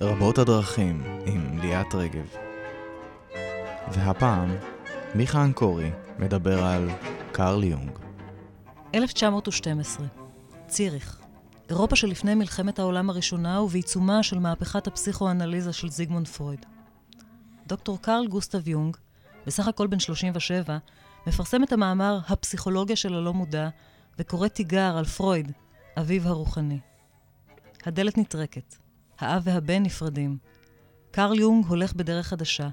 רבות הדרכים עם ליאת רגב. והפעם, מיכה אנקורי מדבר על קרל יונג. 1912, ציריך. אירופה שלפני מלחמת העולם הראשונה ובעיצומה של מהפכת הפסיכואנליזה של זיגמונד פרויד. דוקטור קרל גוסטב יונג, בסך הכל בן 37, מפרסם את המאמר "הפסיכולוגיה של הלא מודע" וקורא תיגר על פרויד, אביו הרוחני. הדלת נטרקת. האב והבן נפרדים. קרל יונג הולך בדרך חדשה,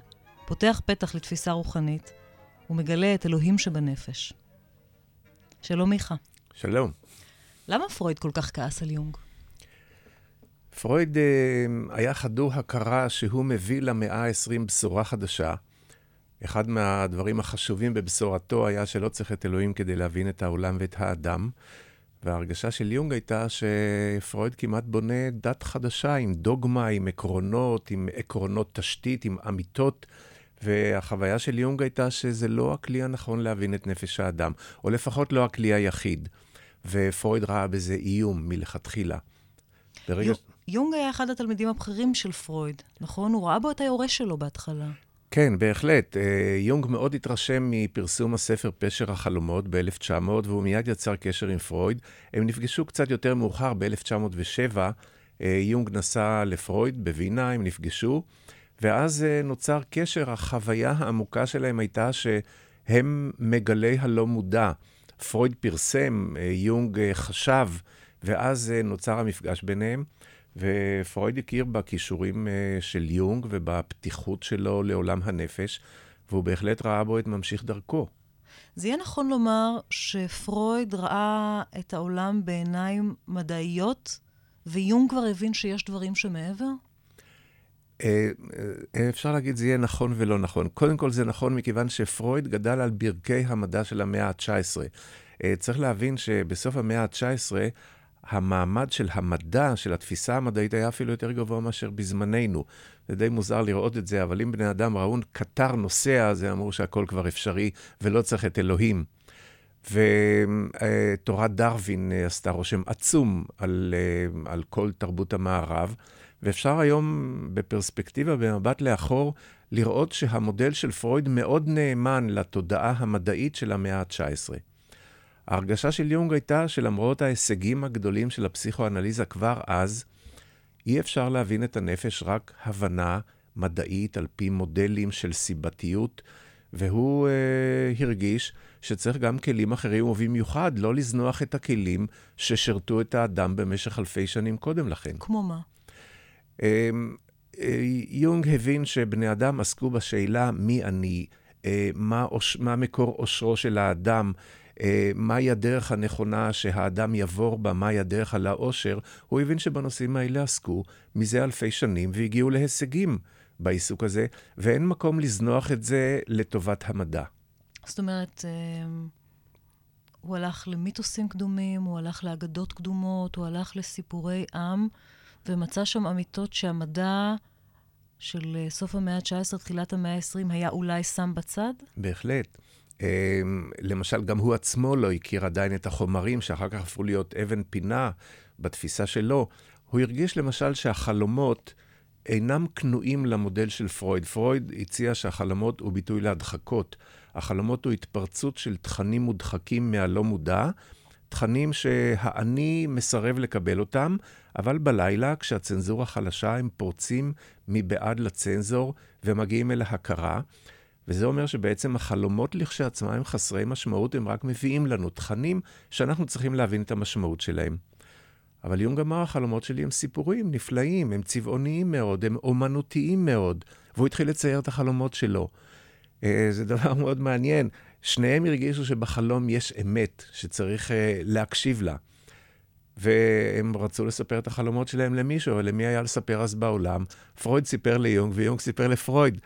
פותח פתח לתפיסה רוחנית, ומגלה את אלוהים שבנפש. שלום מיכה. שלום. למה פרויד כל כך כעס על יונג? פרויד אה, היה חדור הכרה שהוא מביא למאה ה-20 בשורה חדשה. אחד מהדברים החשובים בבשורתו היה שלא צריך את אלוהים כדי להבין את העולם ואת האדם. וההרגשה של יונג הייתה שפרויד כמעט בונה דת חדשה עם דוגמה, עם עקרונות, עם עקרונות תשתית, עם אמיתות. והחוויה של יונג הייתה שזה לא הכלי הנכון להבין את נפש האדם, או לפחות לא הכלי היחיד. ופרויד ראה בזה איום מלכתחילה. ברגע... יונג היה אחד התלמידים הבכירים של פרויד, נכון? הוא ראה בו את היורש שלו בהתחלה. כן, בהחלט. אה, יונג מאוד התרשם מפרסום הספר פשר החלומות ב-1900, והוא מיד יצר קשר עם פרויד. הם נפגשו קצת יותר מאוחר, ב-1907. אה, יונג נסע לפרויד בווינה, הם נפגשו, ואז אה, נוצר קשר. החוויה העמוקה שלהם הייתה שהם מגלי הלא מודע. פרויד פרסם, יונג חשב, ואז נוצר המפגש ביניהם. ופרויד הכיר בכישורים אה, של יונג ובפתיחות שלו לעולם הנפש, והוא בהחלט ראה בו את ממשיך דרכו. זה יהיה נכון לומר שפרויד ראה את העולם בעיניים מדעיות, ויונג כבר הבין שיש דברים שמעבר? אה, אה, אפשר להגיד זה יהיה נכון ולא נכון. קודם כל זה נכון מכיוון שפרויד גדל על ברכי המדע של המאה ה-19. צריך להבין שבסוף המאה ה-19 המעמד של המדע, של התפיסה המדעית, היה אפילו יותר גבוה מאשר בזמננו. זה די מוזר לראות את זה, אבל אם בני אדם ראו קטר נוסע, אז הם אמרו שהכל כבר אפשרי ולא צריך את אלוהים. ותורת דרווין עשתה רושם עצום על, על כל תרבות המערב, ואפשר היום בפרספקטיבה, במבט לאחור, לראות שהמודל של פרויד מאוד נאמן לתודעה המדעית של המאה ה-19. ההרגשה של יונג הייתה שלמרות ההישגים הגדולים של הפסיכואנליזה כבר אז, אי אפשר להבין את הנפש רק הבנה מדעית על פי מודלים של סיבתיות, והוא אה, הרגיש שצריך גם כלים אחרים, ובמיוחד לא לזנוח את הכלים ששירתו את האדם במשך אלפי שנים קודם לכן. כמו מה? אה, אה, יונג הבין שבני אדם עסקו בשאלה מי אני, אה, מה, מה מקור אושרו של האדם, מהי הדרך הנכונה שהאדם יבור בה, מהי הדרך על העושר, הוא הבין שבנושאים האלה עסקו מזה אלפי שנים והגיעו להישגים בעיסוק הזה, ואין מקום לזנוח את זה לטובת המדע. זאת אומרת, אה, הוא הלך למיתוסים קדומים, הוא הלך לאגדות קדומות, הוא הלך לסיפורי עם, ומצא שם אמיתות שהמדע של אה, סוף המאה ה-19, תחילת המאה ה-20, היה אולי שם בצד? בהחלט. אמ, למשל, גם הוא עצמו לא הכיר עדיין את החומרים שאחר כך הפכו להיות אבן פינה בתפיסה שלו. הוא הרגיש למשל שהחלומות אינם כנועים למודל של פרויד. פרויד הציע שהחלומות הוא ביטוי להדחקות. החלומות הוא התפרצות של תכנים מודחקים מהלא מודע, תכנים שהאני מסרב לקבל אותם, אבל בלילה, כשהצנזורה חלשה, הם פורצים מבעד לצנזור ומגיעים אל ההכרה. וזה אומר שבעצם החלומות לכשעצמם הם חסרי משמעות, הם רק מביאים לנו תכנים שאנחנו צריכים להבין את המשמעות שלהם. אבל יונג אמר, החלומות שלי הם סיפורים נפלאים, הם צבעוניים מאוד, הם אומנותיים מאוד, והוא התחיל לצייר את החלומות שלו. אה, זה דבר מאוד מעניין. שניהם הרגישו שבחלום יש אמת שצריך אה, להקשיב לה. והם רצו לספר את החלומות שלהם למישהו, אבל למי היה לספר אז בעולם? פרויד סיפר ליונג ויונג סיפר לפרויד.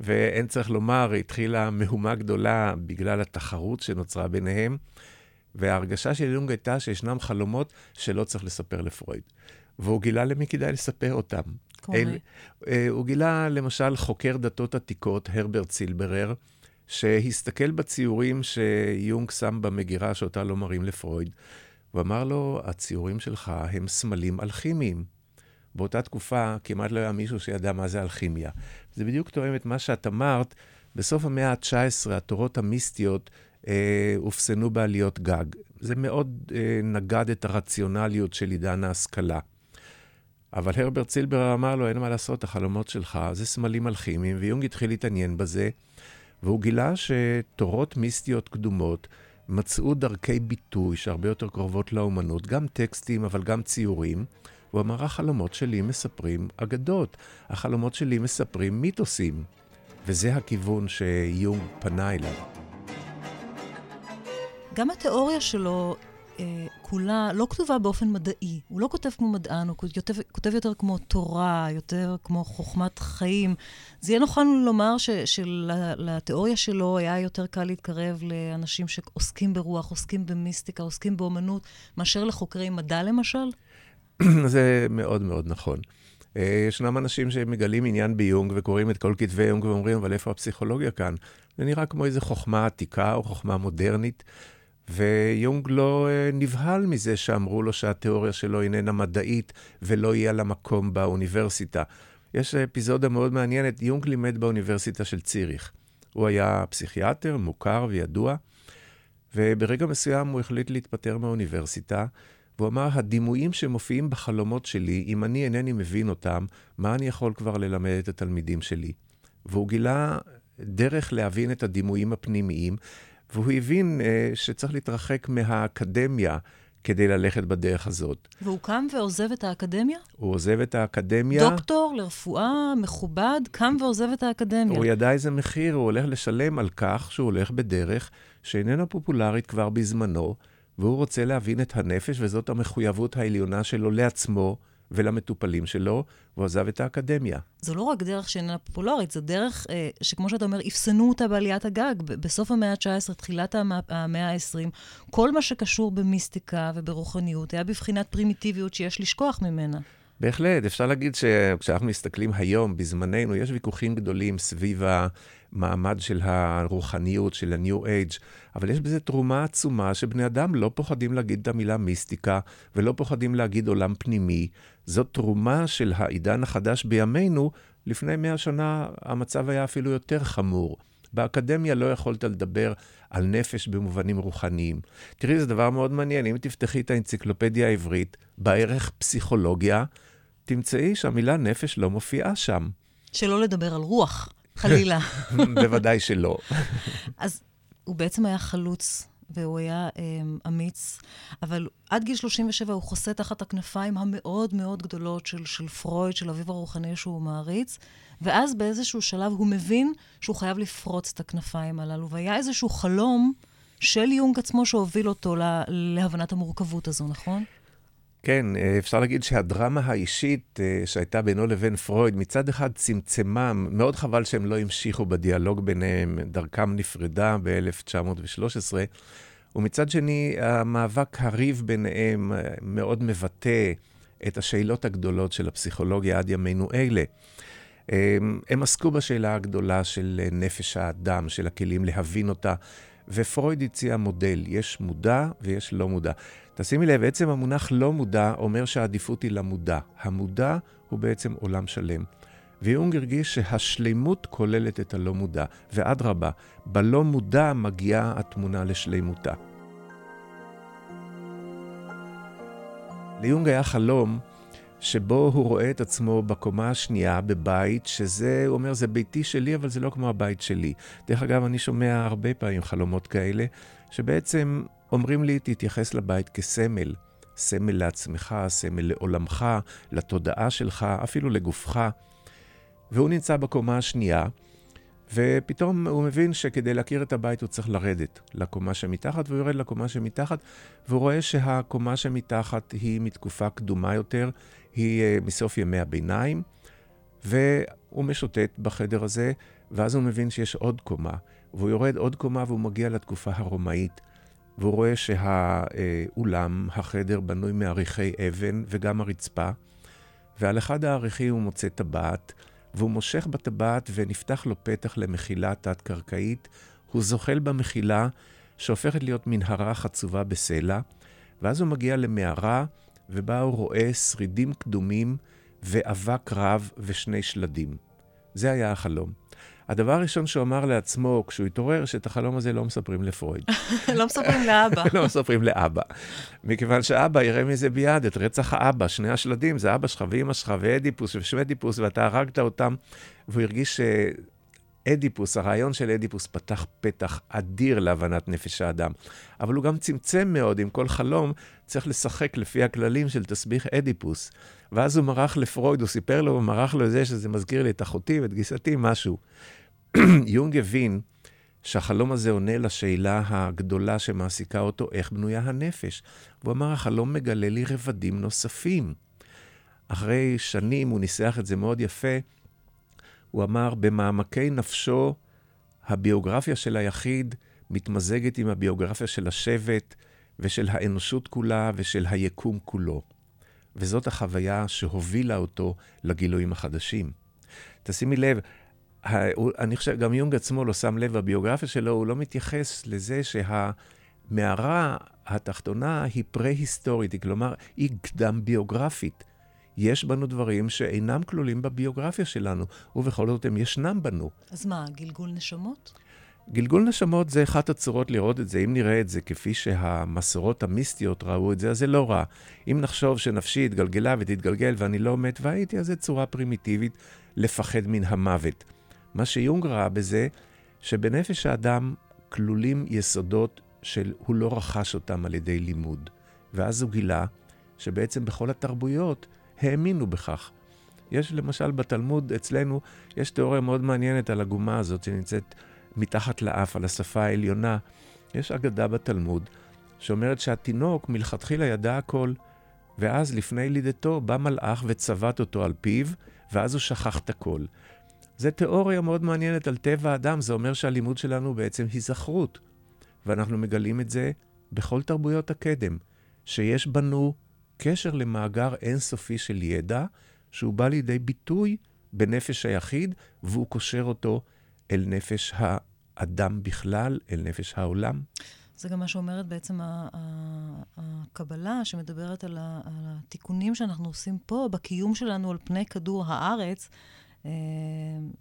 ואין צריך לומר, התחילה מהומה גדולה בגלל התחרות שנוצרה ביניהם, וההרגשה של יונג הייתה שישנם חלומות שלא צריך לספר לפרויד. והוא גילה למי כדאי לספר אותם. אל, אה, הוא גילה למשל חוקר דתות עתיקות, הרברט סילברר, שהסתכל בציורים שיונג שם במגירה שאותה לא מראים לפרויד, ואמר לו, הציורים שלך הם סמלים אלכימיים. באותה תקופה כמעט לא היה מישהו שידע מה זה אלכימיה. זה בדיוק תואם את מה שאת אמרת, בסוף המאה ה-19 התורות המיסטיות אה, אופסנו בעליות גג. זה מאוד אה, נגד את הרציונליות של עידן ההשכלה. אבל הרברט סילבר אמר לו, אין מה לעשות, החלומות שלך זה סמלים אלכימיים, ויונג התחיל להתעניין בזה, והוא גילה שתורות מיסטיות קדומות מצאו דרכי ביטוי שהרבה יותר קרובות לאומנות, גם טקסטים, אבל גם ציורים. הוא אמר, החלומות שלי מספרים אגדות, החלומות שלי מספרים מיתוסים. וזה הכיוון שיונג פנה אליו. גם התיאוריה שלו אה, כולה לא כתובה באופן מדעי. הוא לא כותב כמו מדען, הוא כותב, כותב יותר כמו תורה, יותר כמו חוכמת חיים. זה יהיה נכון לומר שלתיאוריה שלו היה יותר קל להתקרב לאנשים שעוסקים ברוח, עוסקים במיסטיקה, עוסקים באומנות, מאשר לחוקרי מדע למשל? זה מאוד מאוד נכון. אה, ישנם אנשים שמגלים עניין ביונג וקוראים את כל כתבי יונג ואומרים, אבל איפה הפסיכולוגיה כאן? זה נראה כמו איזו חוכמה עתיקה או חוכמה מודרנית. ויונג לא אה, נבהל מזה שאמרו לו שהתיאוריה שלו איננה מדעית ולא יהיה לה מקום באוניברסיטה. יש אפיזודה מאוד מעניינת, יונג לימד באוניברסיטה של ציריך. הוא היה פסיכיאטר, מוכר וידוע, וברגע מסוים הוא החליט להתפטר מהאוניברסיטה, והוא אמר, הדימויים שמופיעים בחלומות שלי, אם אני אינני מבין אותם, מה אני יכול כבר ללמד את התלמידים שלי? והוא גילה דרך להבין את הדימויים הפנימיים, והוא הבין uh, שצריך להתרחק מהאקדמיה כדי ללכת בדרך הזאת. והוא קם ועוזב את האקדמיה? הוא עוזב את האקדמיה. דוקטור לרפואה מכובד, קם ועוזב את האקדמיה. הוא ידע איזה מחיר הוא הולך לשלם על כך שהוא הולך בדרך שאיננה פופולרית כבר בזמנו, והוא רוצה להבין את הנפש, וזאת המחויבות העליונה שלו לעצמו ולמטופלים שלו, והוא עזב את האקדמיה. זו לא רק דרך שאיננה פופולרית, זו דרך אה, שכמו שאתה אומר, אפסנו אותה בעליית הגג. בסוף המאה ה-19, תחילת המאה ה-20, כל מה שקשור במיסטיקה וברוחניות היה בבחינת פרימיטיביות שיש לשכוח ממנה. בהחלט, אפשר להגיד שכשאנחנו מסתכלים היום, בזמננו, יש ויכוחים גדולים סביב המעמד של הרוחניות, של ה-New Age, אבל יש בזה תרומה עצומה שבני אדם לא פוחדים להגיד את המילה מיסטיקה, ולא פוחדים להגיד עולם פנימי. זאת תרומה של העידן החדש בימינו. לפני מאה שנה המצב היה אפילו יותר חמור. באקדמיה לא יכולת לדבר על נפש במובנים רוחניים. תראי, זה דבר מאוד מעניין. אם תפתחי את האנציקלופדיה העברית, בערך פסיכולוגיה, תמצאי שהמילה נפש לא מופיעה שם. שלא לדבר על רוח, חלילה. בוודאי שלא. אז הוא בעצם היה חלוץ, והוא היה um, אמיץ, אבל עד גיל 37 הוא חוסה תחת הכנפיים המאוד מאוד גדולות של, של פרויד, של אביו הרוחני שהוא מעריץ, ואז באיזשהו שלב הוא מבין שהוא חייב לפרוץ את הכנפיים הללו, והיה איזשהו חלום של יונג עצמו שהוביל אותו להבנת המורכבות הזו, נכון? כן, אה, אפשר להגיד שהדרמה האישית אה, שהייתה בינו לבין פרויד, מצד אחד צמצמה, מאוד חבל שהם לא המשיכו בדיאלוג ביניהם, דרכם נפרדה ב-1913, ומצד שני, המאבק הריב ביניהם אה, מאוד מבטא את השאלות הגדולות של הפסיכולוגיה עד ימינו אלה. הם עסקו בשאלה הגדולה של נפש האדם, של הכלים להבין אותה, ופרויד הציע מודל, יש מודע ויש לא מודע. תשימי לב, עצם המונח לא מודע אומר שהעדיפות היא למודע. המודע הוא בעצם עולם שלם. ויונג הרגיש שהשלימות כוללת את הלא מודע, ואדרבה, בלא מודע מגיעה התמונה לשלימותה. ליונג היה חלום שבו הוא רואה את עצמו בקומה השנייה בבית, שזה, הוא אומר, זה ביתי שלי, אבל זה לא כמו הבית שלי. דרך אגב, אני שומע הרבה פעמים חלומות כאלה, שבעצם אומרים לי, תתייחס לבית כסמל. סמל לעצמך, סמל לעולמך, לתודעה שלך, אפילו לגופך. והוא נמצא בקומה השנייה, ופתאום הוא מבין שכדי להכיר את הבית הוא צריך לרדת לקומה שמתחת, והוא יורד לקומה שמתחת, והוא רואה שהקומה שמתחת היא מתקופה קדומה יותר, היא uh, מסוף ימי הביניים, והוא משוטט בחדר הזה, ואז הוא מבין שיש עוד קומה, והוא יורד עוד קומה והוא מגיע לתקופה הרומאית. והוא רואה שהאולם, החדר, בנוי מעריכי אבן וגם הרצפה, ועל אחד העריכים הוא מוצא טבעת, והוא מושך בטבעת ונפתח לו פתח למחילה תת-קרקעית. הוא זוחל במחילה, שהופכת להיות מנהרה חצובה בסלע, ואז הוא מגיע למערה, ובה הוא רואה שרידים קדומים ואבק רב ושני שלדים. זה היה החלום. הדבר הראשון שהוא אמר לעצמו כשהוא התעורר, שאת החלום הזה לא מספרים לפרויד. לא מספרים לאבא. לא מספרים לאבא. מכיוון שאבא יראה מזה ביד את רצח האבא, שני השלדים, זה אבא שלך ואימא שלך ואדיפוס ושמדיפוס, ואתה הרגת אותם, והוא הרגיש שאדיפוס, הרעיון של אדיפוס פתח פתח אדיר להבנת נפש האדם. אבל הוא גם צמצם מאוד, עם כל חלום צריך לשחק לפי הכללים של תסביך אדיפוס. ואז הוא מרח לפרויד, הוא סיפר לו, הוא מרח לו את זה שזה מזכיר לי את אחותי ואת גיסתי, משהו. יונג הבין שהחלום הזה עונה לשאלה הגדולה שמעסיקה אותו, איך בנויה הנפש. הוא אמר, החלום מגלה לי רבדים נוספים. אחרי שנים, הוא ניסח את זה מאוד יפה, הוא אמר, במעמקי נפשו, הביוגרפיה של היחיד מתמזגת עם הביוגרפיה של השבט ושל האנושות כולה ושל היקום כולו. וזאת החוויה שהובילה אותו לגילויים החדשים. תשימי לב, אני חושב, גם יונג עצמו לא שם לב, בביוגרפיה שלו הוא לא מתייחס לזה שהמערה התחתונה היא פרה-היסטורית, כלומר, היא קדם ביוגרפית. יש בנו דברים שאינם כלולים בביוגרפיה שלנו, ובכל זאת הם ישנם בנו. אז מה, גלגול נשמות? גלגול נשמות זה אחת הצורות לראות את זה. אם נראה את זה כפי שהמסורות המיסטיות ראו את זה, אז זה לא רע. אם נחשוב שנפשי התגלגלה ותתגלגל ואני לא מת והייתי, אז זו צורה פרימיטיבית לפחד מן המוות. מה שיונג ראה בזה, שבנפש האדם כלולים יסודות שהוא לא רכש אותם על ידי לימוד. ואז הוא גילה שבעצם בכל התרבויות האמינו בכך. יש למשל בתלמוד אצלנו, יש תיאוריה מאוד מעניינת על הגומה הזאת שנמצאת מתחת לאף, על השפה העליונה. יש אגדה בתלמוד שאומרת שהתינוק מלכתחילה ידע הכל, ואז לפני לידתו בא מלאך וצבט אותו על פיו, ואז הוא שכח את הכל. זו תיאוריה מאוד מעניינת על טבע האדם, זה אומר שהלימוד שלנו בעצם היזכרות. ואנחנו מגלים את זה בכל תרבויות הקדם, שיש בנו קשר למאגר אינסופי של ידע, שהוא בא לידי ביטוי בנפש היחיד, והוא קושר אותו אל נפש האדם בכלל, אל נפש העולם. זה גם מה שאומרת בעצם הקבלה, שמדברת על התיקונים שאנחנו עושים פה, בקיום שלנו על פני כדור הארץ, אה,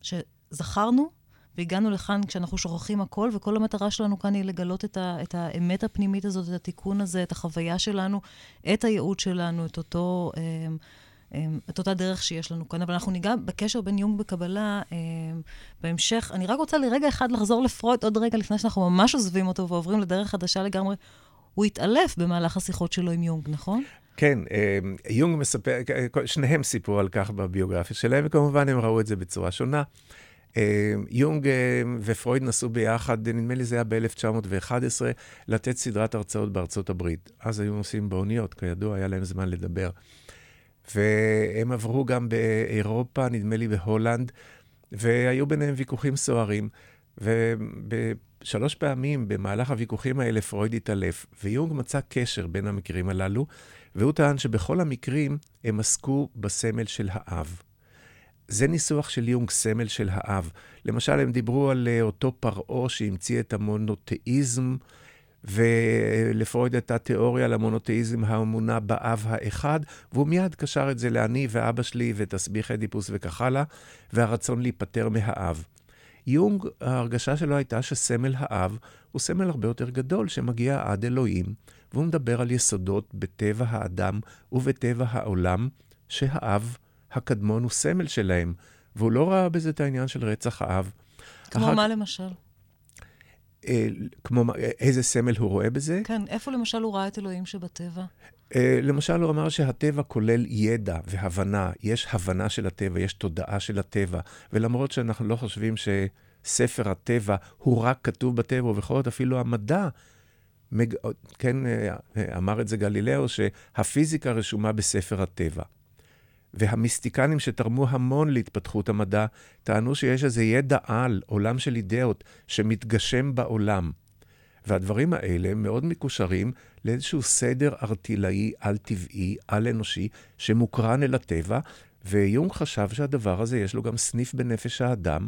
שזכרנו והגענו לכאן כשאנחנו שוכחים הכל, וכל המטרה שלנו כאן היא לגלות את, ה, את האמת הפנימית הזאת, את התיקון הזה, את החוויה שלנו, את הייעוד שלנו, את אותו... אה, אמ, את אותה דרך שיש לנו כאן. אבל אנחנו ניגע בקשר בין יונג בקבלה אמ, בהמשך. אני רק רוצה לרגע אחד לחזור לפרויד, עוד רגע לפני שאנחנו ממש עוזבים אותו ועוברים לדרך חדשה לגמרי. הוא התעלף במהלך השיחות שלו עם יונג, נכון? כן, אמ, יונג מספר, שניהם סיפרו על כך בביוגרפיה שלהם, וכמובן הם ראו את זה בצורה שונה. יונג ופרויד נסעו ביחד, נדמה לי זה היה ב-1911, לתת סדרת הרצאות בארצות הברית. אז היו נוסעים באוניות, כידוע, היה להם זמן לדבר. והם עברו גם באירופה, נדמה לי בהולנד, והיו ביניהם ויכוחים סוערים. ובשלוש פעמים במהלך הוויכוחים האלה פרויד התעלף, ויונג מצא קשר בין המקרים הללו, והוא טען שבכל המקרים הם עסקו בסמל של האב. זה ניסוח של יונג, סמל של האב. למשל, הם דיברו על אה, אותו פרעה שהמציא את המונותאיזם, ולפרויד הייתה תיאוריה למונותאיזם האמונה באב האחד, והוא מיד קשר את זה לאני ואבא שלי ותסביך אדיפוס וכך הלאה, והרצון להיפטר מהאב. יונג, ההרגשה שלו הייתה שסמל האב הוא סמל הרבה יותר גדול שמגיע עד אלוהים, והוא מדבר על יסודות בטבע האדם ובטבע העולם, שהאב הקדמון הוא סמל שלהם, והוא לא ראה בזה את העניין של רצח האב. כמו אחר... מה למשל? אה, כמו, איזה סמל הוא רואה בזה? כן, איפה למשל הוא ראה את אלוהים שבטבע? אה, למשל, הוא אמר שהטבע כולל ידע והבנה. יש הבנה של הטבע, יש תודעה של הטבע. ולמרות שאנחנו לא חושבים שספר הטבע הוא רק כתוב בטבע, ובכל זאת אפילו המדע, מג... כן, אה, אמר את זה גלילאו, שהפיזיקה רשומה בספר הטבע. והמיסטיקנים שתרמו המון להתפתחות המדע, טענו שיש איזה ידע על, עולם של אידאות, שמתגשם בעולם. והדברים האלה מאוד מקושרים לאיזשהו סדר ארטילאי על-טבעי, על-אנושי, שמוקרן אל הטבע, ויונג חשב שהדבר הזה יש לו גם סניף בנפש האדם,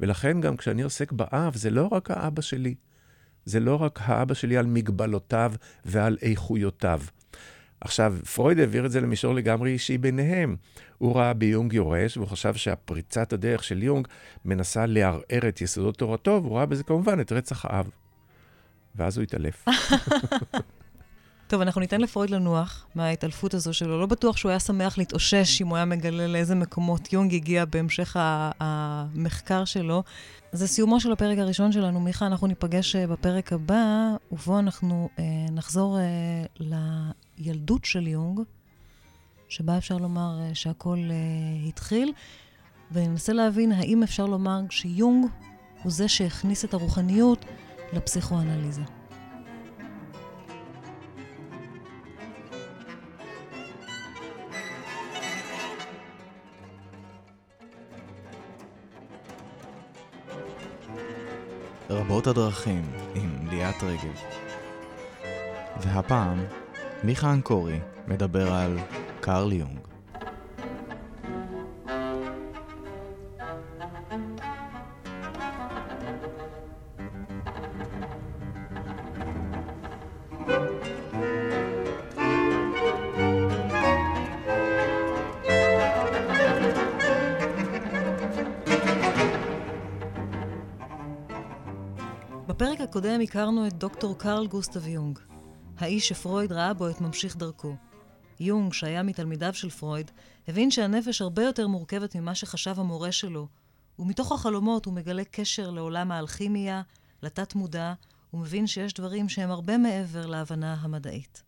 ולכן גם כשאני עוסק באב, זה לא רק האבא שלי. זה לא רק האבא שלי על מגבלותיו ועל איכויותיו. עכשיו, פרויד העביר את זה למישור לגמרי אישי ביניהם. הוא ראה ביונג יורש, והוא חשב שהפריצת הדרך של יונג מנסה לערער את יסודות תורתו, והוא ראה בזה כמובן את רצח האב. ואז הוא התעלף. טוב, אנחנו ניתן לפרויד לנוח מההתעלפות הזו שלו. לא בטוח שהוא היה שמח להתאושש אם הוא היה מגלה לאיזה מקומות יונג הגיע בהמשך המחקר שלו. זה סיומו של הפרק הראשון שלנו. מיכה, אנחנו ניפגש אה, בפרק הבא, ובו אנחנו אה, נחזור אה, לילדות של יונג, שבה אפשר לומר אה, שהכל אה, התחיל, וננסה להבין האם אפשר לומר שיונג הוא זה שהכניס את הרוחניות לפסיכואנליזה. רבות הדרכים עם ליאת רגב. והפעם, מיכה אנקורי מדבר על קרל יונג. בפרק הקודם הכרנו את דוקטור קרל גוסטב יונג, האיש שפרויד ראה בו את ממשיך דרכו. יונג, שהיה מתלמידיו של פרויד, הבין שהנפש הרבה יותר מורכבת ממה שחשב המורה שלו, ומתוך החלומות הוא מגלה קשר לעולם האלכימיה, לתת-מודע, ומבין שיש דברים שהם הרבה מעבר להבנה המדעית.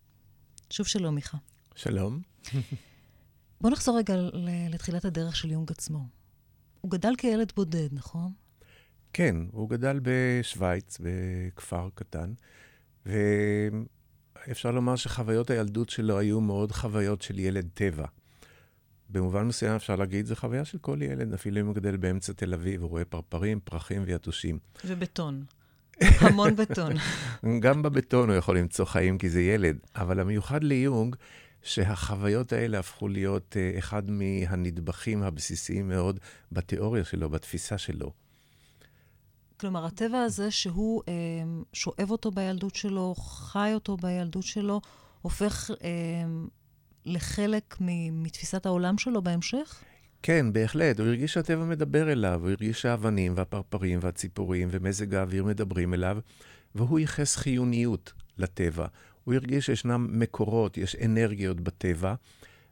שוב שלום, מיכה. שלום. בוא נחזור רגע לתחילת הדרך של יונג עצמו. הוא גדל כילד בודד, נכון? כן, הוא גדל בשוויץ, בכפר קטן, ואפשר לומר שחוויות הילדות שלו היו מאוד חוויות של ילד טבע. במובן מסוים אפשר להגיד, זו חוויה של כל ילד, אפילו אם הוא גדל באמצע תל אביב, הוא רואה פרפרים, פרחים ויתושים. ובטון. המון בטון. גם בבטון הוא יכול למצוא חיים כי זה ילד, אבל המיוחד ליונג, שהחוויות האלה הפכו להיות uh, אחד מהנדבכים הבסיסיים מאוד בתיאוריה שלו, בתפיסה שלו. כלומר, הטבע הזה שהוא אה, שואב אותו בילדות שלו, חי אותו בילדות שלו, הופך אה, לחלק מתפיסת העולם שלו בהמשך? כן, בהחלט. הוא הרגיש שהטבע מדבר אליו, הוא הרגיש שהאבנים והפרפרים והציפורים ומזג האוויר מדברים אליו, והוא ייחס חיוניות לטבע. הוא הרגיש שישנם מקורות, יש אנרגיות בטבע,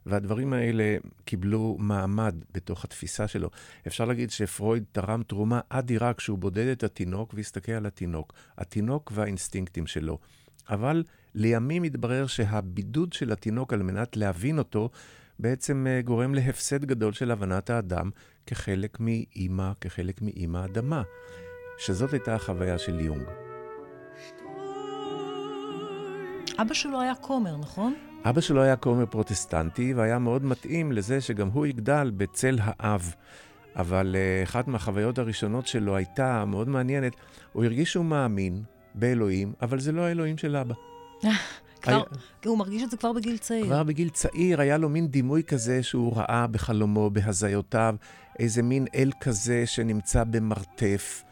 והדברים האלה קיבלו מעמד בתוך התפיסה שלו. אפשר להגיד שפרויד תרם תרומה אדירה כשהוא בודד את התינוק והסתכל על התינוק. התינוק והאינסטינקטים שלו. אבל לימים התברר שהבידוד של התינוק על מנת להבין אותו, בעצם אה, גורם להפסד גדול של הבנת האדם כחלק מאימא, כחלק מאימא אדמה. שזאת הייתה החוויה של יונג. אבא שלו היה כומר, נכון? אבא שלו היה כומר פרוטסטנטי, והיה מאוד מתאים לזה שגם הוא יגדל בצל האב. אבל uh, אחת מהחוויות הראשונות שלו הייתה מאוד מעניינת. הוא הרגיש שהוא מאמין באלוהים, אבל זה לא האלוהים של אבא. כבר, הוא מרגיש את זה כבר בגיל צעיר. כבר בגיל צעיר היה לו מין דימוי כזה שהוא ראה בחלומו, בהזיותיו, איזה מין אל כזה שנמצא במרתף.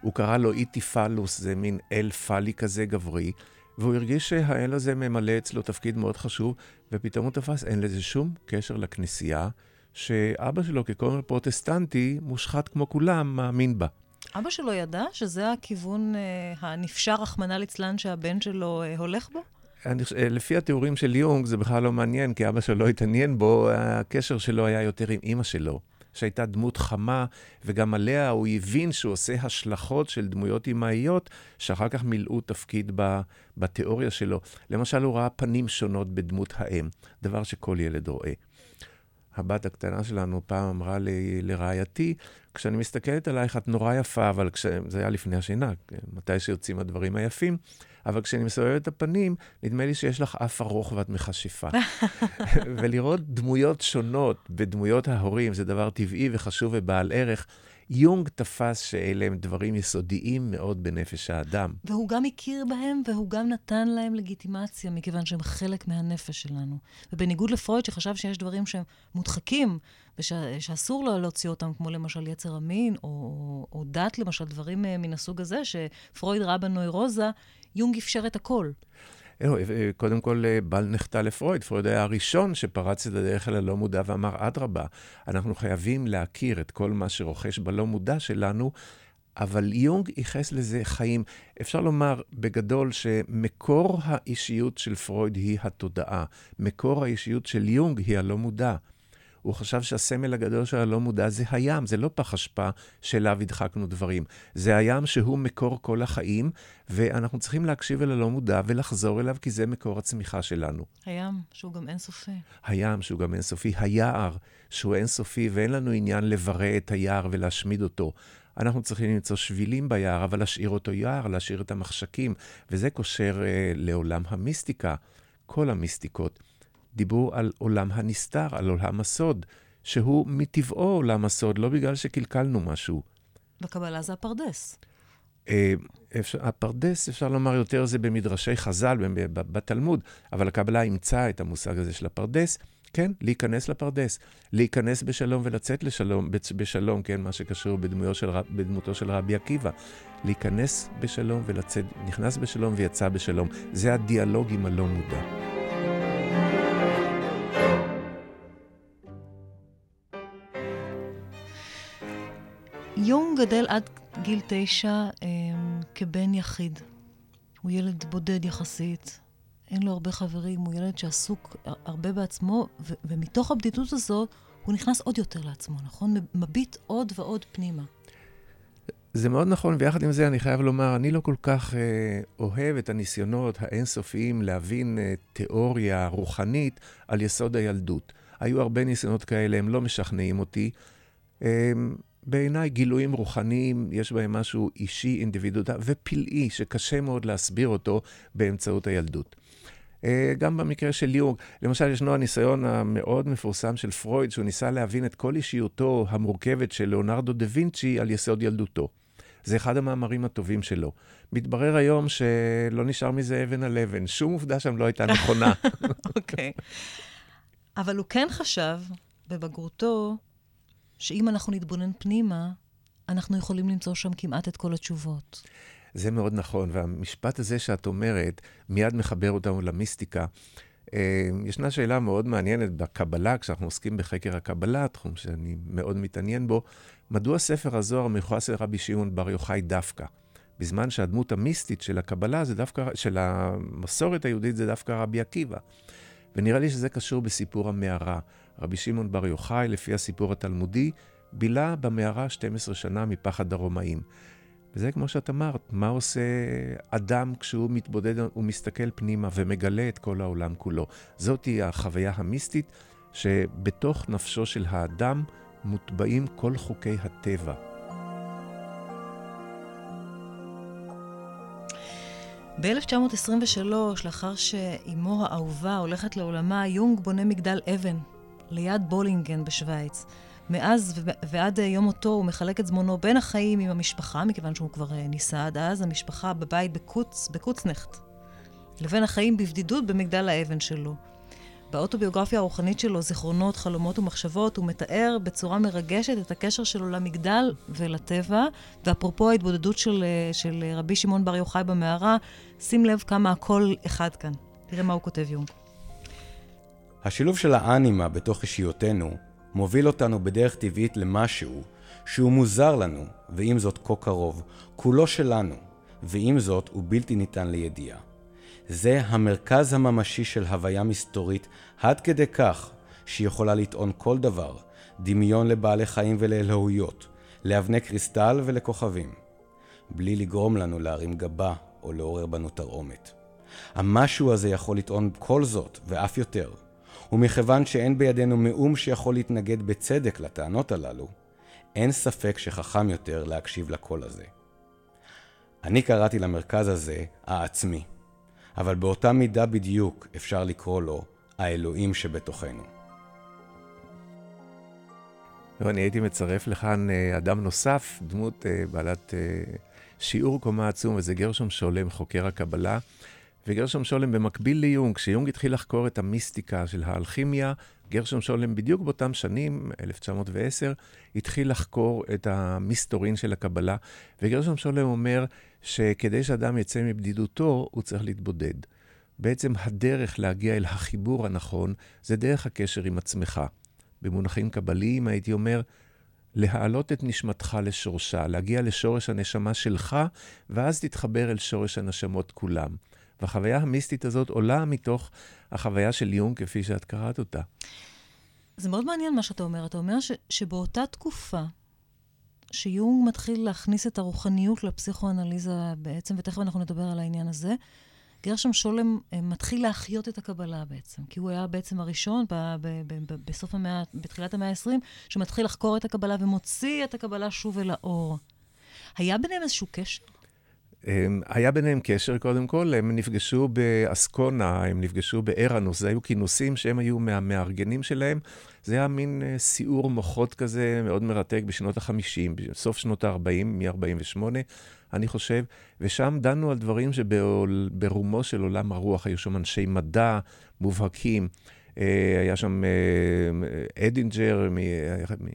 הוא קרא לו איטיפלוס, זה מין אל פאלי כזה גברי. והוא הרגיש שהאל הזה ממלא אצלו תפקיד מאוד חשוב, ופתאום הוא תפס, אין לזה שום קשר לכנסייה, שאבא שלו ככומר פרוטסטנטי, מושחת כמו כולם, מאמין בה. אבא שלו ידע שזה הכיוון אה, הנפשר, רחמנא ליצלן, שהבן שלו אה, הולך בו? אני, אה, לפי התיאורים של יונג, זה בכלל לא מעניין, כי אבא שלו לא התעניין בו, הקשר שלו היה יותר עם אימא שלו. שהייתה דמות חמה, וגם עליה הוא הבין שהוא עושה השלכות של דמויות אמהיות, שאחר כך מילאו תפקיד ב, בתיאוריה שלו. למשל, הוא ראה פנים שונות בדמות האם, דבר שכל ילד רואה. הבת הקטנה שלנו פעם אמרה לי, לרעייתי, כשאני מסתכלת עלייך את נורא יפה, אבל כש... זה היה לפני השינה, מתי שיוצאים הדברים היפים, אבל כשאני מסובבת את הפנים, נדמה לי שיש לך אף ארוך ואת מכשפה. ולראות דמויות שונות בדמויות ההורים זה דבר טבעי וחשוב ובעל ערך. יונג תפס שאלה הם דברים יסודיים מאוד בנפש האדם. והוא גם הכיר בהם, והוא גם נתן להם לגיטימציה, מכיוון שהם חלק מהנפש שלנו. ובניגוד לפרויד, שחשב שיש דברים שהם מודחקים, ושאסור לו להוציא אותם, כמו למשל יצר המין, או, או, דת, למשל, דברים מן הסוג הזה, שפרויד ראה בנוירוזה, יונג אפשר את הכל. לא, קודם כל, בל נחטא לפרויד. פרויד היה הראשון שפרץ את הדרך אל הלא מודע ואמר, אדרבה, אנחנו חייבים להכיר את כל מה שרוכש בלא מודע שלנו, אבל יונג ייחס לזה חיים. אפשר לומר בגדול שמקור האישיות של פרויד היא התודעה. מקור האישיות של יונג היא הלא מודע. הוא חשב שהסמל הגדול של הלא מודע זה הים, זה לא פח אשפה שאליו הדחקנו דברים. זה הים שהוא מקור כל החיים, ואנחנו צריכים להקשיב אל הלא מודע ולחזור אליו, כי זה מקור הצמיחה שלנו. הים, שהוא גם אינסופי. הים, שהוא גם אינסופי. היער, שהוא אינסופי, ואין לנו עניין לברא את היער ולהשמיד אותו. אנחנו צריכים למצוא שבילים ביער, אבל להשאיר אותו יער, להשאיר את המחשקים, וזה קושר אה, לעולם המיסטיקה. כל המיסטיקות דיברו על עולם הנסתר, על עולם הסוד, שהוא מטבעו עולם הסוד, לא בגלל שקלקלנו משהו. בקבלה זה הפרדס. אה, אפשר, הפרדס, אפשר לומר יותר זה במדרשי חז"ל, בתלמוד, אבל הקבלה אימצה את המושג הזה של הפרדס, כן, להיכנס לפרדס, להיכנס בשלום ולצאת לשלום, בשלום, כן, מה שקשור של, בדמותו של רבי עקיבא. להיכנס בשלום ולצאת, נכנס בשלום ויצא בשלום. זה הדיאלוג עם הלא מודע. יונג גדל עד גיל תשע אה, כבן יחיד. הוא ילד בודד יחסית, אין לו הרבה חברים, הוא ילד שעסוק הרבה בעצמו, ו- ומתוך הבדידות הזאת הוא נכנס עוד יותר לעצמו, נכון? מביט עוד ועוד פנימה. זה מאוד נכון, ויחד עם זה אני חייב לומר, אני לא כל כך אה, אוהב את הניסיונות האינסופיים להבין אה, תיאוריה רוחנית על יסוד הילדות. היו הרבה ניסיונות כאלה, הם לא משכנעים אותי. אה, בעיניי גילויים רוחניים, יש בהם משהו אישי, אינדיבידואלי ופלאי, שקשה מאוד להסביר אותו באמצעות הילדות. אה, גם במקרה של יונג, למשל, ישנו הניסיון המאוד מפורסם של פרויד, שהוא ניסה להבין את כל אישיותו המורכבת של ליאונרדו דה וינצ'י על יסוד ילדותו. זה אחד המאמרים הטובים שלו. מתברר היום שלא נשאר מזה אבן על אבן, שום עובדה שם לא הייתה נכונה. אוקיי. okay. אבל הוא כן חשב, בבגרותו, שאם אנחנו נתבונן פנימה, אנחנו יכולים למצוא שם כמעט את כל התשובות. זה מאוד נכון, והמשפט הזה שאת אומרת, מיד מחבר אותנו למיסטיקה. אה, ישנה שאלה מאוד מעניינת בקבלה, כשאנחנו עוסקים בחקר הקבלה, תחום שאני מאוד מתעניין בו, מדוע ספר הזוהר מיוחס לרבי שמעון בר יוחאי דווקא? בזמן שהדמות המיסטית של הקבלה זה דווקא, של המסורת היהודית זה דווקא רבי עקיבא. ונראה לי שזה קשור בסיפור המערה. רבי שמעון בר יוחאי, לפי הסיפור התלמודי, בילה במערה 12 שנה מפחד הרומאים. וזה כמו שאת אמרת, מה עושה אדם כשהוא מתבודד ומסתכל פנימה ומגלה את כל העולם כולו. זאתי החוויה המיסטית שבתוך נפשו של האדם מוטבעים כל חוקי הטבע. ב-1923, לאחר שאימו האהובה הולכת לעולמה, יונג בונה מגדל אבן ליד בולינגן בשוויץ. מאז ועד יום מותו הוא מחלק את זמנו בין החיים עם המשפחה, מכיוון שהוא כבר אה, נישא עד אז, המשפחה בבית בקוץ, בקוצנכט, לבין החיים בבדידות במגדל האבן שלו. באוטוביוגרפיה הרוחנית שלו, זיכרונות, חלומות ומחשבות, הוא מתאר בצורה מרגשת את הקשר שלו למגדל ולטבע, ואפרופו ההתבודדות של, אה, של רבי שמעון בר יוחאי במערה, שים לב כמה הכל אחד כאן. תראה מה הוא כותב יונג. השילוב של האנימה בתוך אישיותינו מוביל אותנו בדרך טבעית למשהו שהוא מוזר לנו, ועם זאת כה קרוב, כולו שלנו, ועם זאת הוא בלתי ניתן לידיעה. זה המרכז הממשי של הוויה מסתורית, עד כדי כך שהיא יכולה לטעון כל דבר, דמיון לבעלי חיים ולאלוהויות, לאבני קריסטל ולכוכבים, בלי לגרום לנו להרים גבה או לעורר בנו תרעומת. המשהו הזה יכול לטעון כל זאת, ואף יותר, ומכיוון שאין בידינו מאום שיכול להתנגד בצדק לטענות הללו, אין ספק שחכם יותר להקשיב לקול הזה. אני קראתי למרכז הזה העצמי, אבל באותה מידה בדיוק אפשר לקרוא לו האלוהים שבתוכנו. אני הייתי מצרף לכאן אה, אדם נוסף, דמות אה, בעלת אה, שיעור קומה עצום, וזה גרשום שולם, חוקר הקבלה. וגרשום שולם במקביל ליונג, כשיונג התחיל לחקור את המיסטיקה של האלכימיה, גרשום שולם בדיוק באותם שנים, 1910, התחיל לחקור את המסתורין של הקבלה, וגרשום שולם אומר שכדי שאדם יצא מבדידותו, הוא צריך להתבודד. בעצם הדרך להגיע אל החיבור הנכון, זה דרך הקשר עם עצמך. במונחים קבליים הייתי אומר, להעלות את נשמתך לשורשה, להגיע לשורש הנשמה שלך, ואז תתחבר אל שורש הנשמות כולם. והחוויה המיסטית הזאת עולה מתוך החוויה של יונג, כפי שאת קראת אותה. זה מאוד מעניין מה שאתה אומר. אתה אומר ש, שבאותה תקופה שיונג מתחיל להכניס את הרוחניות לפסיכואנליזה בעצם, ותכף אנחנו נדבר על העניין הזה, גרשם שולם אה, מתחיל להחיות את הקבלה בעצם, כי הוא היה בעצם הראשון ב, ב, ב, ב, בסוף המאה, בתחילת המאה ה-20, שמתחיל לחקור את הקבלה ומוציא את הקבלה שוב אל האור. היה ביניהם איזשהו קשר? היה ביניהם קשר, קודם כל, הם נפגשו באסקונה, הם נפגשו בארנוס, זה היו כינוסים שהם היו מהמארגנים שלהם. זה היה מין אה, סיעור מוחות כזה מאוד מרתק בשנות ה-50, בסוף שנות ה-40, מ-48, אני חושב, ושם דנו על דברים שברומו של עולם הרוח, היו שם אנשי מדע מובהקים. אה, היה שם אה, אדינג'ר,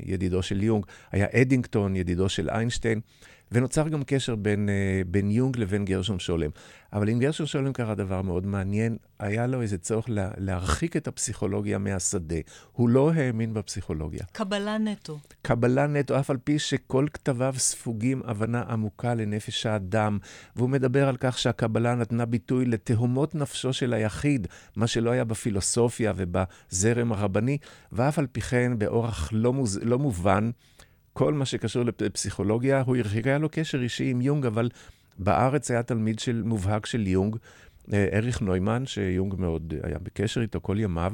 ידידו של יונג, היה אדינגטון, ידידו של איינשטיין. ונוצר גם קשר בין, uh, בין יונג לבין גרשום שולם. אבל עם גרשום שולם קרה דבר מאוד מעניין, היה לו איזה צורך לה, להרחיק את הפסיכולוגיה מהשדה. הוא לא האמין בפסיכולוגיה. קבלה נטו. קבלה נטו, אף על פי שכל כתביו ספוגים הבנה עמוקה לנפש האדם, והוא מדבר על כך שהקבלה נתנה ביטוי לתהומות נפשו של היחיד, מה שלא היה בפילוסופיה ובזרם הרבני, ואף על פי כן, באורח לא, מוז... לא מובן, כל מה שקשור לפסיכולוגיה, הוא הרחיק, היה לו קשר אישי עם יונג, אבל בארץ היה תלמיד של, מובהק של יונג, אה, אריך נוימן, שיונג מאוד היה בקשר איתו כל ימיו,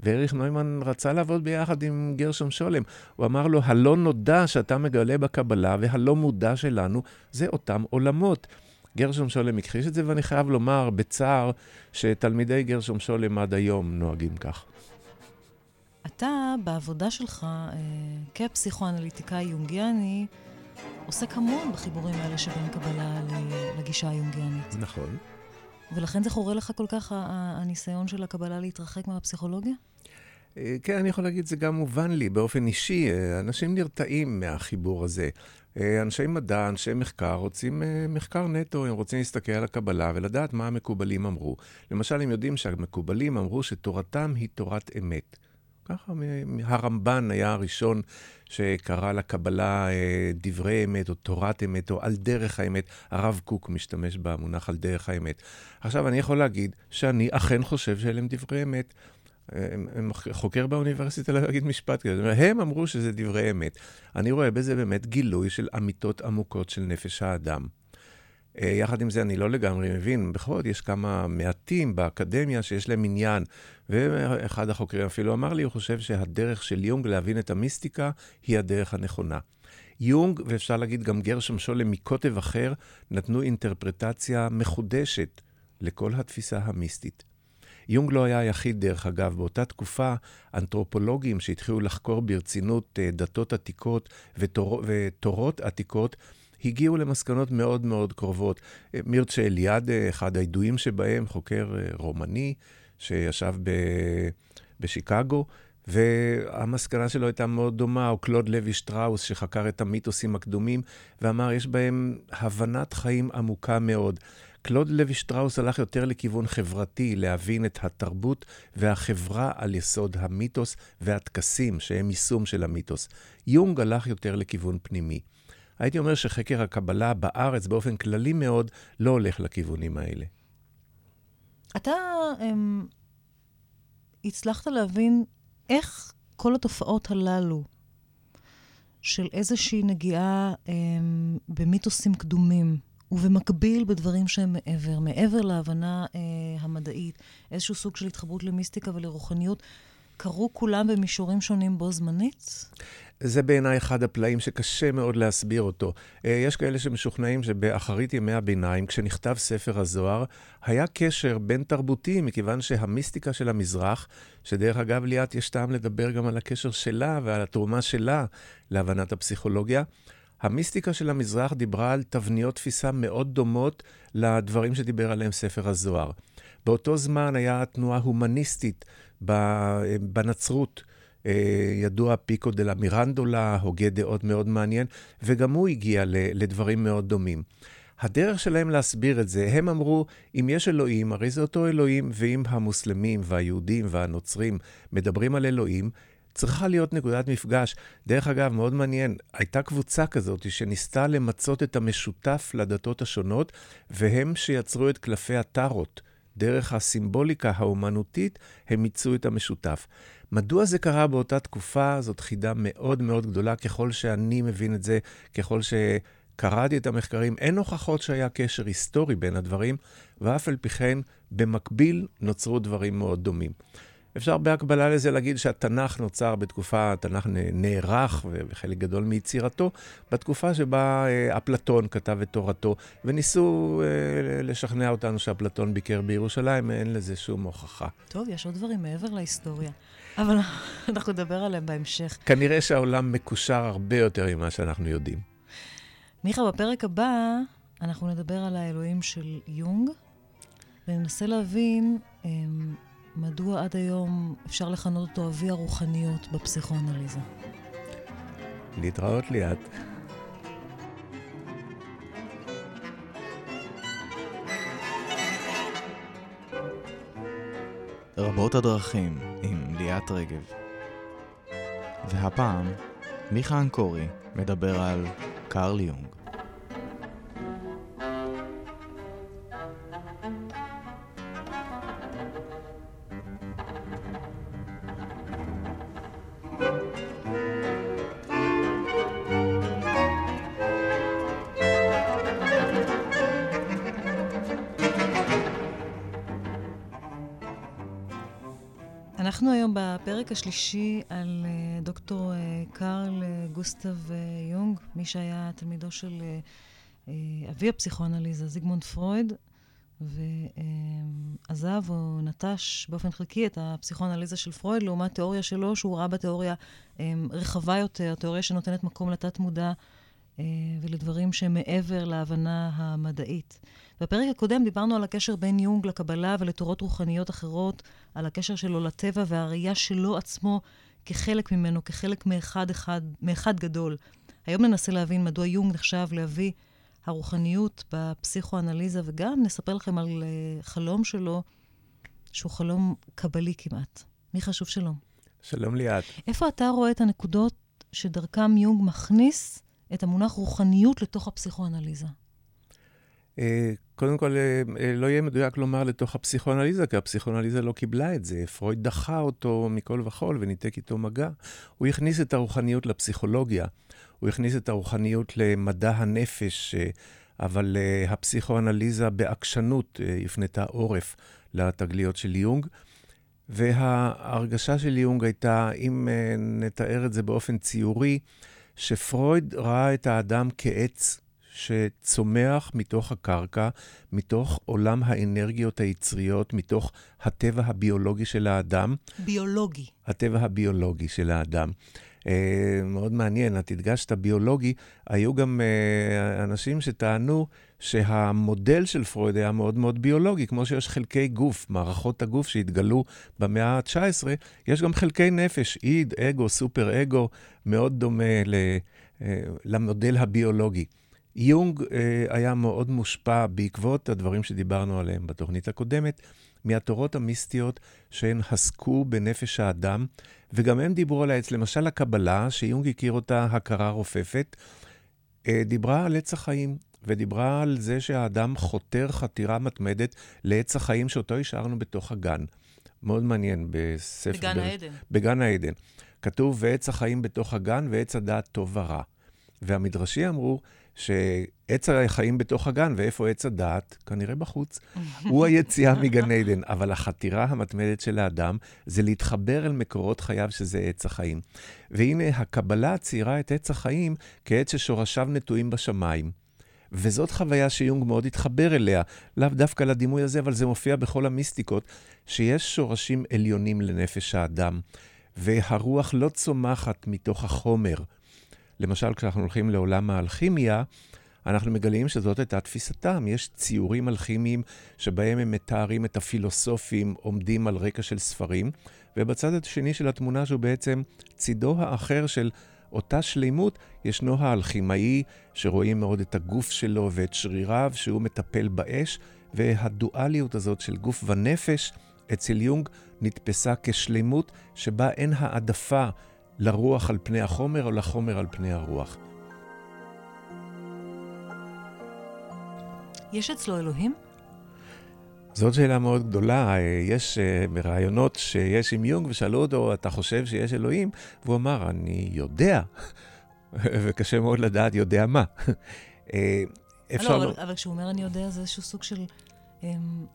ואריך נוימן רצה לעבוד ביחד עם גרשום שולם. הוא אמר לו, הלא נודע שאתה מגלה בקבלה והלא מודע שלנו, זה אותם עולמות. גרשום שולם הכחיש את זה, ואני חייב לומר בצער שתלמידי גרשום שולם עד היום נוהגים כך. אתה, בעבודה שלך אה, כפסיכואנליטיקאי יונגיאני, עוסק המון בחיבורים האלה שבין קבלה לגישה היונגיאנית. נכון. ולכן זה חורה לך כל כך הניסיון של הקבלה להתרחק מהפסיכולוגיה? אה, כן, אני יכול להגיד, זה גם מובן לי באופן אישי. אה, אנשים נרתעים מהחיבור הזה. אנשי מדע, אנשי מחקר, רוצים מחקר נטו, הם רוצים להסתכל על הקבלה ולדעת מה המקובלים אמרו. למשל, הם יודעים שהמקובלים אמרו שתורתם היא תורת אמת. ככה הרמב"ן היה הראשון שקרא לקבלה אה, דברי אמת או תורת אמת או על דרך האמת. הרב קוק משתמש במונח על דרך האמת. עכשיו, אני יכול להגיד שאני אכן חושב שאלה הם דברי אמת. הם חוקר באוניברסיטה להגיד משפט כזה. הם אמרו שזה דברי אמת. אני רואה בזה באמת גילוי של אמיתות עמוקות של נפש האדם. אה, יחד עם זה, אני לא לגמרי מבין, בכל זאת יש כמה מעטים באקדמיה שיש להם עניין, ואחד החוקרים אפילו אמר לי, הוא חושב שהדרך של יונג להבין את המיסטיקה היא הדרך הנכונה. יונג, ואפשר להגיד גם גרשם שולם מקוטב אחר, נתנו אינטרפרטציה מחודשת לכל התפיסה המיסטית. יונג לא היה היחיד, דרך אגב, באותה תקופה, אנתרופולוגים שהתחילו לחקור ברצינות אה, דתות עתיקות ותור, ותורות עתיקות, הגיעו למסקנות מאוד מאוד קרובות. מירצ'ה אליאדה, אחד הידועים שבהם, חוקר אה, רומני שישב ב... בשיקגו, והמסקנה שלו הייתה מאוד דומה, או קלוד לוי שטראוס, שחקר את המיתוסים הקדומים, ואמר, יש בהם הבנת חיים עמוקה מאוד. קלוד לוי שטראוס הלך יותר לכיוון חברתי, להבין את התרבות והחברה על יסוד המיתוס והטקסים, שהם יישום של המיתוס. יונג הלך יותר לכיוון פנימי. הייתי אומר שחקר הקבלה בארץ באופן כללי מאוד לא הולך לכיוונים האלה. אתה הם, הצלחת להבין איך כל התופעות הללו של איזושהי נגיעה הם, במיתוסים קדומים, ובמקביל בדברים שהם מעבר, מעבר להבנה אה, המדעית, איזשהו סוג של התחברות למיסטיקה ולרוחניות, קרו כולם במישורים שונים בו זמנית? זה בעיניי אחד הפלאים שקשה מאוד להסביר אותו. אה, יש כאלה שמשוכנעים שבאחרית ימי הביניים, כשנכתב ספר הזוהר, היה קשר בין תרבותי, מכיוון שהמיסטיקה של המזרח, שדרך אגב, ליאת, יש טעם לדבר גם על הקשר שלה ועל התרומה שלה להבנת הפסיכולוגיה. המיסטיקה של המזרח דיברה על תבניות תפיסה מאוד דומות לדברים שדיבר עליהם ספר הזוהר. באותו זמן היה תנועה הומניסטית בנצרות. אה, ידוע פיקו דה לה מירנדולה, הוגה דעות מאוד מעניין, וגם הוא הגיע לדברים מאוד דומים. הדרך שלהם להסביר את זה, הם אמרו, אם יש אלוהים, הרי זה אותו אלוהים, ואם המוסלמים והיהודים והנוצרים מדברים על אלוהים, צריכה להיות נקודת מפגש. דרך אגב, מאוד מעניין, הייתה קבוצה כזאת שניסתה למצות את המשותף לדתות השונות, והם שיצרו את קלפי הטארות. דרך הסימבוליקה האומנותית, הם מיצו את המשותף. מדוע זה קרה באותה תקופה? זאת חידה מאוד מאוד גדולה, ככל שאני מבין את זה, ככל שקראתי את המחקרים, אין הוכחות שהיה קשר היסטורי בין הדברים, ואף על פי כן, במקביל נוצרו דברים מאוד דומים. אפשר בהקבלה לזה להגיד שהתנ"ך נוצר בתקופה, התנ"ך נערך, וחלק גדול מיצירתו, בתקופה שבה אה, אפלטון כתב את תורתו, וניסו אה, לשכנע אותנו שאפלטון ביקר בירושלים, אין לזה שום הוכחה. טוב, יש עוד דברים מעבר להיסטוריה, אבל אנחנו נדבר עליהם בהמשך. כנראה שהעולם מקושר הרבה יותר ממה שאנחנו יודעים. מיכה, בפרק הבא אנחנו נדבר על האלוהים של יונג, וננסה להבין... אמ, מדוע עד היום אפשר לכנות אותו אבי הרוחניות בפסיכואנליזה? להתראות ליאת. רבות הדרכים עם ליאת רגב. והפעם, מיכה אנקורי מדבר על קרל יונג. השלישי על uh, דוקטור uh, קרל uh, גוסטב יונג, מי שהיה תלמידו של אבי הפסיכואנליזה, זיגמונד פרויד, ועזב או נטש באופן חלקי את הפסיכואנליזה של פרויד, לעומת תיאוריה שלו, שהוא ראה בתיאוריה רחבה יותר, תיאוריה שנותנת מקום לתת-מודע ולדברים שמעבר להבנה המדעית. בפרק הקודם דיברנו על הקשר בין יונג לקבלה ולתורות רוחניות אחרות, על הקשר שלו לטבע והראייה שלו עצמו כחלק ממנו, כחלק מאחד, אחד, מאחד גדול. היום ננסה להבין מדוע יונג נחשב לאבי הרוחניות בפסיכואנליזה, וגם נספר לכם על uh, חלום שלו, שהוא חלום קבלי כמעט. מי חשוב שלום? שלום ליאת. איפה אתה רואה את הנקודות שדרכם יונג מכניס את המונח רוחניות לתוך הפסיכואנליזה? אה, קודם כל, אה, אה, לא יהיה מדויק לומר לתוך הפסיכואנליזה, כי הפסיכואנליזה לא קיבלה את זה. פרויד דחה אותו מכל וכול וניתק איתו מגע. הוא הכניס את הרוחניות לפסיכולוגיה, הוא הכניס את הרוחניות למדע הנפש, אבל הפסיכואנליזה בעקשנות הפנתה עורף לתגליות של יונג. וההרגשה של יונג הייתה, אם נתאר את זה באופן ציורי, שפרויד ראה את האדם כעץ שצומח מתוך הקרקע, מתוך עולם האנרגיות היצריות, מתוך הטבע הביולוגי של האדם. ביולוגי. הטבע הביולוגי של האדם. Uh, מאוד מעניין, את הדגשת ביולוגי, היו גם uh, אנשים שטענו שהמודל של פרויד היה מאוד מאוד ביולוגי, כמו שיש חלקי גוף, מערכות הגוף שהתגלו במאה ה-19, יש גם חלקי נפש, איד, אגו, סופר אגו, מאוד דומה ל, uh, למודל הביולוגי. יונג אה, היה מאוד מושפע בעקבות הדברים שדיברנו עליהם בתוכנית הקודמת, מהתורות המיסטיות שהן עסקו בנפש האדם, וגם הם דיברו על העץ. למשל, הקבלה, שיונג הכיר אותה הכרה רופפת, אה, דיברה על עץ החיים, ודיברה על זה שהאדם חותר חתירה מתמדת לעץ החיים שאותו השארנו בתוך הגן. מאוד מעניין בספר... בגן ב... העדן. בגן העדן. כתוב, ועץ החיים בתוך הגן, ועץ הדעת טוב ורע. והמדרשי אמרו שעץ החיים בתוך הגן, ואיפה עץ הדעת? כנראה בחוץ. הוא היציאה מגן עדן, אבל החתירה המתמדת של האדם זה להתחבר אל מקורות חייו, שזה עץ החיים. והנה, הקבלה ציירה את עץ החיים כעץ ששורשיו נטועים בשמיים. וזאת חוויה שיונג מאוד התחבר אליה, לאו דווקא לדימוי הזה, אבל זה מופיע בכל המיסטיקות, שיש שורשים עליונים לנפש האדם, והרוח לא צומחת מתוך החומר. למשל, כשאנחנו הולכים לעולם האלכימיה, אנחנו מגלים שזאת הייתה תפיסתם. יש ציורים אלכימיים שבהם הם מתארים את הפילוסופים עומדים על רקע של ספרים, ובצד השני של התמונה שהוא בעצם צידו האחר של אותה שלימות, ישנו האלכימאי שרואים מאוד את הגוף שלו ואת שריריו, שהוא מטפל באש, והדואליות הזאת של גוף ונפש, אצל יונג נתפסה כשלימות שבה אין העדפה לרוח על פני החומר או לחומר על פני הרוח. יש אצלו אלוהים? זאת שאלה מאוד גדולה. יש מראיונות אה, שיש עם יונג, ושאלו אותו, אתה חושב שיש אלוהים? והוא אמר, אני יודע, וקשה מאוד לדעת יודע מה. אה, אפשר... לא, אבל, אבל כשהוא אומר אני יודע, זה איזשהו סוג של... אמ,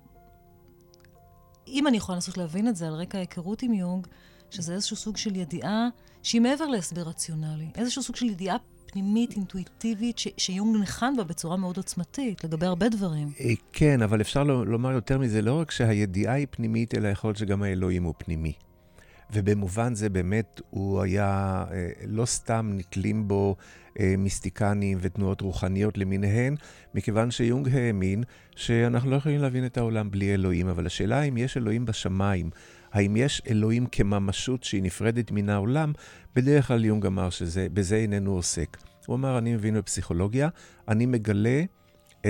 אם אני יכולה לנסות להבין את זה על רקע ההיכרות עם יונג, שזה איזשהו סוג של ידיעה שהיא מעבר להסבר רציונלי. איזשהו סוג של ידיעה פנימית, אינטואיטיבית, ש- שיונג ניחן בה בצורה מאוד עוצמתית, לגבי הרבה דברים. אה, כן, אבל אפשר לומר יותר מזה, לא רק שהידיעה היא פנימית, אלא יכול להיות שגם האלוהים הוא פנימי. ובמובן זה באמת הוא היה, אה, לא סתם נתלים בו אה, מיסטיקנים ותנועות רוחניות למיניהן, מכיוון שיונג האמין שאנחנו לא יכולים להבין את העולם בלי אלוהים, אבל השאלה אם יש אלוהים בשמיים, האם יש אלוהים כממשות שהיא נפרדת מן העולם, בדרך כלל יונג אמר שבזה איננו עוסק. הוא אמר, אני מבין בפסיכולוגיה, אני מגלה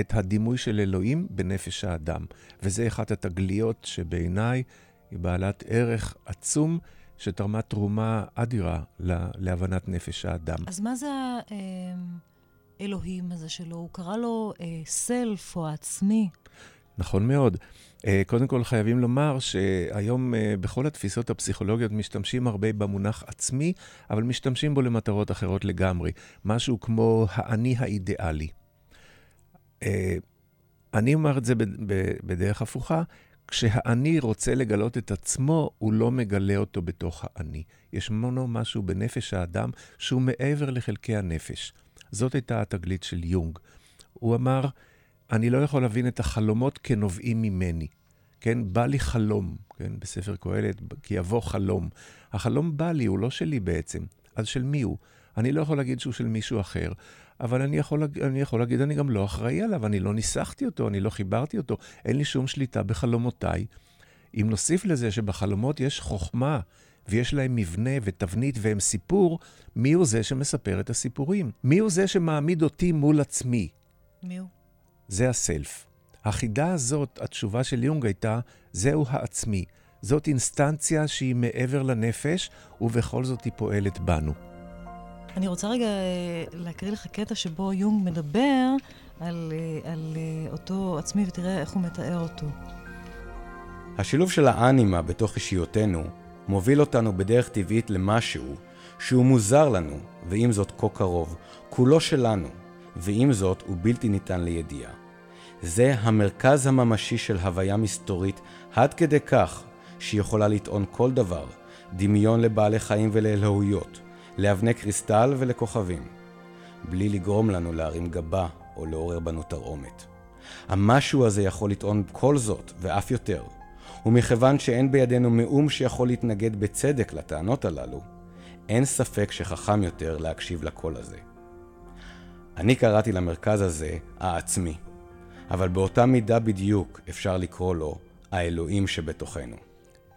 את הדימוי של אלוהים בנפש האדם. וזה אחת התגליות שבעיניי היא בעלת ערך עצום, שתרמה תרומה אדירה להבנת נפש האדם. אז מה זה האלוהים הזה שלו? הוא קרא לו סלף אה, או עצמי. נכון מאוד. אה, קודם כל חייבים לומר שהיום אה, בכל התפיסות הפסיכולוגיות משתמשים הרבה במונח עצמי, אבל משתמשים בו למטרות אחרות לגמרי. משהו כמו האני האידיאלי. אה, אני אומר את זה בדרך הפוכה, כשהאני רוצה לגלות את עצמו, הוא לא מגלה אותו בתוך האני. יש מונו משהו בנפש האדם שהוא מעבר לחלקי הנפש. זאת הייתה התגלית של יונג. הוא אמר, אני לא יכול להבין את החלומות כנובעים ממני. כן, בא לי חלום, כן, בספר קהלת, כי יבוא חלום. החלום בא לי, הוא לא שלי בעצם. אז של מי הוא? אני לא יכול להגיד שהוא של מישהו אחר, אבל אני יכול, אני יכול להגיד, אני גם לא אחראי עליו, אני לא ניסחתי אותו, אני לא חיברתי אותו, אין לי שום שליטה בחלומותיי. אם נוסיף לזה שבחלומות יש חוכמה, ויש להם מבנה ותבנית והם סיפור, מי הוא זה שמספר את הסיפורים? מי הוא זה שמעמיד אותי מול עצמי? מי הוא? זה הסלף. החידה הזאת, התשובה של יונג הייתה, זהו העצמי. זאת אינסטנציה שהיא מעבר לנפש, ובכל זאת היא פועלת בנו. אני רוצה רגע אה, להקריא לך קטע שבו יונג מדבר על, אה, על אה, אותו עצמי, ותראה איך הוא מתאר אותו. השילוב של האנימה בתוך אישיותנו מוביל אותנו בדרך טבעית למשהו שהוא מוזר לנו, ועם זאת כה קרוב, כולו שלנו, ועם זאת הוא בלתי ניתן לידיעה. זה המרכז הממשי של הוויה מסתורית, עד כדי כך שהיא יכולה לטעון כל דבר, דמיון לבעלי חיים ולאלוהויות, לאבני קריסטל ולכוכבים, בלי לגרום לנו להרים גבה או לעורר בנו תרעומת. המשהו הזה יכול לטעון כל זאת, ואף יותר, ומכיוון שאין בידינו מאום שיכול להתנגד בצדק לטענות הללו, אין ספק שחכם יותר להקשיב לקול הזה. אני קראתי למרכז הזה העצמי. אבל באותה מידה בדיוק אפשר לקרוא לו האלוהים שבתוכנו.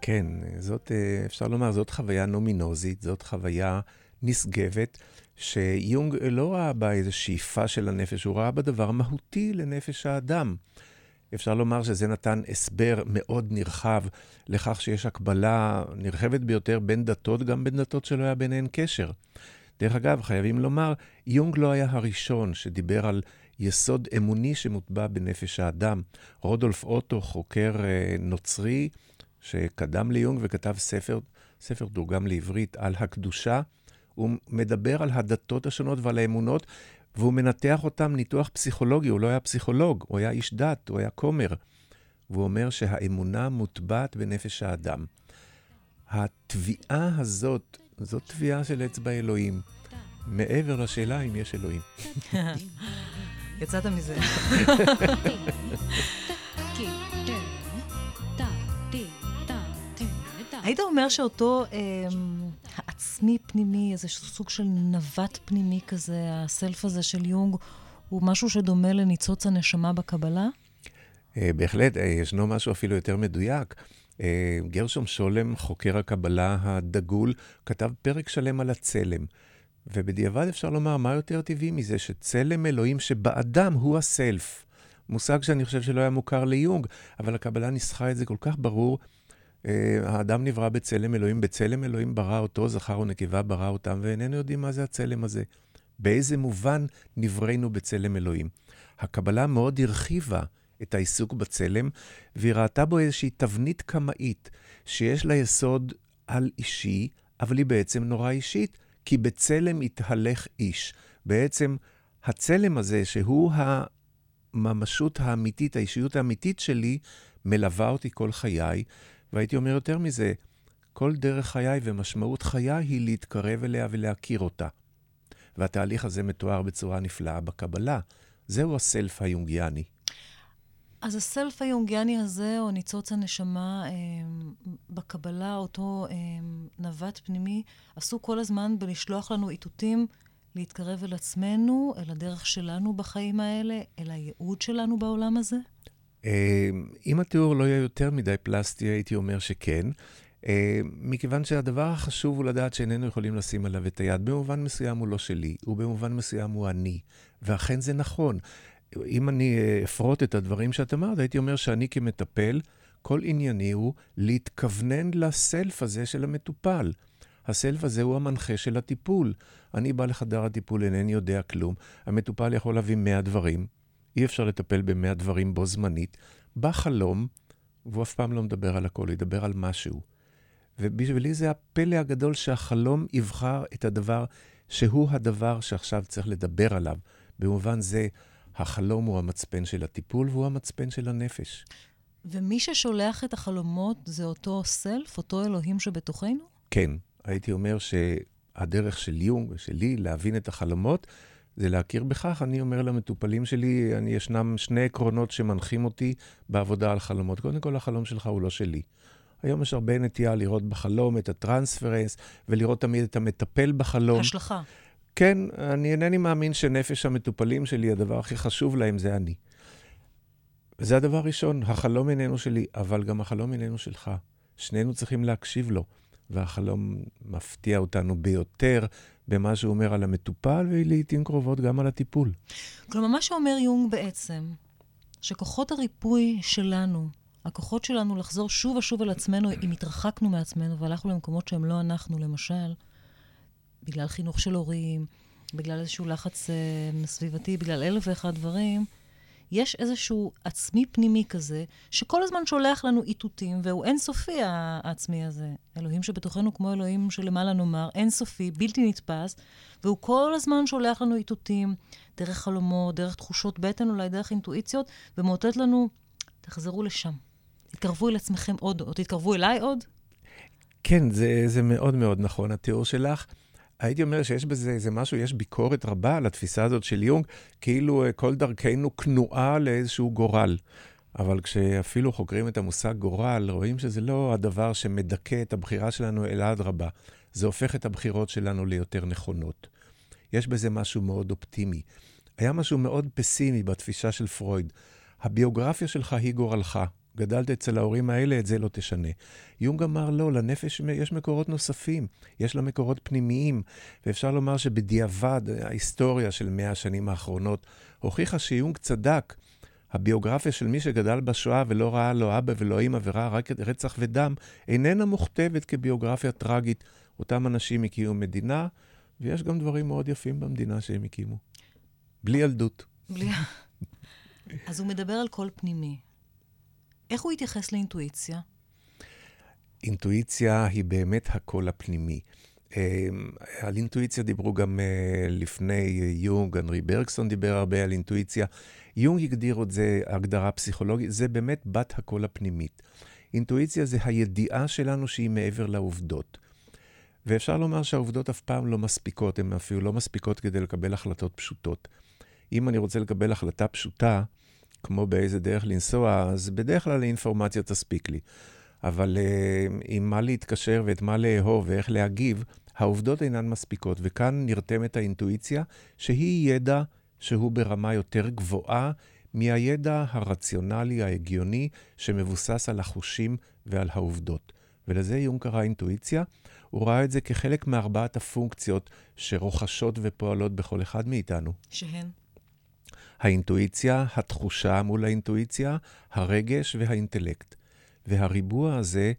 כן, זאת, אה, אפשר לומר, זאת חוויה נומינוזית, זאת חוויה נשגבת, שיונג לא ראה בה איזו שאיפה של הנפש, הוא ראה בה דבר מהותי לנפש האדם. אפשר לומר שזה נתן הסבר מאוד נרחב לכך שיש הקבלה נרחבת ביותר בין דתות, גם בין דתות שלא היה ביניהן קשר. דרך אגב, חייבים לומר, יונג לא היה הראשון שדיבר על יסוד אמוני שמוטבע בנפש האדם. רודולף אוטו, חוקר אה, נוצרי שקדם ליונג וכתב ספר, ספר תורגם לעברית על הקדושה, הוא מדבר על הדתות השונות ועל האמונות, והוא מנתח אותם ניתוח פסיכולוגי, הוא לא היה פסיכולוג, הוא היה איש דת, הוא היה כומר. והוא אומר שהאמונה מוטבעת בנפש האדם. התביעה הזאת, זאת תביעה של אצבע אלוהים, מעבר לשאלה אם יש אלוהים. יצאת מזה. היית אומר שאותו העצמי פנימי, איזשהו סוג של נווט פנימי כזה, הסלף הזה של יונג, הוא משהו שדומה לניצוץ הנשמה בקבלה? אה, בהחלט, אה, ישנו משהו אפילו יותר מדויק. אה, גרשום שולם, חוקר הקבלה הדגול, כתב פרק שלם על הצלם. ובדיעבד אפשר לומר, מה יותר טבעי מזה שצלם אלוהים שבאדם הוא הסלף. מושג שאני חושב שלא היה מוכר ליונג, אבל הקבלה ניסחה את זה כל כך ברור. אה, האדם נברא בצלם אלוהים, בצלם אלוהים ברא אותו, זכר ונקבה ברא אותם, ואיננו יודעים מה זה הצלם הזה. באיזה מובן נבראנו בצלם אלוהים. הקבלה מאוד הרחיבה את העיסוק בצלם, והיא ראתה בו איזושהי תבנית קמאית, שיש לה יסוד על אישי, אבל היא בעצם נורא אישית, כי בצלם יתהלך איש. בעצם הצלם הזה, שהוא הממשות האמיתית, האישיות האמיתית שלי, מלווה אותי כל חיי, והייתי אומר יותר מזה, כל דרך חיי ומשמעות חיי היא להתקרב אליה ולהכיר אותה. והתהליך הזה מתואר בצורה נפלאה בקבלה. זהו הסלף היונגיאני. אז הסלף היונגיאני הזה, או ניצוץ הנשמה אה, בקבלה, אותו אה, נווט פנימי, עשו כל הזמן בלשלוח לנו איתותים להתקרב אל עצמנו, אל הדרך שלנו בחיים האלה, אל הייעוד שלנו בעולם הזה? אה, אם התיאור לא יהיה יותר מדי פלסטי, הייתי אומר שכן. אה, מכיוון שהדבר החשוב הוא לדעת שאיננו יכולים לשים עליו את היד. במובן מסוים הוא לא שלי, ובמובן מסוים הוא אני. ואכן זה נכון. אם אני אה, אפרוט את הדברים שאת אמרת, הייתי אומר שאני כמטפל, כל ענייני הוא להתכוונן לסלף הזה של המטופל. הסלף הזה הוא המנחה של הטיפול. אני בא לחדר הטיפול, אינני יודע כלום. המטופל יכול להביא מאה דברים, אי אפשר לטפל במאה דברים בו זמנית. בא חלום, והוא אף פעם לא מדבר על הכל, הוא ידבר על משהו. ובשבילי זה הפלא הגדול שהחלום יבחר את הדבר שהוא הדבר שעכשיו צריך לדבר עליו. במובן זה, החלום הוא המצפן של הטיפול והוא המצפן של הנפש. ומי ששולח את החלומות זה אותו סלף, אותו אלוהים שבתוכנו? כן. הייתי אומר שהדרך של יונג ושלי להבין את החלומות זה להכיר בכך. אני אומר למטופלים שלי, אני, ישנם שני עקרונות שמנחים אותי בעבודה על חלומות. קודם כל, החלום שלך הוא לא שלי. היום יש הרבה נטייה לראות בחלום את הטרנספרנס, ולראות תמיד את המטפל בחלום. השלכה. כן, אני אינני מאמין שנפש המטופלים שלי, הדבר הכי חשוב להם זה אני. זה הדבר הראשון, החלום איננו שלי, אבל גם החלום איננו שלך. שנינו צריכים להקשיב לו, והחלום מפתיע אותנו ביותר במה שהוא אומר על המטופל, ולעיתים קרובות גם על הטיפול. כלומר, מה שאומר יונג בעצם, שכוחות הריפוי שלנו, הכוחות שלנו לחזור שוב ושוב על עצמנו, אם התרחקנו מעצמנו והלכנו למקומות שהם לא אנחנו, למשל, בגלל חינוך של הורים, בגלל איזשהו לחץ uh, סביבתי, בגלל אלף ואחד דברים, יש איזשהו עצמי פנימי כזה, שכל הזמן שולח לנו איתותים, והוא אינסופי, העצמי הזה. אלוהים שבתוכנו, כמו אלוהים שלמעלה נאמר, אינסופי, בלתי נתפס, והוא כל הזמן שולח לנו איתותים, דרך חלומות, דרך תחושות בטן, אולי דרך אינטואיציות, ומאותת לנו, תחזרו לשם. תתקרבו אל עצמכם עוד, או תתקרבו אליי עוד. כן, זה, זה מאוד מאוד נכון, התיאור שלך. הייתי אומר שיש בזה איזה משהו, יש ביקורת רבה על התפיסה הזאת של יונג, כאילו אה, כל דרכנו כנועה לאיזשהו גורל. אבל כשאפילו חוקרים את המושג גורל, רואים שזה לא הדבר שמדכא את הבחירה שלנו, אלא אדרבה. זה הופך את הבחירות שלנו ליותר נכונות. יש בזה משהו מאוד אופטימי. היה משהו מאוד פסימי בתפיסה של פרויד. הביוגרפיה שלך היא גורלך. גדלת אצל ההורים האלה, את זה לא תשנה. יונג אמר, לא, לנפש יש מקורות נוספים, יש לה מקורות פנימיים, ואפשר לומר שבדיעבד, ההיסטוריה של מאה השנים האחרונות הוכיחה שיונג צדק. הביוגרפיה של מי שגדל בשואה ולא ראה לא אבא ולא אימא וראה רק רצח ודם, איננה מוכתבת כביוגרפיה טרגית. אותם אנשים הקימו מדינה, ויש גם דברים מאוד יפים במדינה שהם הקימו. בלי ילדות. בלי... אז הוא מדבר על קול פנימי. איך הוא התייחס לאינטואיציה? אינטואיציה היא באמת הקול הפנימי. אמ, על אינטואיציה דיברו גם אה, לפני יונג, אנרי ברקסון דיבר הרבה על אינטואיציה. יונג הגדיר את זה הגדרה פסיכולוגית, זה באמת בת הקול הפנימית. אינטואיציה זה הידיעה שלנו שהיא מעבר לעובדות. ואפשר לומר שהעובדות אף פעם לא מספיקות, הן אפילו לא מספיקות כדי לקבל החלטות פשוטות. אם אני רוצה לקבל החלטה פשוטה, כמו באיזה דרך לנסוע, אז בדרך כלל האינפורמציה תספיק לי. אבל uh, עם מה להתקשר ואת מה לאהוב ואיך להגיב, העובדות אינן מספיקות, וכאן נרתמת האינטואיציה, שהיא ידע שהוא ברמה יותר גבוהה מהידע הרציונלי, ההגיוני, שמבוסס על החושים ועל העובדות. ולזה יום קרא אינטואיציה. הוא ראה את זה כחלק מארבעת הפונקציות שרוכשות ופועלות בכל אחד מאיתנו. שהן? האינטואיציה, התחושה מול האינטואיציה, הרגש והאינטלקט. והריבוע הזה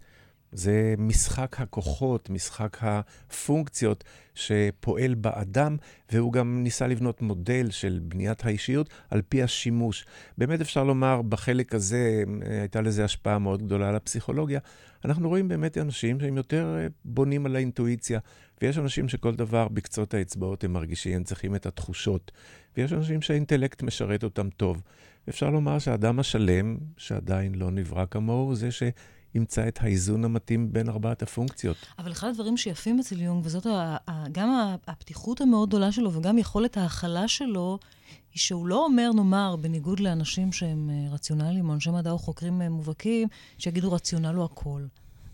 זה משחק הכוחות, משחק הפונקציות שפועל באדם, והוא גם ניסה לבנות מודל של בניית האישיות על פי השימוש. באמת אפשר לומר, בחלק הזה הייתה לזה השפעה מאוד גדולה על הפסיכולוגיה. אנחנו רואים באמת אנשים שהם יותר אה, בונים על האינטואיציה, ויש אנשים שכל דבר בקצות האצבעות הם מרגישים, הם צריכים את התחושות. ויש אנשים שהאינטלקט משרת אותם טוב. אפשר לומר שהאדם השלם, שעדיין לא נברא כמוהו, זה ש... ימצא את האיזון המתאים בין ארבעת הפונקציות. אבל אחד הדברים שיפים אצל יונג, וזאת גם הפתיחות המאוד גדולה שלו וגם יכולת ההכלה שלו, היא שהוא לא אומר, נאמר, בניגוד לאנשים שהם אה, רציונליים, או אנשי מדע או חוקרים אה, מובהקים, שיגידו רציונל הוא הכל.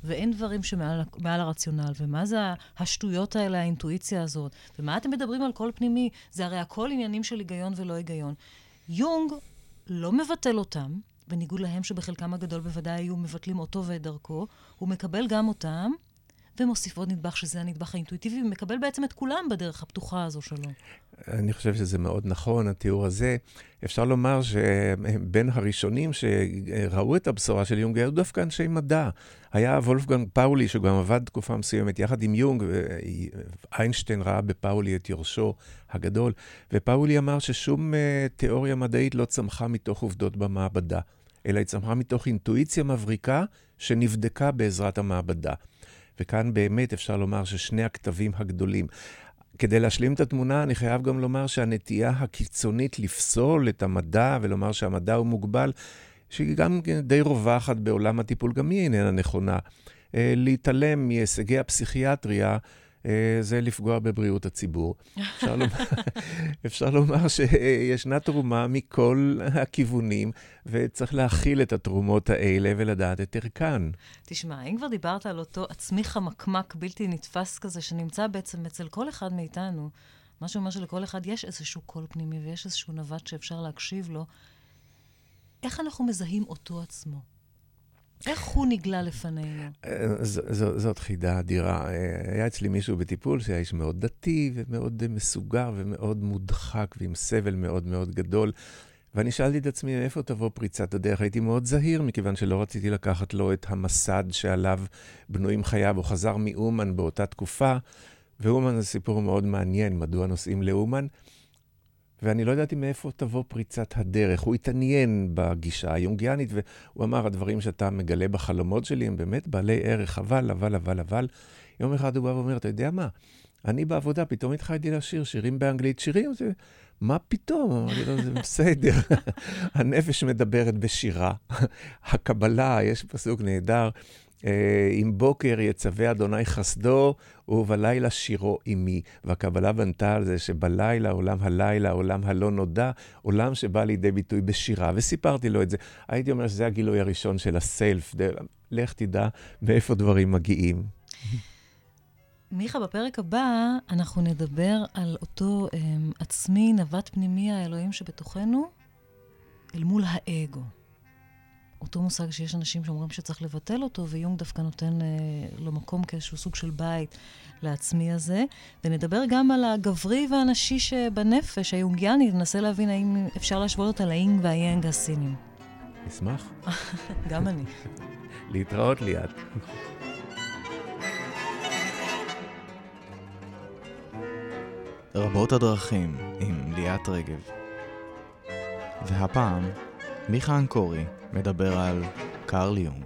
ואין דברים שמעל הרציונל, ומה זה השטויות האלה, האינטואיציה הזאת, ומה אתם מדברים על קול פנימי? זה הרי הכל עניינים של היגיון ולא היגיון. יונג לא מבטל אותם, בניגוד להם שבחלקם הגדול בוודאי היו מבטלים אותו ואת דרכו, הוא מקבל גם אותם, ומוסיף עוד נדבך שזה הנדבך האינטואיטיבי, ומקבל בעצם את כולם בדרך הפתוחה הזו שלו. אני חושב שזה מאוד נכון, התיאור הזה. אפשר לומר שבין הראשונים שראו את הבשורה של יונג היו דווקא אנשי מדע. היה וולפגנג פאולי, שגם עבד תקופה מסוימת יחד עם יונג, ואיינשטיין ראה בפאולי את יורשו הגדול, ופאולי אמר ששום אה, תיאוריה מדעית לא צמחה מתוך עובדות במעבדה, אלא היא צמחה מתוך אינטואיציה מבריקה שנבדקה בעזרת המעבדה. וכאן באמת אפשר לומר ששני הכתבים הגדולים. כדי להשלים את התמונה, אני חייב גם לומר שהנטייה הקיצונית לפסול את המדע ולומר שהמדע הוא מוגבל, שהיא גם די רווחת בעולם הטיפול, גם היא איננה נכונה. אה, להתעלם מהישגי הפסיכיאטריה זה לפגוע בבריאות הציבור. אפשר לומר, אפשר לומר שישנה תרומה מכל הכיוונים, וצריך להכיל את התרומות האלה ולדעת את ערכן. תשמע, אם כבר דיברת על אותו עצמי חמקמק בלתי נתפס כזה, שנמצא בעצם אצל כל אחד מאיתנו, מה שאומר שלכל אחד יש איזשהו קול פנימי ויש איזשהו נווט שאפשר להקשיב לו, איך אנחנו מזהים אותו עצמו? איך הוא נגלה לפנינו? אה, זאת חידה אדירה. אה, היה אצלי מישהו בטיפול שהיה איש מאוד דתי ומאוד מסוגר ומאוד מודחק ועם סבל מאוד מאוד גדול. ואני שאלתי את עצמי, איפה תבוא פריצת הדרך? הייתי מאוד זהיר, מכיוון שלא רציתי לקחת לו את המסד שעליו בנויים חייו. הוא חזר מאומן באותה תקופה, ואומן זה סיפור מאוד מעניין, מדוע נוסעים לאומן. ואני לא ידעתי מאיפה תבוא פריצת הדרך. הוא התעניין בגישה היונגיאנית, והוא אמר, הדברים שאתה מגלה בחלומות שלי הם באמת בעלי ערך, אבל, אבל, אבל, אבל. יום אחד הוא בא ואומר, אתה יודע מה? אני בעבודה, פתאום התחלתי לשיר שירים באנגלית. שירים, זה... מה פתאום? אמרתי לו, זה בסדר. הנפש מדברת בשירה. הקבלה, יש פסוק נהדר, אם אה, בוקר יצווה אדוני חסדו, ובלילה שירו עמי. והקבלה בנתה על זה שבלילה, עולם הלילה, עולם הלא נודע, עולם שבא לידי ביטוי בשירה. וסיפרתי לו את זה. הייתי אומר שזה הגילוי הראשון של הסלף. לך תדע מאיפה דברים מגיעים. מיכה, בפרק הבא אנחנו נדבר על אותו um, עצמי, נווט פנימי האלוהים שבתוכנו, אל מול האגו. אותו מושג שיש אנשים שאומרים שצריך לבטל אותו, ויונג דווקא נותן אה, לו מקום כאיזשהו סוג של בית לעצמי הזה. ונדבר גם על הגברי והנשי שבנפש, היונגיאני, ננסה להבין האם אפשר להשוות אותה לאינג והיאנג הסינים. נשמח. גם אני. להתראות ליאת. רבות הדרכים עם ליאת רגב. והפעם, מיכה אנקורי מדבר על קרל יונג.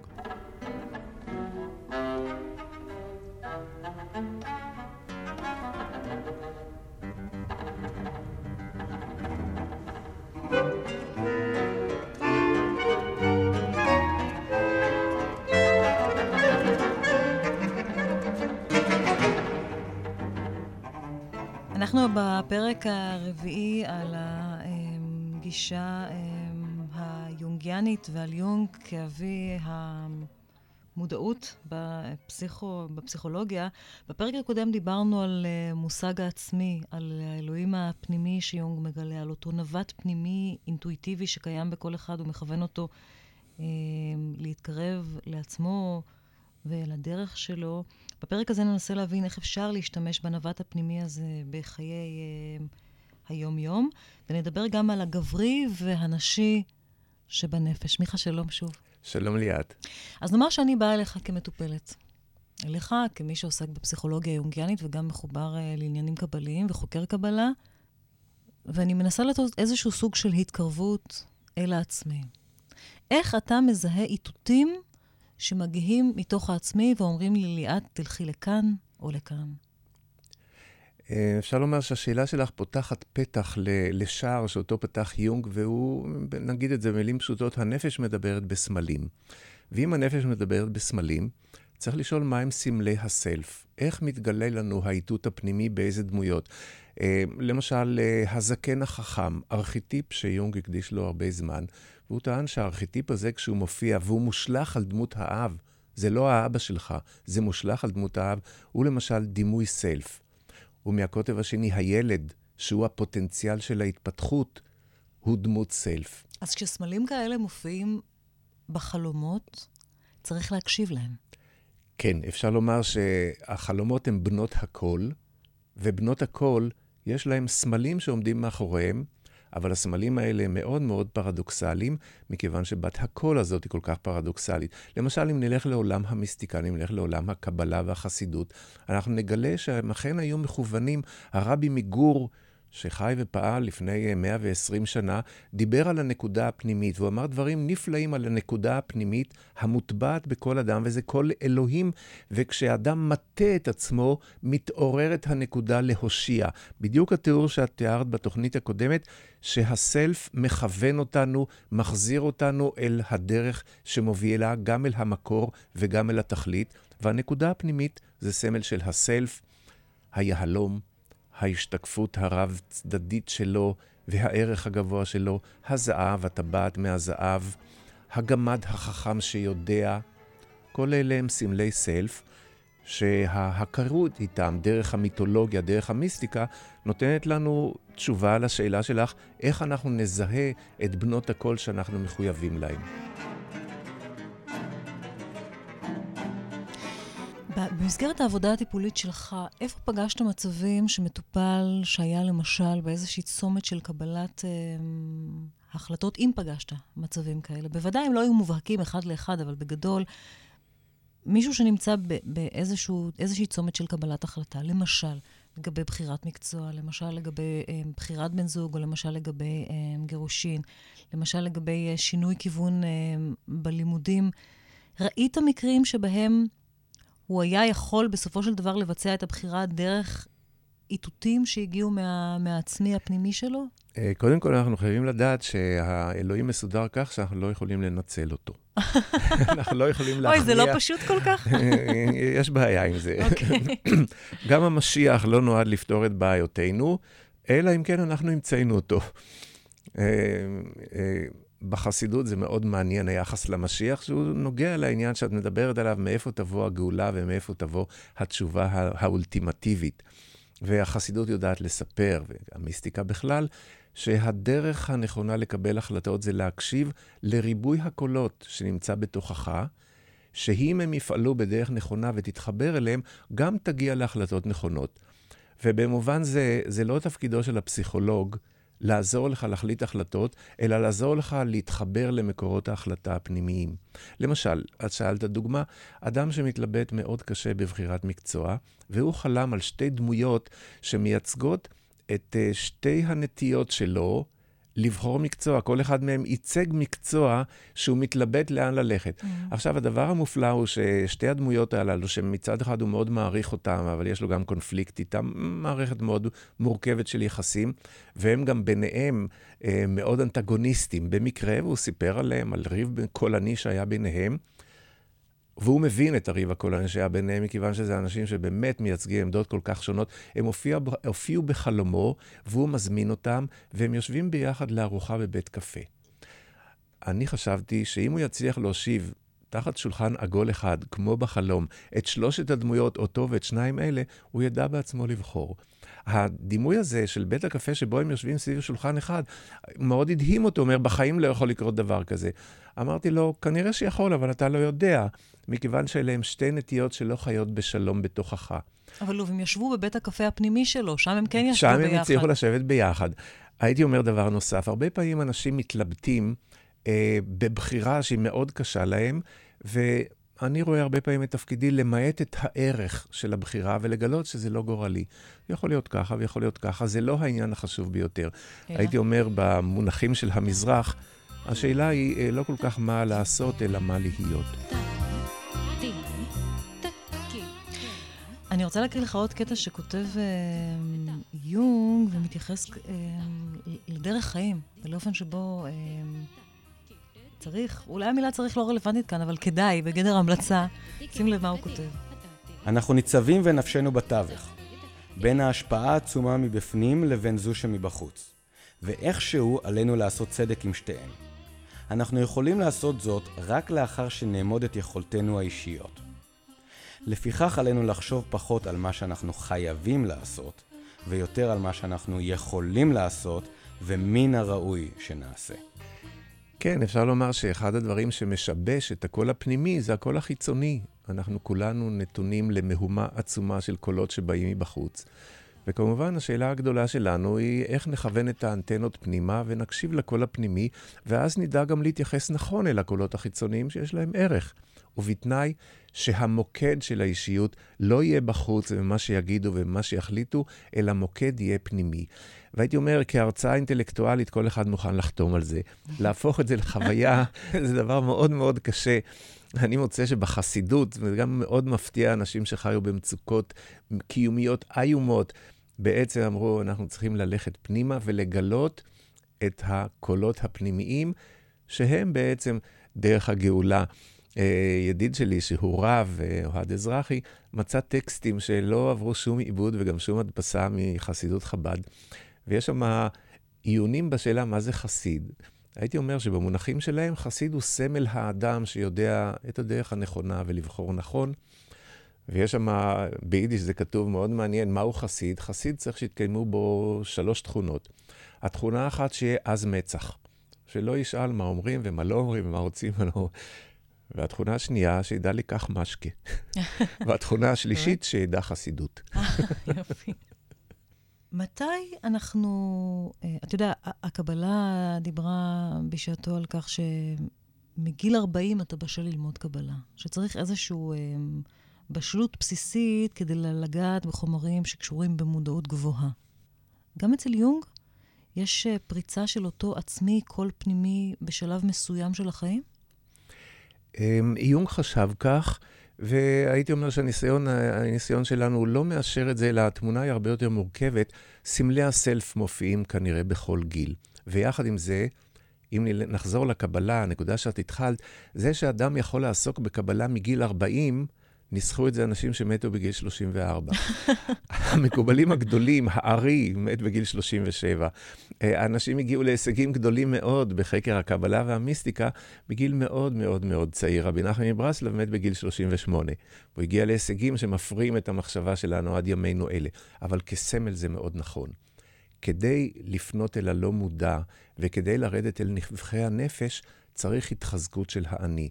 אנחנו בפרק הרביעי על הגישה היונגיאנית ועל יונג כאבי המודעות בפסיכו, בפסיכולוגיה. בפרק הקודם דיברנו על uh, מושג העצמי, על האלוהים הפנימי שיונג מגלה, על אותו נווט פנימי אינטואיטיבי שקיים בכל אחד ומכוון אותו uh, להתקרב לעצמו ואל הדרך שלו. בפרק הזה ננסה להבין איך אפשר להשתמש בנווט הפנימי הזה בחיי אה, היום-יום, ונדבר גם על הגברי והנשי שבנפש. מיכה, שלום שוב. שלום ליאת. אז נאמר שאני באה אליך כמטופלת. אליך, כמי שעוסק בפסיכולוגיה יונגיאנית וגם מחובר uh, לעניינים קבליים וחוקר קבלה, ואני מנסה לתת איזשהו סוג של התקרבות אל העצמי. איך אתה מזהה איתותים שמגיעים מתוך העצמי ואומרים לי, ליאת, תלכי לכאן או לכאן? אה, אפשר לומר שהשאלה שלך פותחת פתח לשער שאותו פתח יונג, והוא, נגיד את זה במילים פשוטות, הנפש מדברת בסמלים. ואם הנפש מדברת בסמלים, צריך לשאול מהם סמלי הסלף. איך מתגלה לנו האיתות הפנימי באיזה דמויות? אה, למשל, אה, הזקן החכם, ארכיטיפ שיונג הקדיש לו הרבה זמן, והוא טען שהארכיטיפ הזה, כשהוא מופיע והוא מושלך על דמות האב, זה לא האבא שלך, זה מושלך על דמות האב, הוא למשל דימוי סלף. ומהקוטב השני, הילד, שהוא הפוטנציאל של ההתפתחות, הוא דמות סלף. אז כשסמלים כאלה מופיעים בחלומות, צריך להקשיב להם. כן, אפשר לומר שהחלומות הן בנות הקול, ובנות הקול, יש להם סמלים שעומדים מאחוריהם, אבל הסמלים האלה מאוד מאוד פרדוקסליים, מכיוון שבת הקול הזאת היא כל כך פרדוקסלית. למשל, אם נלך לעולם המיסטיקה, אם נלך לעולם הקבלה והחסידות, אנחנו נגלה שהם אכן היו מכוונים, הרבי מגור, שחי ופעל לפני 120 שנה, דיבר על הנקודה הפנימית, והוא אמר דברים נפלאים על הנקודה הפנימית המוטבעת בכל אדם, וזה כל אלוהים, וכשאדם מטה את עצמו, מתעוררת הנקודה להושיע. בדיוק התיאור שאת תיארת בתוכנית הקודמת, שהסלף מכוון אותנו, מחזיר אותנו אל הדרך שמובילה גם אל המקור וגם אל התכלית, והנקודה הפנימית זה סמל של הסלף, היהלום, ההשתקפות הרב-צדדית שלו והערך הגבוה שלו, הזהב, הטבעת מהזהב, הגמד החכם שיודע, כל אלה הם סמלי סלף, שההכרות איתם, דרך המיתולוגיה, דרך המיסטיקה, נותנת לנו תשובה לשאלה שלך, איך אנחנו נזהה את בנות הקול שאנחנו מחויבים להם. במסגרת העבודה הטיפולית שלך, איפה פגשת מצבים שמטופל שהיה למשל באיזושהי צומת של קבלת אה, החלטות, אם פגשת מצבים כאלה? בוודאי הם לא היו מובהקים אחד לאחד, אבל בגדול, מישהו שנמצא באיזושהי צומת של קבלת החלטה, למשל, לגבי בחירת מקצוע, למשל לגבי אה, בחירת בן זוג, או למשל לגבי אה, גירושין, למשל לגבי אה, שינוי כיוון אה, בלימודים, ראית מקרים שבהם הוא היה יכול בסופו של דבר לבצע את הבחירה דרך איתותים שהגיעו מה, מהעצמי הפנימי שלו? אה, קודם כל, אנחנו חייבים לדעת שהאלוהים מסודר כך שאנחנו לא יכולים לנצל אותו. אנחנו לא יכולים להכניע... אוי, זה לא פשוט כל כך? יש בעיה עם זה. אוקיי. גם המשיח לא נועד לפתור את בעיותינו, אלא אם כן אנחנו המצאנו אותו. בחסידות זה מאוד מעניין היחס למשיח, שהוא נוגע לעניין שאת מדברת עליו, מאיפה תבוא הגאולה ומאיפה תבוא התשובה האולטימטיבית. והחסידות יודעת לספר, והמיסטיקה בכלל, שהדרך הנכונה לקבל החלטות זה להקשיב לריבוי הקולות שנמצא בתוכך, שאם הם יפעלו בדרך נכונה ותתחבר אליהם, גם תגיע להחלטות נכונות. ובמובן זה, זה לא תפקידו של הפסיכולוג לעזור לך להחליט החלטות, אלא לעזור לך להתחבר למקורות ההחלטה הפנימיים. למשל, את שאלת דוגמה, אדם שמתלבט מאוד קשה בבחירת מקצוע, והוא חלם על שתי דמויות שמייצגות את אה, שתי הנטיות שלו לבחור מקצוע. כל אחד מהם ייצג מקצוע שהוא מתלבט לאן ללכת. Mm. עכשיו, הדבר המופלא הוא ששתי הדמויות הללו, שמצד אחד הוא מאוד מעריך אותם, אבל יש לו גם קונפליקט איתם, מערכת מאוד מורכבת של יחסים, והם גם ביניהם אה, מאוד אנטגוניסטים. במקרה, והוא סיפר עליהם, על ריב קולני שהיה ביניהם. והוא מבין את הריב הקולני שהיה ביניהם, מכיוון שזה אנשים שבאמת מייצגים עמדות כל כך שונות. הם הופיע, הופיעו בחלומו, והוא מזמין אותם, והם יושבים ביחד לארוחה בבית קפה. אני חשבתי שאם הוא יצליח להושיב תחת שולחן עגול אחד, כמו בחלום, את שלושת הדמויות, אותו ואת שניים אלה, הוא ידע בעצמו לבחור. הדימוי הזה של בית הקפה שבו הם יושבים סביב שולחן אחד, מאוד הדהים אותו, אומר, בחיים לא יכול לקרות דבר כזה. אמרתי לו, כנראה שיכול, אבל אתה לא יודע, מכיוון שאלה הם שתי נטיות שלא חיות בשלום בתוכך. אבל הם ישבו בבית הקפה הפנימי שלו, שם הם כן ישבו שם ביחד. הם הצליחו לשבת ביחד. הייתי אומר דבר נוסף, הרבה פעמים אנשים מתלבטים אה, בבחירה שהיא מאוד קשה להם, ואני רואה הרבה פעמים את תפקידי למעט את הערך של הבחירה ולגלות שזה לא גורלי. יכול להיות ככה ויכול להיות ככה, זה לא העניין החשוב ביותר. אלא? הייתי אומר, במונחים של המזרח, השאלה היא אה, לא כל כך מה לעשות, אלא מה להיות. אני רוצה להקריא לך עוד קטע שכותב אה, יונג ומתייחס אה, לדרך חיים, ולאופן שבו אה, צריך, אולי המילה צריך לא רלוונטית כאן, אבל כדאי, בגדר המלצה, שים לב מה הוא כותב. אנחנו ניצבים ונפשנו בתווך, בין ההשפעה העצומה מבפנים לבין זו שמבחוץ, ואיכשהו עלינו לעשות צדק עם שתיהן. אנחנו יכולים לעשות זאת רק לאחר שנאמוד את יכולתנו האישיות. לפיכך עלינו לחשוב פחות על מה שאנחנו חייבים לעשות, ויותר על מה שאנחנו יכולים לעשות, ומן הראוי שנעשה. כן, אפשר לומר שאחד הדברים שמשבש את הקול הפנימי זה הקול החיצוני. אנחנו כולנו נתונים למהומה עצומה של קולות שבאים מבחוץ. וכמובן, השאלה הגדולה שלנו היא איך נכוון את האנטנות פנימה ונקשיב לקול הפנימי, ואז נדע גם להתייחס נכון אל הקולות החיצוניים שיש להם ערך. ובתנאי שהמוקד של האישיות לא יהיה בחוץ ובמה שיגידו ובמה שיחליטו, אלא מוקד יהיה פנימי. והייתי אומר, כהרצאה אינטלקטואלית, כל אחד מוכן לחתום על זה. להפוך את זה לחוויה, זה דבר מאוד מאוד קשה. אני מוצא שבחסידות, וזה גם מאוד מפתיע אנשים שחיו במצוקות קיומיות איומות, בעצם אמרו, אנחנו צריכים ללכת פנימה ולגלות את הקולות הפנימיים, שהם בעצם דרך הגאולה. אה, ידיד שלי, שהוא רב, אה, אוהד אזרחי, מצא טקסטים שלא עברו שום עיבוד וגם שום הדפסה מחסידות חב"ד. ויש שם עיונים בשאלה מה זה חסיד. הייתי אומר שבמונחים שלהם, חסיד הוא סמל האדם שיודע את הדרך הנכונה ולבחור נכון. ויש שם, ביידיש זה כתוב מאוד מעניין, מהו חסיד? חסיד צריך שיתקיימו בו שלוש תכונות. התכונה האחת שיהיה עז מצח, שלא ישאל מה אומרים ומה לא אומרים ומה רוצים ומה לא... והתכונה השנייה, שידע לקח משקה. והתכונה השלישית, שידע חסידות. יופי. מתי אנחנו, אה, אתה יודע, הקבלה דיברה בשעתו על כך שמגיל 40 אתה בשל ללמוד קבלה, שצריך איזושהי אה, בשלות בסיסית כדי לגעת בחומרים שקשורים במודעות גבוהה. גם אצל יונג יש אה, פריצה של אותו עצמי, קול פנימי, בשלב מסוים של החיים? יונג חשב כך, והייתי אומר שהניסיון שלנו לא מאשר את זה, אלא התמונה היא הרבה יותר מורכבת. סמלי הסלף מופיעים כנראה בכל גיל. ויחד עם זה, אם נחזור לקבלה, הנקודה שאת התחלת, זה שאדם יכול לעסוק בקבלה מגיל 40, ניסחו את זה אנשים שמתו בגיל 34. המקובלים הגדולים, הארי, מת בגיל 37. האנשים הגיעו להישגים גדולים מאוד בחקר הקבלה והמיסטיקה בגיל מאוד מאוד מאוד צעיר. רבי נחמן מברסלב מת בגיל 38. הוא הגיע להישגים שמפרים את המחשבה שלנו עד ימינו אלה. אבל כסמל זה מאוד נכון. כדי לפנות אל הלא מודע וכדי לרדת אל נבחי הנפש, צריך התחזקות של האני.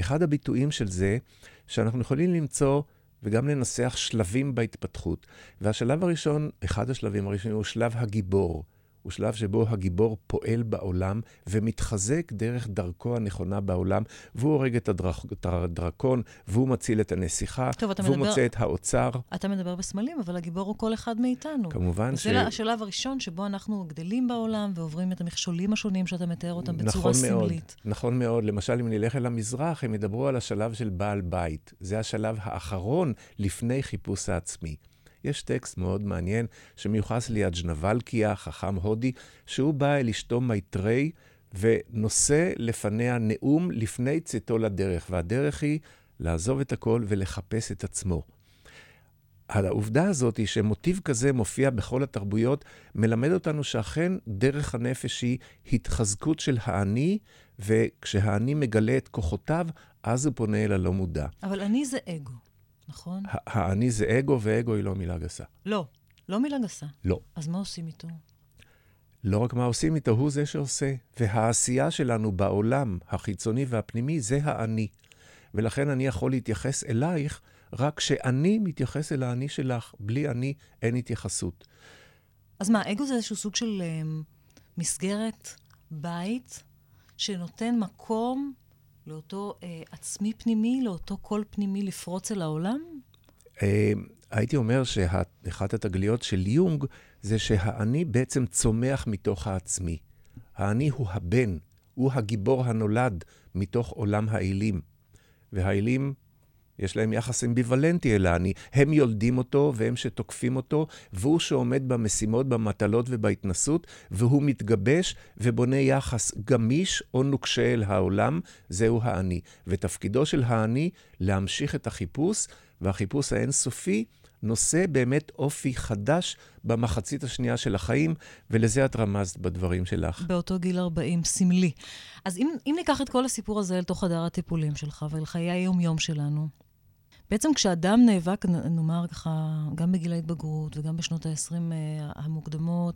אחד הביטויים של זה, שאנחנו יכולים למצוא וגם לנסח שלבים בהתפתחות. והשלב הראשון, אחד השלבים הראשונים, הוא שלב הגיבור. הוא שלב שבו הגיבור פועל בעולם ומתחזק דרך דרכו הנכונה בעולם, והוא הורג את, הדרק, את הדרקון, והוא מציל את הנסיכה, טוב, והוא מדבר, מוצא את האוצר. אתה מדבר בסמלים, אבל הגיבור הוא כל אחד מאיתנו. כמובן ש... זה השלב הראשון שבו אנחנו גדלים בעולם ועוברים את המכשולים השונים שאתה מתאר אותם בצורה נכון סמלית. מאוד, נכון מאוד. למשל, אם נלך אל המזרח, הם ידברו על השלב של בעל בית. זה השלב האחרון לפני חיפוש העצמי. יש טקסט מאוד מעניין שמיוחס ליאג'נבלקיה, חכם הודי, שהוא בא אל אשתו מייטרי ונושא לפניה נאום לפני צאתו לדרך, והדרך היא לעזוב את הכל ולחפש את עצמו. העובדה הזאת היא שמוטיב כזה מופיע בכל התרבויות, מלמד אותנו שאכן דרך הנפש היא התחזקות של האני, וכשהאני מגלה את כוחותיו, אז הוא פונה אל הלא מודע. אבל אני זה אגו. נכון? האני זה אגו, ואגו היא לא מילה גסה. לא. לא מילה גסה. לא. אז מה עושים איתו? לא רק מה עושים איתו, הוא זה שעושה. והעשייה שלנו בעולם החיצוני והפנימי זה האני. ולכן אני יכול להתייחס אלייך רק כשאני מתייחס אל האני שלך. בלי אני אין התייחסות. אז מה, אגו זה איזשהו סוג של um, מסגרת, בית, שנותן מקום לאותו uh, עצמי פנימי, לאותו קול פנימי לפרוץ אל העולם? Uh, הייתי אומר שאחת התגליות של יונג זה שהאני בעצם צומח מתוך העצמי. האני הוא הבן, הוא הגיבור הנולד מתוך עולם האלים. והאלים יש להם יחס אמביוולנטי אל האני. הם יולדים אותו והם שתוקפים אותו, והוא שעומד במשימות, במטלות ובהתנסות, והוא מתגבש ובונה יחס גמיש או נוקשה אל העולם, זהו האני. ותפקידו של האני להמשיך את החיפוש, והחיפוש האינסופי נושא באמת אופי חדש במחצית השנייה של החיים, ולזה את רמזת בדברים שלך. באותו גיל 40, סמלי. אז אם, אם ניקח את כל הסיפור הזה אל תוך הדר הטיפולים שלך ואל חיי היום-יום שלנו, בעצם כשאדם נאבק, נאמר ככה, גם בגיל ההתבגרות וגם בשנות ה-20 uh, המוקדמות,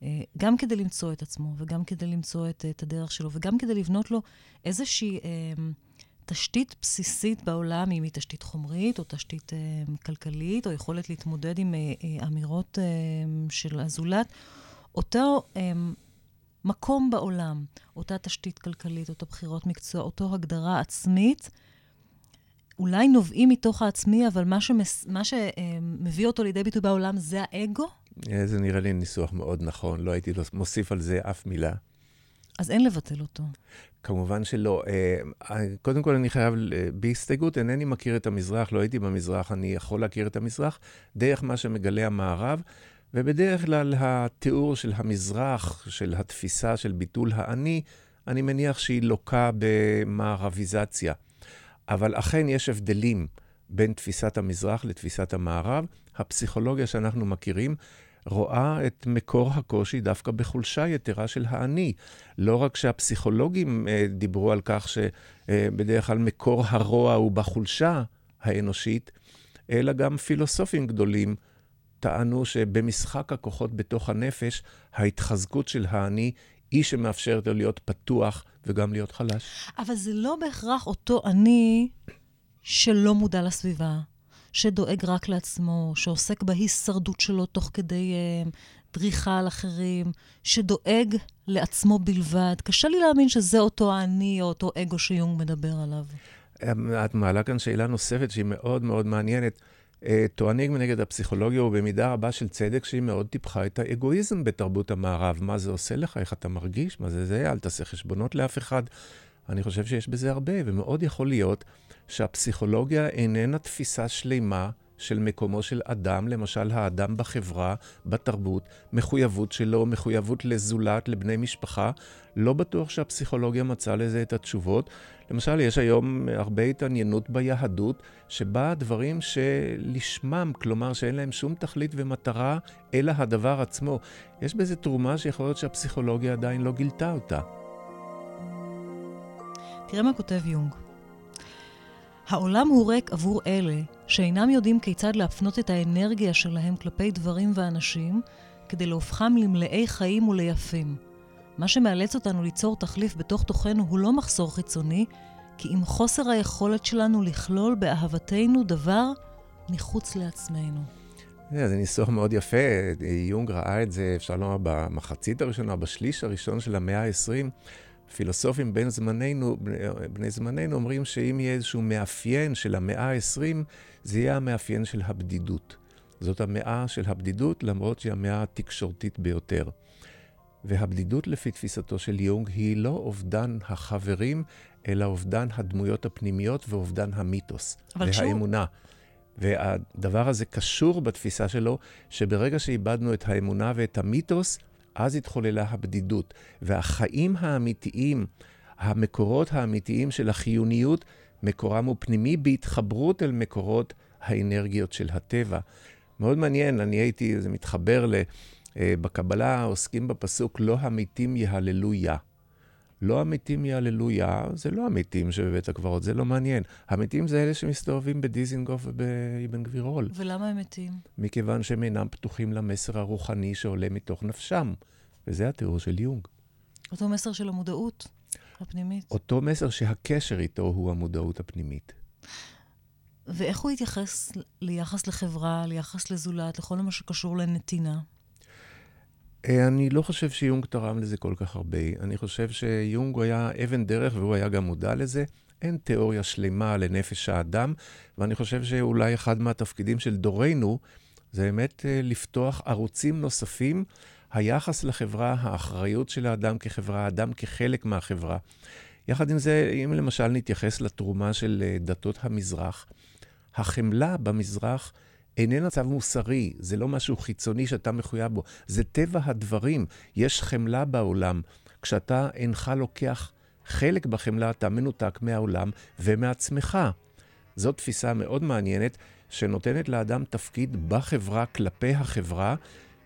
uh, גם כדי למצוא את עצמו וגם כדי למצוא את, את הדרך שלו וגם כדי לבנות לו איזושהי uh, תשתית בסיסית בעולם, אם היא תשתית חומרית או תשתית כלכלית, או יכולת להתמודד עם אמירות של הזולת, אותו מקום בעולם, אותה תשתית כלכלית, אותו בחירות מקצוע, אותו הגדרה עצמית, אולי נובעים מתוך העצמי, אבל מה, שמס, מה שמביא אותו לידי ביטוי בעולם זה האגו? זה נראה לי ניסוח מאוד נכון, לא הייתי מוסיף על זה אף מילה. אז אין לבטל אותו. כמובן שלא. קודם כל, אני חייב, בהסתייגות, אינני מכיר את המזרח, לא הייתי במזרח, אני יכול להכיר את המזרח דרך מה שמגלה המערב, ובדרך כלל התיאור של המזרח, של התפיסה של ביטול האני, אני מניח שהיא לוקה במערביזציה. אבל אכן יש הבדלים בין תפיסת המזרח לתפיסת המערב. הפסיכולוגיה שאנחנו מכירים רואה את מקור הקושי דווקא בחולשה יתרה של האני. לא רק שהפסיכולוגים אה, דיברו על כך שבדרך כלל מקור הרוע הוא בחולשה האנושית, אלא גם פילוסופים גדולים טענו שבמשחק הכוחות בתוך הנפש, ההתחזקות של האני היא שמאפשרת לו להיות פתוח וגם להיות חלש. אבל זה לא בהכרח אותו אני שלא מודע לסביבה, שדואג רק לעצמו, שעוסק בהישרדות שלו תוך כדי uh, דריכה על אחרים, שדואג לעצמו בלבד. קשה לי להאמין שזה אותו האני או אותו אגו שיונג מדבר עליו. אמ, את מעלה כאן שאלה נוספת שהיא מאוד מאוד מעניינת. אה, טוענים נגד הפסיכולוגיה הוא במידה רבה של צדק שהיא מאוד טיפחה את האגואיזם בתרבות המערב. מה זה עושה לך, איך אתה מרגיש, מה זה זה, אל תעשה חשבונות לאף אחד. אני חושב שיש בזה הרבה, ומאוד יכול להיות שהפסיכולוגיה איננה תפיסה שלמה של מקומו של אדם, למשל האדם בחברה, בתרבות, מחויבות שלו, מחויבות לזולת, לבני משפחה. לא בטוח שהפסיכולוגיה מצאה לזה את התשובות. למשל, יש היום הרבה התעניינות ביהדות, שבה דברים שלשמם, כלומר שאין להם שום תכלית ומטרה, אלא הדבר עצמו. יש בזה תרומה שיכול להיות שהפסיכולוגיה עדיין לא גילתה אותה. תראה מה כותב יונג. העולם הוא ריק עבור אלה שאינם יודעים כיצד להפנות את האנרגיה שלהם כלפי דברים ואנשים כדי להופכם למלאי חיים וליפים. מה שמאלץ אותנו ליצור תחליף בתוך תוכנו הוא לא מחסור חיצוני, כי אם חוסר היכולת שלנו לכלול באהבתנו דבר מחוץ לעצמנו. זה ניסוח מאוד יפה, יונג ראה את זה, אפשר לומר, במחצית הראשונה, בשליש הראשון של המאה ה-20. פילוסופים בין זמננו, בני זמננו אומרים שאם יהיה איזשהו מאפיין של המאה ה-20, זה יהיה המאפיין של הבדידות. זאת המאה של הבדידות, למרות שהיא המאה התקשורתית ביותר. והבדידות לפי תפיסתו של יונג היא לא אובדן החברים, אלא אובדן הדמויות הפנימיות ואובדן המיתוס והאמונה. שהוא... והדבר הזה קשור בתפיסה שלו, שברגע שאיבדנו את האמונה ואת המיתוס, אז התחוללה הבדידות. והחיים האמיתיים, המקורות האמיתיים של החיוניות, מקורם הוא פנימי בהתחברות אל מקורות האנרגיות של הטבע. מאוד מעניין, אני הייתי, זה מתחבר ל... אה, בקבלה עוסקים בפסוק לא המתים יהללו יה. לא המתים מהללויה, זה לא המתים שבבית הקברות, זה לא מעניין. המתים זה אלה שמסתובבים בדיזינגוף ובאבן גבירול. ולמה הם מתים? מכיוון שהם אינם פתוחים למסר הרוחני שעולה מתוך נפשם. וזה התיאור של יונג. אותו מסר של המודעות הפנימית. אותו מסר שהקשר איתו הוא המודעות הפנימית. ואיך הוא התייחס ליחס לחברה, ליחס לזולת, לכל מה שקשור לנתינה? אה, אני לא חושב שיונג תרם לזה כל כך הרבה. אני חושב שיונג היה אבן דרך והוא היה גם מודע לזה. אין תיאוריה שלמה לנפש האדם, ואני חושב שאולי אחד מהתפקידים של דורנו זה באמת אה, לפתוח ערוצים נוספים, היחס לחברה, האחריות של האדם כחברה, האדם כחלק מהחברה. יחד עם זה, אם למשל נתייחס לתרומה של אה, דתות המזרח, החמלה במזרח איננה צו מוסרי, זה לא משהו חיצוני שאתה מחויב בו, זה טבע הדברים. יש חמלה בעולם. כשאתה אינך לוקח חלק בחמלה, אתה מנותק מהעולם ומעצמך. זאת תפיסה מאוד מעניינת, שנותנת לאדם תפקיד בחברה, כלפי החברה,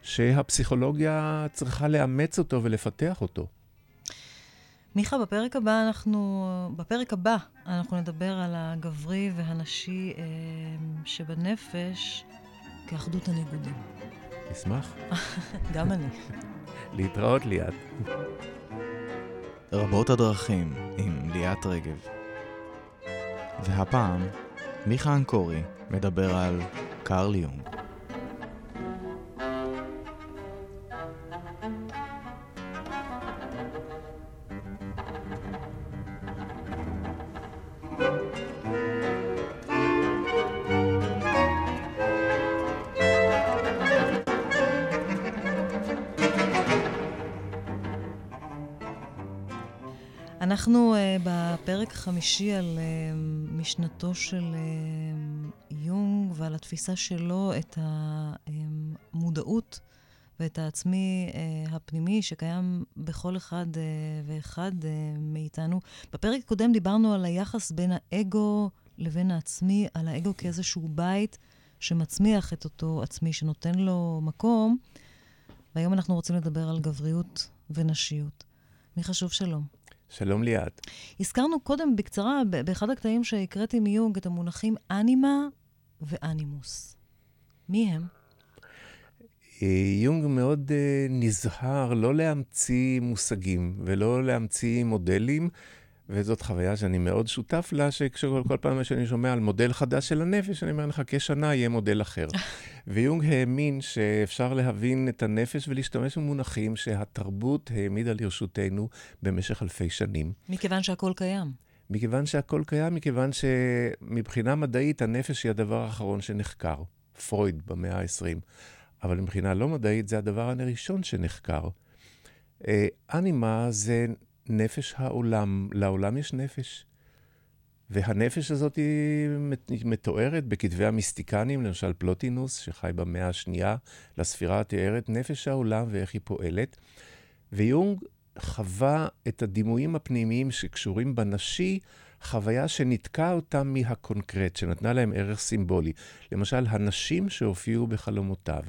שהפסיכולוגיה צריכה לאמץ אותו ולפתח אותו. מיכה, בפרק הבא אנחנו, בפרק הבא אנחנו נדבר על הגברי והנשי אה, שבנפש כאחדות הניגודים. נשמח. גם אני. להתראות ליאת. רבות הדרכים עם ליאת רגב. והפעם, מיכה אנקורי מדבר על קרל יונג. בפרק החמישי על uh, משנתו של uh, יונג ועל התפיסה שלו את המודעות ואת העצמי uh, הפנימי שקיים בכל אחד uh, ואחד uh, מאיתנו. בפרק הקודם דיברנו על היחס בין האגו לבין העצמי, על האגו כאיזשהו בית שמצמיח את אותו עצמי, שנותן לו מקום, והיום אנחנו רוצים לדבר על גבריות ונשיות. מי חשוב שלום. שלום ליאת. הזכרנו קודם בקצרה, באחד הקטעים שהקראתי מיונג, את המונחים אנימה ואנימוס. מי הם? אה, יונג מאוד uh, נזהר לא להמציא מושגים ולא להמציא מודלים, וזאת חוויה שאני מאוד שותף לה, שכל פעם שאני שומע על מודל חדש של הנפש, אני אומר, נחכה שנה, יהיה מודל אחר. ויונג האמין שאפשר להבין את הנפש ולהשתמש במונחים שהתרבות העמידה לרשותנו במשך אלפי שנים. מכיוון שהכל קיים. מכיוון שהכל קיים, מכיוון שמבחינה מדעית הנפש היא הדבר האחרון שנחקר. פרויד במאה ה-20. אבל מבחינה לא מדעית זה הדבר הראשון שנחקר. אה, אנימה זה נפש העולם. לעולם יש נפש. והנפש הזאת היא מתוארת בכתבי המיסטיקנים, למשל פלוטינוס, שחי במאה השנייה לספירה, תיארת נפש העולם ואיך היא פועלת. ויונג חווה את הדימויים הפנימיים שקשורים בנשי, חוויה שניתקה אותם מהקונקרט, שנתנה להם ערך סימבולי. למשל, הנשים שהופיעו בחלומותיו.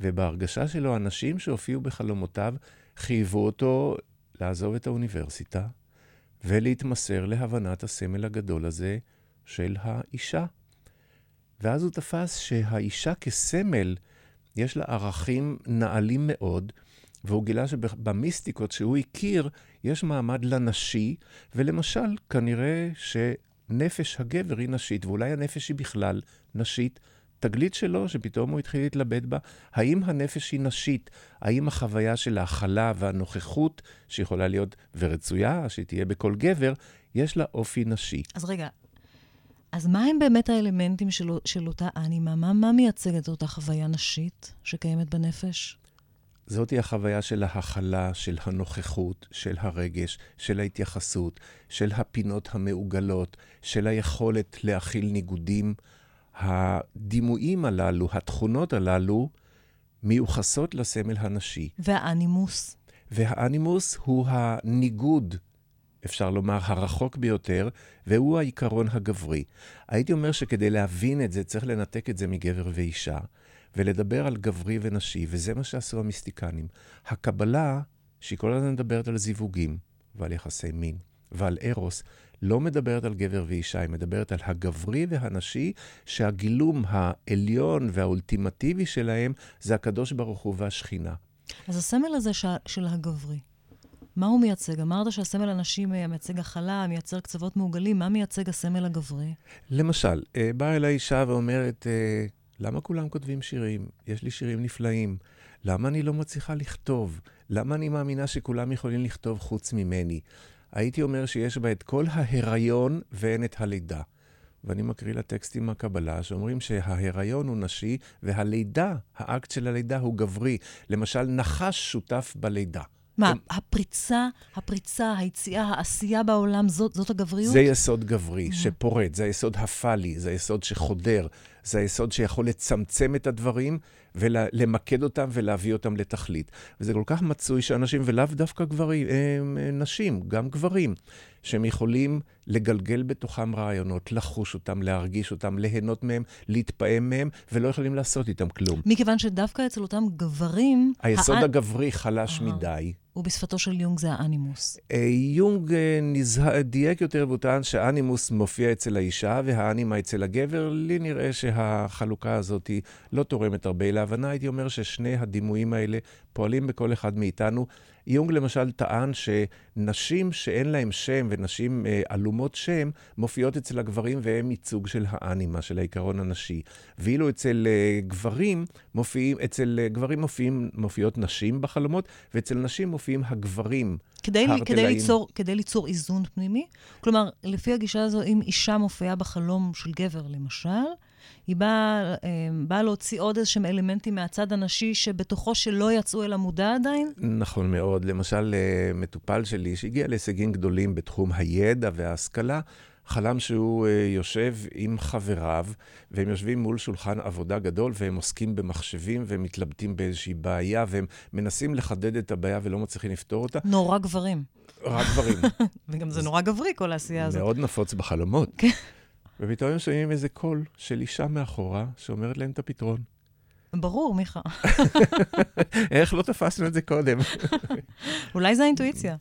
ובהרגשה שלו, הנשים שהופיעו בחלומותיו חייבו אותו לעזוב את האוניברסיטה ולהתמסר להבנת הסמל הגדול הזה של האישה. ואז הוא תפס שהאישה כסמל, יש לה ערכים נעלים מאוד, והוא גילה שבמיסטיקות שהוא הכיר, יש מעמד לנשי, ולמשל, כנראה שנפש הגבר היא נשית, ואולי הנפש היא בכלל נשית, תגלית שלו, שפתאום הוא התחיל להתלבט בה, האם הנפש היא נשית? האם החוויה של ההכלה והנוכחות, שיכולה להיות ורצויה, שהיא תהיה בכל גבר, יש לה אופי נשי. אז רגע, אז מה הם באמת האלמנטים של, של אותה אנימה? מה, מה מייצג את אותה חוויה נשית שקיימת בנפש? זאתי החוויה של ההכלה, של הנוכחות, של הרגש, של ההתייחסות, של הפינות המעוגלות, של היכולת להכיל ניגודים. הדימויים הללו, התכונות הללו, מיוחסות לסמל הנשי. והאנימוס. והאנימוס הוא הניגוד, אפשר לומר, הרחוק ביותר, והוא העיקרון הגברי. הייתי אומר שכדי להבין את זה, צריך לנתק את זה מגבר ואישה, ולדבר על גברי ונשי, וזה מה שעשו המיסטיקנים. הקבלה, שהיא כל הזמן מדברת על זיווגים, ועל יחסי מין. ועל ארוס, לא מדברת על גבר ואישה, היא מדברת על הגברי והנשי, שהגילום העליון והאולטימטיבי שלהם זה הקדוש ברוך הוא והשכינה. אז הסמל הזה ש... של הגברי, מה הוא מייצג? אמרת שהסמל הנשי מייצג הכלה, מייצר קצוות מעוגלים, מה מייצג הסמל הגברי? למשל, אה, באה אליי אישה ואומרת, אה, למה כולם כותבים שירים? יש לי שירים נפלאים. למה אני לא מצליחה לכתוב? למה אני מאמינה שכולם יכולים לכתוב חוץ ממני? הייתי אומר שיש בה את כל ההיריון ואין את הלידה. ואני מקריא לה טקסטים מהקבלה שאומרים שההיריון הוא נשי והלידה, האקט של הלידה הוא גברי. למשל, נחש שותף בלידה. מה, הם... הפריצה, הפריצה, היציאה, העשייה בעולם, זאת, זאת הגבריות? זה יסוד גברי. שפורט, זה היסוד הפאלי, זה היסוד שחודר, זה היסוד שיכול לצמצם את הדברים ולמקד אותם ולהביא אותם לתכלית. וזה כל כך מצוי שאנשים, ולאו דווקא גברים, הם, נשים, גם גברים, שהם יכולים לגלגל בתוכם רעיונות, לחוש אותם, להרגיש אותם, ליהנות מהם, להתפעם מהם, ולא יכולים לעשות איתם כלום. מכיוון שדווקא אצל אותם גברים... היסוד הא... הגברי חלש אה. מדי. ובשפתו של יונג זה האנימוס. אה, יונג אה, נזה... דייק יותר והוא טען שהאנימוס מופיע אצל האישה והאנימה אצל הגבר. לי נראה שהחלוקה הזאת לא תורמת הרבה להבנה. הייתי אומר ששני הדימויים האלה פועלים בכל אחד מאיתנו. יונג למשל טען שנשים שאין להן שם ונשים אה, עלומות שם, מופיעות אצל הגברים והן ייצוג של האנימה, של העיקרון הנשי. ואילו אצל אה, גברים מופיעים, אצל אה, גברים מופיעים, מופיעות נשים בחלומות, ואצל נשים מופיעים הגברים. כדי, כדי, ליצור, כדי ליצור איזון פנימי? כלומר, לפי הגישה הזו, אם אישה מופיעה בחלום של גבר, למשל, היא באה, אמ, באה להוציא עוד איזשהם אלמנטים מהצד הנשי שבתוכו שלא יצאו אל המודע עדיין? נכון מאוד. למשל, אה, מטופל שלי שהגיע להישגים גדולים בתחום הידע וההשכלה, חלם שהוא uh, יושב עם חבריו, והם יושבים מול שולחן עבודה גדול, והם עוסקים במחשבים, והם מתלבטים באיזושהי בעיה, והם מנסים לחדד את הבעיה ולא מצליחים לפתור אותה. נורא גברים. רק גברים. וגם זה נורא גברי, כל העשייה הזאת. מאוד נפוץ בחלומות. ופתאום הם שומעים איזה קול של אישה מאחורה שאומרת להם את הפתרון. ברור, מיכה. איך לא תפסנו את זה קודם? אולי זה האינטואיציה.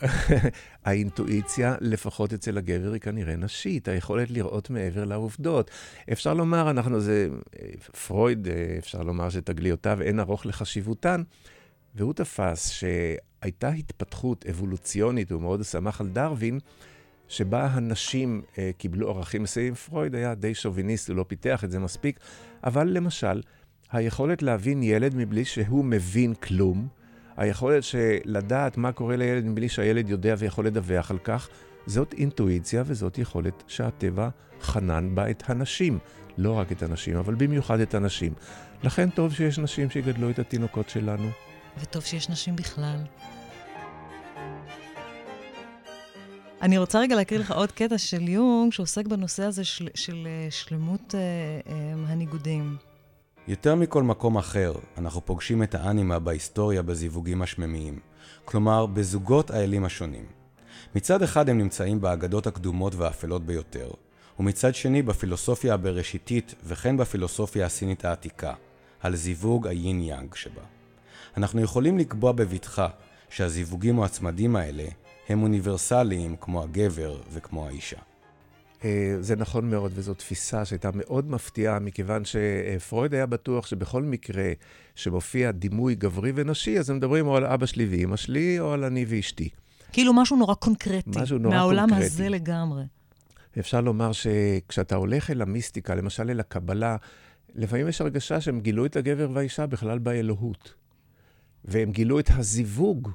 האינטואיציה, לפחות אצל הגבר, היא כנראה נשית, היכולת לראות מעבר לעובדות. אפשר לומר, אנחנו זה, פרויד, אפשר לומר שתגליותיו אין ארוך לחשיבותן, והוא תפס שהייתה התפתחות אבולוציונית, הוא מאוד שמח על דרווין, שבה הנשים אה, קיבלו ערכים מסוימים. פרויד היה די שוביניסט, הוא לא פיתח את זה מספיק, אבל למשל, היכולת להבין ילד מבלי שהוא מבין כלום, היכולת לדעת מה קורה לילד מבלי שהילד יודע ויכול לדווח על כך, זאת אינטואיציה וזאת יכולת שהטבע חנן בה את הנשים. לא רק את הנשים, אבל במיוחד את הנשים. לכן טוב שיש נשים שיגדלו את התינוקות שלנו. וטוב שיש נשים בכלל. אני רוצה רגע להקריא לך עוד קטע של יונג, שעוסק בנושא הזה של, של אה, שלמות uh, um, הניגודים. יותר מכל מקום אחר, אנחנו פוגשים את האנימה בהיסטוריה בזיווגים השממיים, כלומר בזוגות האלים השונים. מצד אחד הם נמצאים באגדות הקדומות והאפלות ביותר, ומצד שני בפילוסופיה הבראשיתית וכן בפילוסופיה הסינית העתיקה, על זיווג היין יאנג שבה. אנחנו יכולים לקבוע בבטחה שהזיווגים או הצמדים האלה הם אוניברסליים כמו הגבר וכמו האישה. אה, זה נכון מאוד, וזו תפיסה שהייתה מאוד מפתיעה, מכיוון שפרויד היה בטוח שבכל מקרה שמופיע דימוי גברי ונשי, אז הם מדברים או על אבא שלי ואימא שלי, או על אני ואשתי. כאילו משהו נורא קונקרטי. משהו נורא מהעולם קונקרטי. הזה לגמרי. אפשר לומר שכשאתה הולך אל המיסטיקה, למשל אל הקבלה, לפעמים יש הרגשה שהם גילו את הגבר והאישה בכלל באלוהות. והם גילו את הזיווג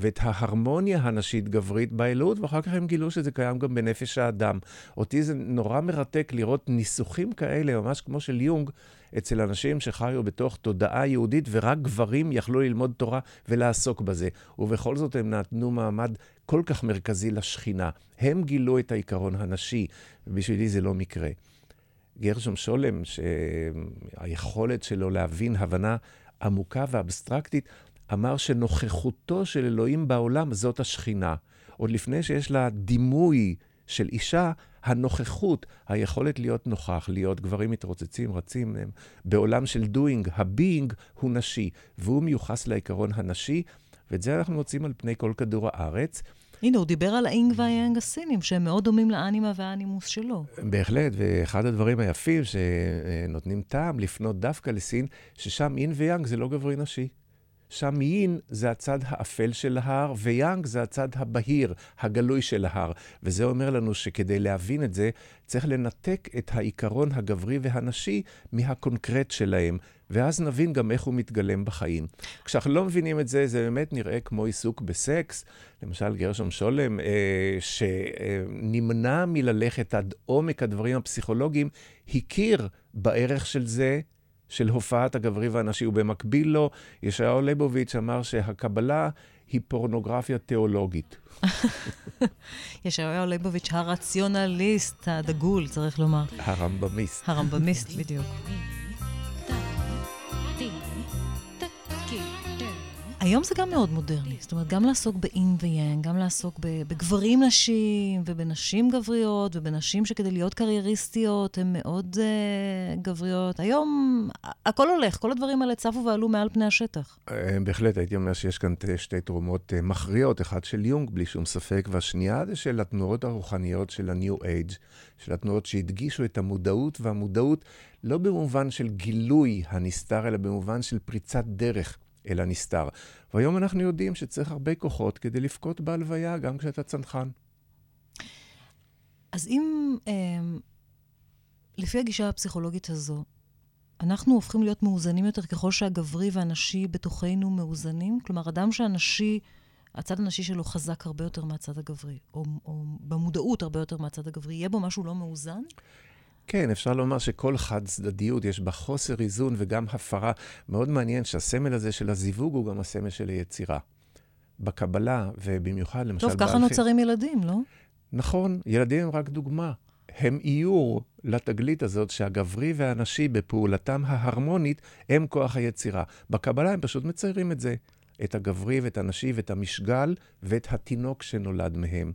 ואת ההרמוניה הנשית-גברית באלוהות, ואחר כך הם גילו שזה קיים גם בנפש האדם. אותי זה נורא מרתק לראות ניסוחים כאלה, ממש כמו של יונג, אצל אנשים שחיו בתוך תודעה יהודית, ורק גברים יכלו ללמוד תורה ולעסוק בזה. ובכל זאת הם נתנו מעמד כל כך מרכזי לשכינה. הם גילו את העיקרון הנשי, ובשבילי זה לא מקרה. גרשום שולם, שהיכולת שלו להבין הבנה עמוקה ואבסטרקטית, אמר שנוכחותו של אלוהים בעולם זאת השכינה. עוד לפני שיש לה דימוי של אישה, הנוכחות, היכולת להיות נוכח, להיות גברים מתרוצצים, רצים, הם בעולם של doing, ה being הוא נשי, והוא מיוחס לעיקרון הנשי, ואת זה אנחנו מוצאים על פני כל כדור הארץ. הנה, הוא דיבר על האינג והיאנג הסינים, שהם מאוד דומים לאנימה והאנימוס שלו. בהחלט, ואחד הדברים היפים שנותנים טעם לפנות דווקא לסין, ששם אין ויאנג זה לא גברי נשי. שם יין זה הצד האפל של ההר, ויאנג זה הצד הבהיר, הגלוי של ההר. וזה אומר לנו שכדי להבין את זה, צריך לנתק את העיקרון הגברי והנשי מהקונקרט שלהם, ואז נבין גם איך הוא מתגלם בחיים. כשאנחנו לא מבינים את זה, זה באמת נראה כמו עיסוק בסקס. למשל, גרשום שולם, אה, שנמנע מללכת עד עומק הדברים הפסיכולוגיים, הכיר בערך של זה של הופעת הגברי והנשי, ובמקביל לו, ישעיהו ליבוביץ' אמר שהקבלה היא פורנוגרפיה תיאולוגית. ישעיהו ליבוביץ', הרציונליסט הדגול, צריך לומר. הרמב"מיסט. הרמב"מיסט, בדיוק. היום זה גם מאוד מודרני. זאת אומרת, גם לעסוק באין ויאנג, גם לעסוק בגברים נשים, ובנשים גבריות, ובנשים שכדי להיות קרייריסטיות הן מאוד uh, גבריות. היום הכל הולך, כל הדברים האלה צפו ועלו מעל פני השטח. אה, בהחלט, הייתי אומר שיש כאן שתי תרומות uh, מכריעות, אחת של יונג, בלי שום ספק, והשנייה זה של התנועות הרוחניות של ה-New Age, של התנועות שהדגישו את המודעות, והמודעות לא במובן של גילוי הנסתר, אלא במובן של פריצת דרך. אל הנסתר. והיום אנחנו יודעים שצריך הרבה כוחות כדי לבכות בהלוויה, גם כשאתה צנחן. אז אם, אה, לפי הגישה הפסיכולוגית הזו, אנחנו הופכים להיות מאוזנים יותר ככל שהגברי והנשי בתוכנו מאוזנים? כלומר, אדם שהנשי, הצד הנשי שלו חזק הרבה יותר מהצד הגברי, או, או במודעות הרבה יותר מהצד הגברי, יהיה בו משהו לא מאוזן? כן, אפשר לומר שכל חד צדדיות, יש בה חוסר איזון וגם הפרה. מאוד מעניין שהסמל הזה של הזיווג הוא גם הסמל של היצירה. בקבלה, ובמיוחד למשל... טוב, ככה נוצרים ילדים, לא? נכון, ילדים הם רק דוגמה. הם איור לתגלית הזאת שהגברי והנשי בפעולתם ההרמונית הם כוח היצירה. בקבלה הם פשוט מציירים את זה. את הגברי ואת הנשי ואת המשגל ואת התינוק שנולד מהם.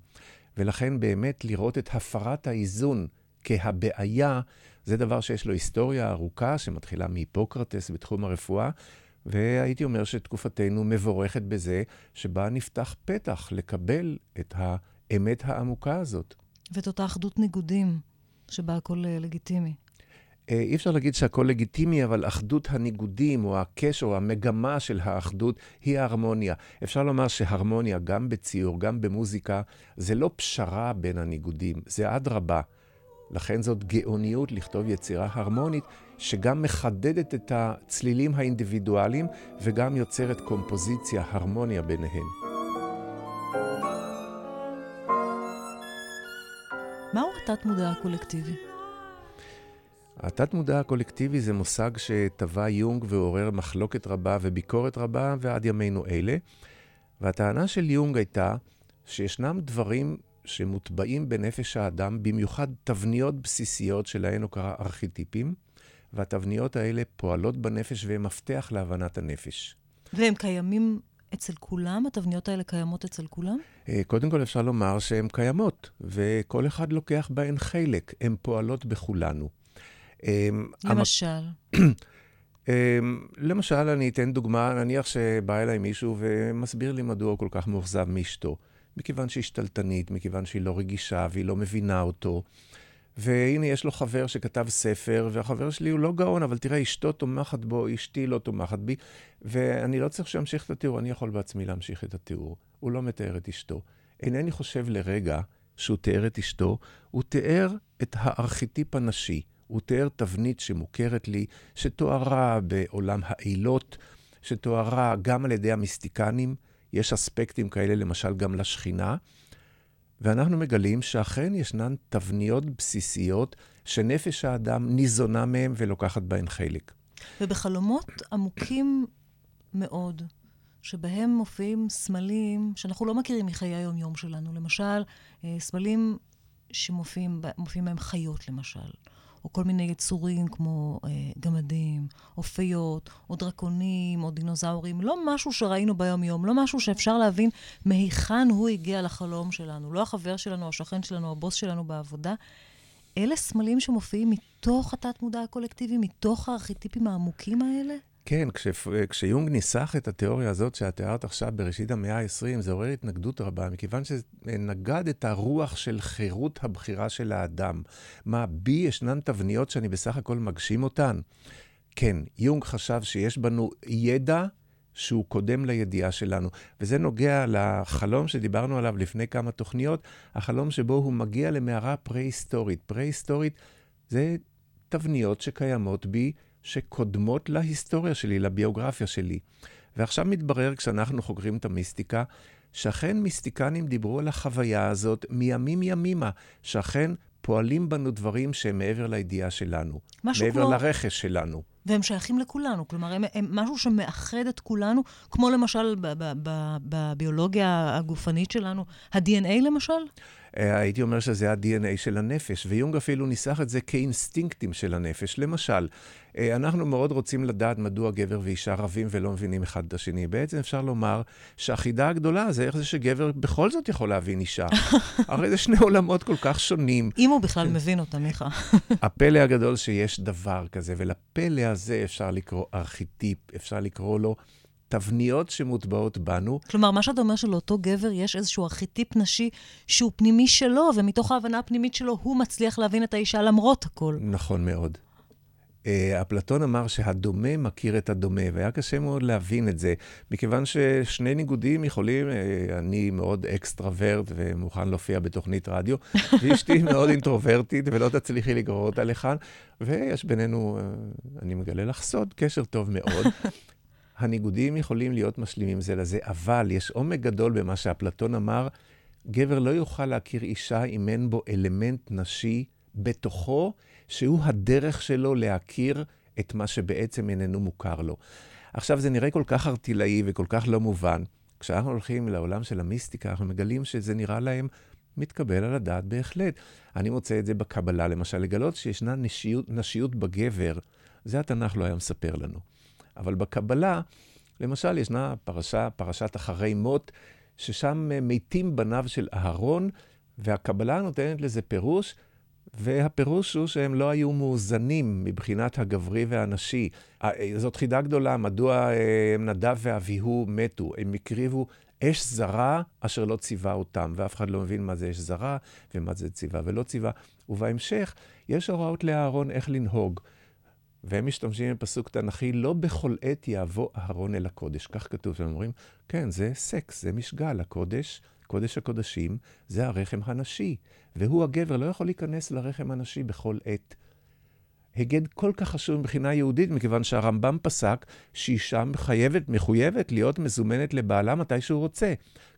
ולכן באמת לראות את הפרת האיזון כהבעיה, זה דבר שיש לו היסטוריה ארוכה, שמתחילה מהיפוקרטס בתחום הרפואה, והייתי אומר שתקופתנו מבורכת בזה, שבה נפתח פתח לקבל את האמת העמוקה הזאת. ואת אותה אחדות ניגודים, שבה הכל אה, לגיטימי. אה, אי אפשר להגיד שהכל לגיטימי, אבל אחדות הניגודים, או הקשר, או המגמה של האחדות, היא ההרמוניה. אפשר לומר שהרמוניה, גם בציור, גם במוזיקה, זה לא פשרה בין הניגודים, זה אדרבה. לכן זאת גאוניות לכתוב יצירה הרמונית, שגם מחדדת את הצלילים האינדיבידואליים וגם יוצרת קומפוזיציה, הרמוניה ביניהם. מהו התת-מודע הקולקטיבי? התת-מודע הקולקטיבי זה מושג שטבע יונג ועורר מחלוקת רבה וביקורת רבה ועד ימינו אלה. והטענה של יונג הייתה שישנם דברים שמוטבעים בנפש האדם, במיוחד תבניות בסיסיות שלהן הוא קרא ארכיטיפים, והתבניות האלה פועלות בנפש והן מפתח להבנת הנפש. והם קיימים אצל כולם? התבניות האלה קיימות אצל כולם? אה, קודם כל אפשר לומר שהן קיימות, וכל אחד לוקח בהן חלק, הן פועלות בכולנו. אה, למשל? אה, למשל, אני אתן דוגמה, נניח שבא אליי מישהו ומסביר לי מדוע הוא כל כך מאוכזב מאשתו. מכיוון שהיא שתלטנית, מכיוון שהיא לא רגישה והיא לא מבינה אותו. והנה, יש לו חבר שכתב ספר, והחבר שלי הוא לא גאון, אבל תראה, אשתו תומכת בו, אשתי לא תומכת בי, ואני לא צריך שימשיך את התיאור, אני יכול בעצמי להמשיך את התיאור. הוא לא מתאר את אשתו. אינני חושב לרגע שהוא תיאר את אשתו, הוא תיאר את הארכיטיפ הנשי. הוא תיאר תבנית שמוכרת לי, שתוארה בעולם העילות, שתוארה גם על ידי המיסטיקנים, יש אספקטים כאלה למשל גם לשכינה, ואנחנו מגלים שאכן ישנן תבניות בסיסיות שנפש האדם ניזונה מהם ולוקחת בהן חלק. ובחלומות עמוקים מאוד, שבהם מופיעים סמלים שאנחנו לא מכירים מחיי היום-יום שלנו. למשל, אה, סמלים שמופיעים בהם חיות, למשל. או כל מיני יצורים כמו אה, גמדים, או פיות, או דרקונים, או דינוזאורים, לא משהו שראינו ביום-יום, לא משהו שאפשר להבין מהיכן הוא הגיע לחלום שלנו, לא החבר שלנו, השכן שלנו, הבוס שלנו בעבודה. אלה סמלים שמופיעים מתוך התת-מודע הקולקטיבי, מתוך הארכיטיפים העמוקים האלה? כן, כש, כשיונג ניסח את התיאוריה הזאת שאת תיארת עכשיו בראשית המאה ה-20, זה עורר התנגדות רבה, מכיוון שנגד את הרוח של חירות הבחירה של האדם. מה, בי ישנן תבניות שאני בסך הכל מגשים אותן? כן, יונג חשב שיש בנו ידע שהוא קודם לידיעה שלנו. וזה נוגע לחלום שדיברנו עליו לפני כמה תוכניות, החלום שבו הוא מגיע למערה פרה-היסטורית. פרה-היסטורית זה תבניות שקיימות בי, שקודמות להיסטוריה שלי, לביוגרפיה שלי. ועכשיו מתברר, כשאנחנו חוקרים את המיסטיקה, שאכן מיסטיקנים דיברו על החוויה הזאת מימים ימימה, שאכן פועלים בנו דברים שהם מעבר לידיעה שלנו. משהו מעבר כמו... לרכש שלנו. והם שייכים לכולנו. כלומר, הם, הם משהו שמאחד את כולנו, כמו למשל בביולוגיה הגופנית שלנו, ה-DNA למשל? אה, הייתי אומר שזה ה-DNA של הנפש, ויונג אפילו ניסח את זה כאינסטינקטים של הנפש. למשל, אה, אנחנו מאוד רוצים לדעת מדוע גבר ואישה רבים ולא מבינים אחד את השני. בעצם אפשר לומר שהחידה הגדולה זה איך זה שגבר בכל זאת יכול להבין אישה. הרי זה שני עולמות כל כך שונים. אם הוא בכלל מבין אותה, מיכה. הפלא הגדול שיש דבר כזה, ולפלא הזה אפשר לקרוא ארכיטיפ, אפשר לקרוא לו תבניות שמוטבעות בנו. כלומר, מה שאתה אומר שלאותו גבר יש איזשהו ארכיטיפ נשי שהוא פנימי שלו, ומתוך ההבנה הפנימית שלו הוא מצליח להבין את האישה למרות הכל. נכון מאוד. Uh, אפלטון אמר שהדומה מכיר את הדומה, והיה קשה מאוד להבין את זה, מכיוון ששני ניגודים יכולים, uh, אני מאוד אקסטרוורט ומוכן להופיע בתוכנית רדיו, ואשתי מאוד אינטרוברטית ולא תצליחי לגרור אותה לכאן, ויש בינינו, uh, אני מגלה לך סוד, קשר טוב מאוד. הניגודים יכולים להיות משלימים זה לזה, אבל יש עומק גדול במה שאפלטון אמר, גבר לא יוכל להכיר אישה אם אין בו אלמנט נשי בתוכו, שהוא הדרך שלו להכיר את מה שבעצם איננו מוכר לו. עכשיו, זה נראה כל כך ארטילאי וכל כך לא מובן. כשאנחנו הולכים לעולם של המיסטיקה, אנחנו מגלים שזה נראה להם מתקבל על הדעת בהחלט. אני מוצא את זה בקבלה, למשל, לגלות שישנה נשיות, נשיות בגבר, זה התנ"ך לא היה מספר לנו. אבל בקבלה, למשל, ישנה פרשה, פרשת אחרי מות, ששם מתים בניו של אהרון, והקבלה נותנת לזה פירוש, והפירוש הוא שהם לא היו מאוזנים מבחינת הגברי והנשי. זאת חידה גדולה, מדוע אה, נדב ואביהו מתו? הם הקריבו אש זרה אשר לא ציווה אותם, ואף אחד לא מבין מה זה אש זרה ומה זה ציווה ולא ציווה. ובהמשך, יש הוראות לאהרון איך לנהוג. והם משתמשים בפסוק תנ"כי, לא בכל עת יבוא אהרון אל הקודש. כך כתוב, והם אומרים, כן, זה סקס, זה משגל, הקודש, קודש הקודשים, זה הרחם הנשי. והוא, הגבר, לא יכול להיכנס לרחם הנשי בכל עת. היגד כל כך חשוב מבחינה יהודית, מכיוון שהרמב"ם פסק שאישה חייבת, מחויבת להיות מזומנת לבעלה מתי שהוא רוצה.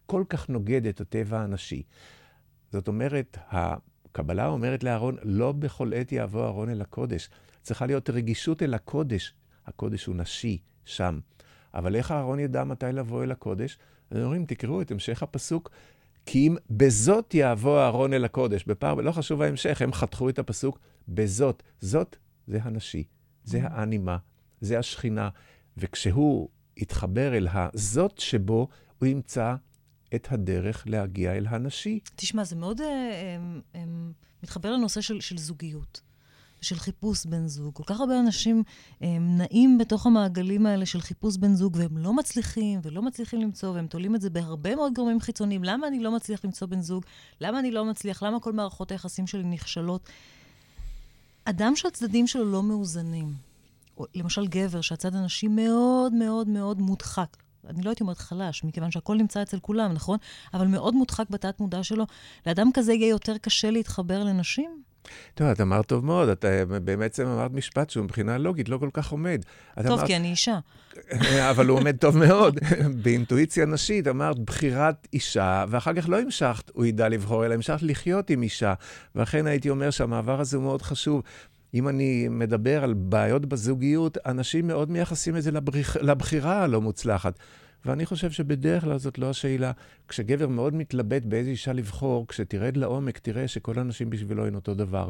כל כך נוגד את הטבע הנשי. זאת אומרת, הקבלה אומרת לאהרון, לא בכל עת יבוא אהרון אל הקודש. צריכה להיות רגישות אל הקודש. הקודש הוא נשי, שם. אבל איך אהרון ידע מתי לבוא אל הקודש? אז אומרים, תקראו את המשך הפסוק, כי אם בזאת יבוא אהרון אל הקודש, בפער, לא חשוב ההמשך, הם חתכו את הפסוק, בזאת. זאת זה הנשי, זה האנימה, זה השכינה. וכשהוא יתחבר אל הזאת שבו, הוא ימצא את הדרך להגיע אל הנשי. תשמע, זה מאוד uh, um, um, מתחבר לנושא של, של זוגיות. של חיפוש בן זוג. כל כך הרבה אנשים הם נעים בתוך המעגלים האלה של חיפוש בן זוג, והם לא מצליחים, ולא מצליחים למצוא, והם תולים את זה בהרבה מאוד גורמים חיצוניים. למה אני לא מצליח למצוא בן זוג? למה אני לא מצליח? למה כל מערכות היחסים שלי נכשלות? אדם שהצדדים שלו לא מאוזנים, או למשל גבר שהצד הנשי מאוד מאוד מאוד מודחק, אני לא הייתי אומרת חלש, מכיוון שהכל נמצא אצל כולם, נכון? אבל מאוד מודחק בתת-מודע שלו. לאדם כזה יהיה יותר קשה להתחבר לנשים? טוב, את אמרת טוב מאוד, את בעצם אמרת משפט שהוא מבחינה לוגית לא כל כך עומד. טוב, אמרת, כי אני אישה. אבל הוא עומד טוב מאוד. באינטואיציה נשית אמרת בחירת אישה, ואחר כך לא המשכת, הוא ידע לבחור, אלא המשכת לחיות עם אישה. ואכן הייתי אומר שהמעבר הזה הוא מאוד חשוב. אם אני מדבר על בעיות בזוגיות, אנשים מאוד מייחסים את זה לבחירה הלא מוצלחת. ואני חושב שבדרך כלל זאת לא השאלה. כשגבר מאוד מתלבט באיזה אישה לבחור, כשתרד לעומק, תראה שכל האנשים בשבילו הם אותו דבר.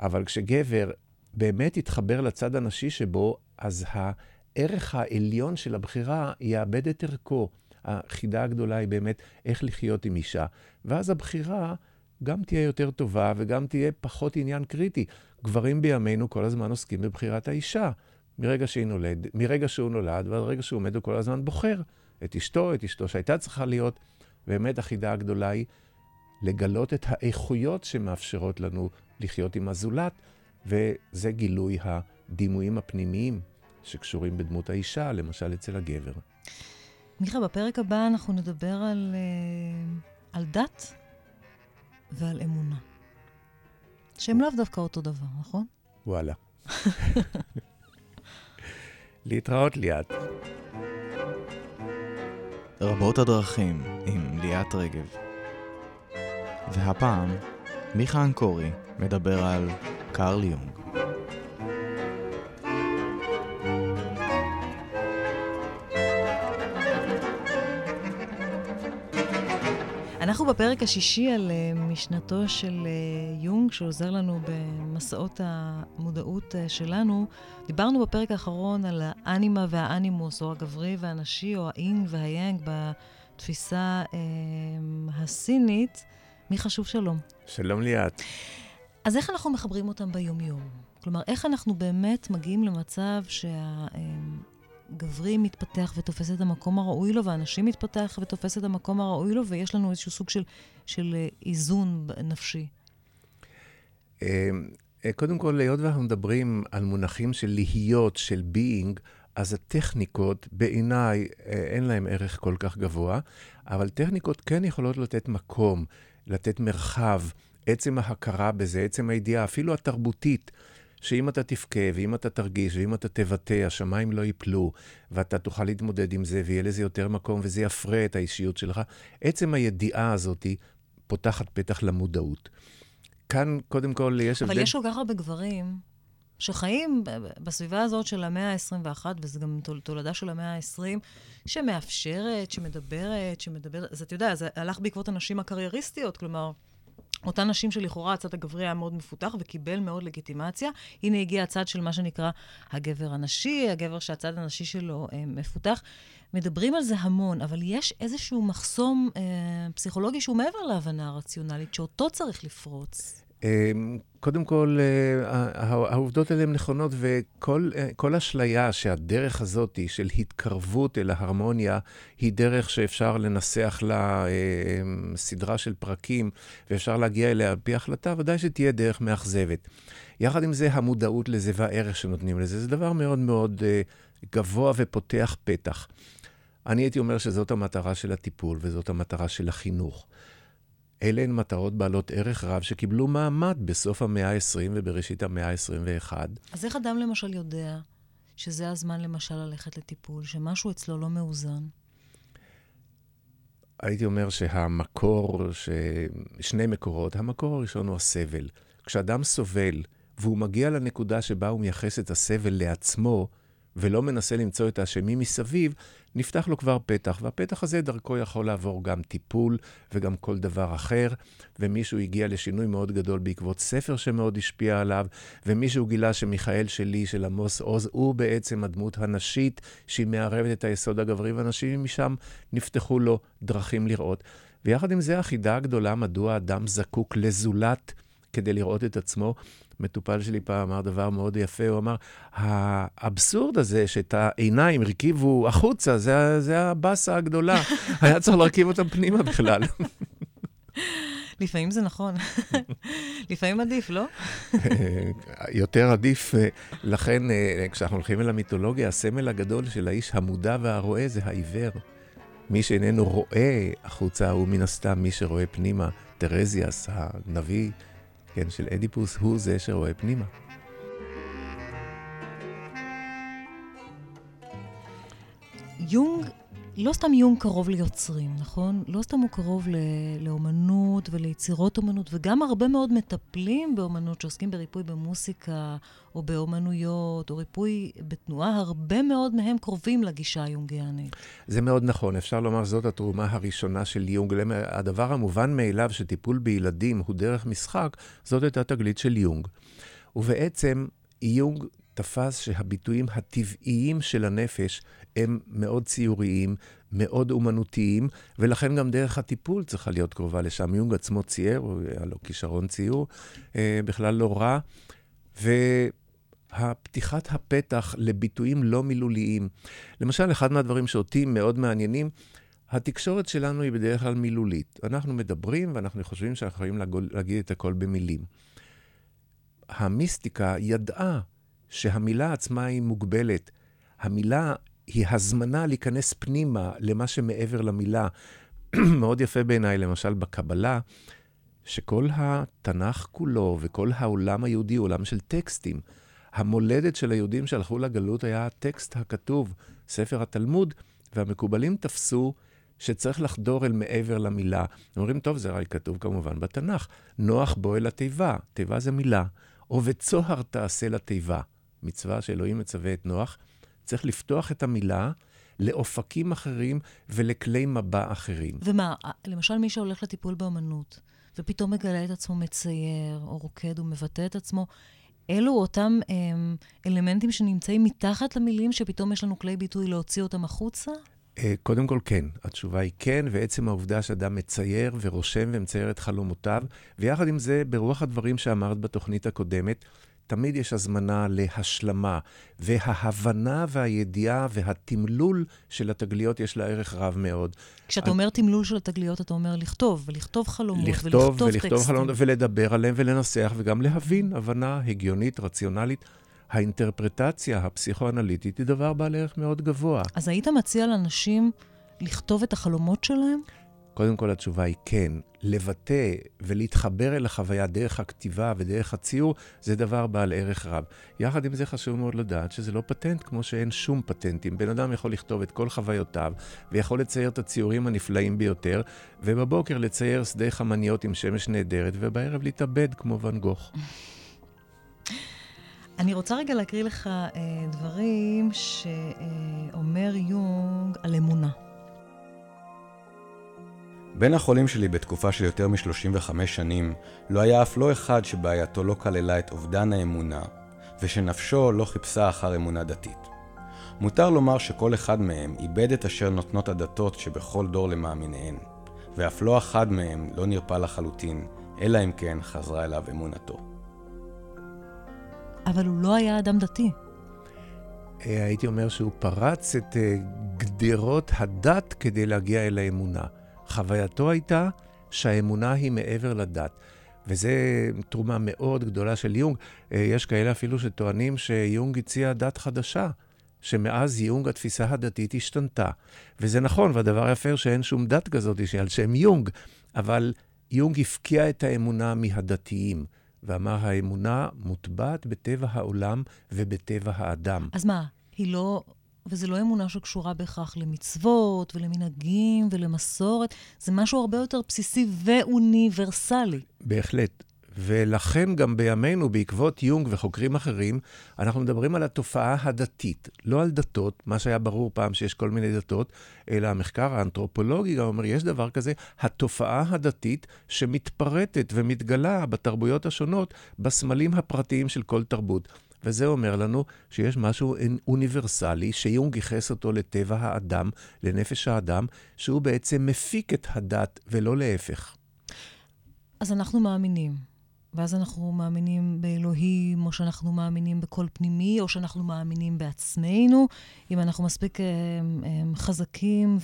אבל כשגבר באמת יתחבר לצד הנשי שבו, אז הערך העליון של הבחירה יאבד את ערכו. החידה הגדולה היא באמת איך לחיות עם אישה. ואז הבחירה גם תהיה יותר טובה וגם תהיה פחות עניין קריטי. גברים בימינו כל הזמן עוסקים בבחירת האישה. מרגע, נולד, מרגע שהוא נולד ועד רגע שהוא עומד, הוא כל הזמן בוחר את אשתו, את אשתו שהייתה צריכה להיות. באמת החידה הגדולה היא לגלות את האיכויות שמאפשרות לנו לחיות עם הזולת, וזה גילוי הדימויים הפנימיים שקשורים בדמות האישה, למשל אצל הגבר. מיכה, בפרק הבא אנחנו נדבר על, אה, על דת ועל אמונה. שהם לאו דווקא אותו דבר, נכון? וואלה. להתראות ליאת. רבות הדרכים עם ליאת רגב. והפעם, מיכה אנקורי מדבר על קרל יונג. אנחנו בפרק השישי על uh, משנתו של uh, יונג, שעוזר לנו במסעות המודעות uh, שלנו. דיברנו בפרק האחרון על האנימה והאנימוס, או הגברי והנשי, או האינג והיאנג, בתפיסה uh, הסינית. מי חשוב שלום. שלום ליאת. אז איך אנחנו מחברים אותם ביומיום? כלומר, איך אנחנו באמת מגיעים למצב שה... גברי מתפתח ותופס את המקום הראוי לו, והנשים מתפתח ותופס את המקום הראוי לו, ויש לנו איזשהו סוג של, של אה, איזון נפשי. אה, אה, קודם כל, היות ואנחנו מדברים על מונחים של להיות, של being, אז הטכניקות, בעיניי, אין להן ערך כל כך גבוה, אבל טכניקות כן יכולות לתת מקום, לתת מרחב, עצם ההכרה בזה, עצם הידיעה, אפילו התרבותית. שאם אתה תבכה, ואם אתה תרגיש, ואם אתה תבטא, השמיים לא ייפלו, ואתה תוכל להתמודד עם זה, ויהיה לזה יותר מקום, וזה יפרה את האישיות שלך. עצם הידיעה הזאת פותחת פתח למודעות. כאן, קודם כל, יש הבדל... אבל יש כל כך הרבה גברים שחיים בסביבה הזאת של המאה ה-21, וזה גם תולדה של המאה ה-20, שמאפשרת, שמדברת, שמדברת... אז אתה יודע, זה הלך בעקבות הנשים הקרייריסטיות, כלומר... אותן נשים שלכאורה הצד הגברי היה מאוד מפותח וקיבל מאוד לגיטימציה. הנה הגיע הצד של מה שנקרא הגבר הנשי, הגבר שהצד הנשי שלו אה, מפותח. מדברים על זה המון, אבל יש איזשהו מחסום אה, פסיכולוגי שהוא מעבר להבנה הרציונלית, שאותו צריך לפרוץ. אמ, קודם כל, אה, העובדות האלה הן נכונות, וכל אה, אשליה שהדרך הזאת של התקרבות אל ההרמוניה היא דרך שאפשר לנסח לה אמ, סדרה של פרקים, ואפשר להגיע אליה על פי החלטה, ודאי שתהיה דרך מאכזבת. יחד עם זה, המודעות לזה והערך שנותנים לזה, זה דבר מאוד מאוד אה, גבוה ופותח פתח. אני הייתי אומר שזאת המטרה של הטיפול וזאת המטרה של החינוך. אלה הן מטרות בעלות ערך רב שקיבלו מעמד בסוף המאה ה-20 ובראשית המאה ה-21. אז איך אדם למשל יודע שזה הזמן למשל ללכת לטיפול, שמשהו אצלו לא מאוזן? הייתי אומר שהמקור, ש... שני מקורות, המקור הראשון הוא הסבל. כשאדם סובל והוא מגיע לנקודה שבה הוא מייחס את הסבל לעצמו, ולא מנסה למצוא את האשמים מסביב, נפתח לו כבר פתח, והפתח הזה דרכו יכול לעבור גם טיפול וגם כל דבר אחר, ומישהו הגיע לשינוי מאוד גדול בעקבות ספר שמאוד השפיע עליו, ומישהו גילה שמיכאל שלי, של עמוס עוז, הוא בעצם הדמות הנשית, שהיא מערבת את היסוד הגברי והנשי, ומשם נפתחו לו דרכים לראות. ויחד עם זה החידה הגדולה, מדוע אדם זקוק לזולת כדי לראות את עצמו, מטופל שלי פעם אמר דבר מאוד יפה, הוא אמר, האבסורד הזה שאת העיניים הרכיבו החוצה, זה, זה הבאסה הגדולה. היה צריך להרכיב אותם פנימה בכלל. לפעמים זה נכון. לפעמים עדיף, לא? יותר עדיף. לכן, אה, כשאנחנו הולכים אל המיתולוגיה, הסמל הגדול של האיש המודע והרואה זה העיוור. מי שאיננו רואה החוצה הוא מן הסתם מי שרואה פנימה. טרזיאס, הנביא כן, של אדיפוס, הוא זה שרואה פנימה. יונג, לא סתם יונג קרוב ליוצרים, נכון? לא סתם הוא קרוב לאומנות וליצירות אומנות, וגם הרבה מאוד מטפלים באומנות שעוסקים בריפוי במוסיקה, או באומנויות, או ריפוי בתנועה, הרבה מאוד מהם קרובים לגישה היונגיאנית. זה מאוד נכון, אפשר לומר שזאת התרומה הראשונה של יונג. הדבר המובן מאליו שטיפול בילדים הוא דרך משחק, זאת הייתה תגלית של יונג. ובעצם יונג תפס שהביטויים הטבעיים של הנפש הם מאוד ציוריים, מאוד אומנותיים, ולכן גם דרך הטיפול צריכה להיות קרובה לשם. יונג עצמו צייר, היה לו כישרון ציור, אה, בכלל לא רע. הפתיחת הפתח לביטויים לא מילוליים. למשל, אחד מהדברים שאותי מאוד מעניינים, התקשורת שלנו היא בדרך כלל מילולית. אנחנו מדברים ואנחנו חושבים שאנחנו יכולים להגיד את הכל במילים. המיסטיקה ידעה שהמילה עצמה היא מוגבלת. המילה היא הזמנה להיכנס פנימה למה שמעבר למילה. מאוד יפה בעיניי, למשל בקבלה, שכל התנ"ך כולו וכל העולם היהודי הוא עולם של טקסטים. המולדת של היהודים שהלכו לגלות היה הטקסט הכתוב, ספר התלמוד, והמקובלים תפסו שצריך לחדור אל מעבר למילה. אומרים, טוב, זה הרי כתוב כמובן בתנ"ך. נוח בוא אל התיבה, תיבה זה מילה. ובצוהר תעשה לתיבה. מצווה שאלוהים מצווה את נוח. צריך לפתוח את המילה לאופקים אחרים ולכלי מבע אחרים. ומה, למשל מי שהולך לטיפול באמנות, ופתאום מגלה את עצמו מצייר, או רוקד ומבטא את עצמו, אלו אותם הם, אלמנטים שנמצאים מתחת למילים, שפתאום יש לנו כלי ביטוי להוציא אותם החוצה? אה, קודם כל כן, התשובה היא כן, ועצם העובדה שאדם מצייר ורושם ומצייר את חלומותיו, ויחד עם זה, ברוח הדברים שאמרת בתוכנית הקודמת, תמיד יש הזמנה להשלמה, וההבנה והידיעה והתמלול של התגליות יש לה ערך רב מאוד. כשאתה אני... אומר תמלול של התגליות, אתה אומר לכתוב, ולכתוב חלומות, לכתוב ולכתוב ולכתוב טקסטים. לכתוב חלומות, ולדבר עליהם ולנסח, וגם להבין הבנה הגיונית, רציונלית. האינטרפרטציה הפסיכואנליטית היא דבר בעל ערך מאוד גבוה. אז היית מציע לאנשים לכתוב את החלומות שלהם? קודם כל התשובה היא כן. לבטא ולהתחבר אל החוויה דרך הכתיבה ודרך הציור, זה דבר בעל ערך רב. יחד עם זה חשוב מאוד לדעת שזה לא פטנט, כמו שאין שום פטנטים. בן אדם יכול לכתוב את כל חוויותיו, ויכול לצייר את הציורים הנפלאים ביותר, ובבוקר לצייר שדה חמניות עם שמש נהדרת, ובערב להתאבד כמו ואן גוך. אני רוצה רגע להקריא לך אה, דברים שאומר יונג על אמונה. בין החולים שלי בתקופה של יותר מ-35 שנים, לא היה אף לא אחד שבעייתו לא כללה את אובדן האמונה, ושנפשו לא חיפשה אחר אמונה דתית. מותר לומר שכל אחד מהם איבד את אשר נותנות הדתות שבכל דור למאמיניהן, ואף לא אחד מהם לא נרפא לחלוטין, אלא אם כן חזרה אליו אמונתו. אבל הוא לא היה אדם דתי. אה, הייתי אומר שהוא פרץ את אה, גדרות הדת כדי להגיע אל האמונה. חווייתו הייתה שהאמונה היא מעבר לדת. וזו תרומה מאוד גדולה של יונג. אה, יש כאלה אפילו שטוענים שיונג הציע דת חדשה, שמאז יונג התפיסה הדתית השתנתה. וזה נכון, והדבר היפה שאין שום דת כזאת שעל שם יונג, אבל יונג הפקיע את האמונה מהדתיים. ואמר, האמונה מוטבעת בטבע העולם ובטבע האדם. אז מה, היא לא... וזו לא אמונה שקשורה בהכרח למצוות ולמנהגים ולמסורת, זה משהו הרבה יותר בסיסי ואוניברסלי. בהחלט. ולכן גם בימינו, בעקבות יונג וחוקרים אחרים, אנחנו מדברים על התופעה הדתית, לא על דתות, מה שהיה ברור פעם שיש כל מיני דתות, אלא המחקר האנתרופולוגי גם אומר, יש דבר כזה, התופעה הדתית שמתפרטת ומתגלה בתרבויות השונות, בסמלים הפרטיים של כל תרבות. וזה אומר לנו שיש משהו אוניברסלי, שיונג ייחס אותו לטבע האדם, לנפש האדם, שהוא בעצם מפיק את הדת ולא להפך. אז אנחנו מאמינים ואז אנחנו מאמינים באלוהים, או שאנחנו מאמינים בקול פנימי, או שאנחנו מאמינים בעצמנו, אם אנחנו מספיק אה, אה, חזקים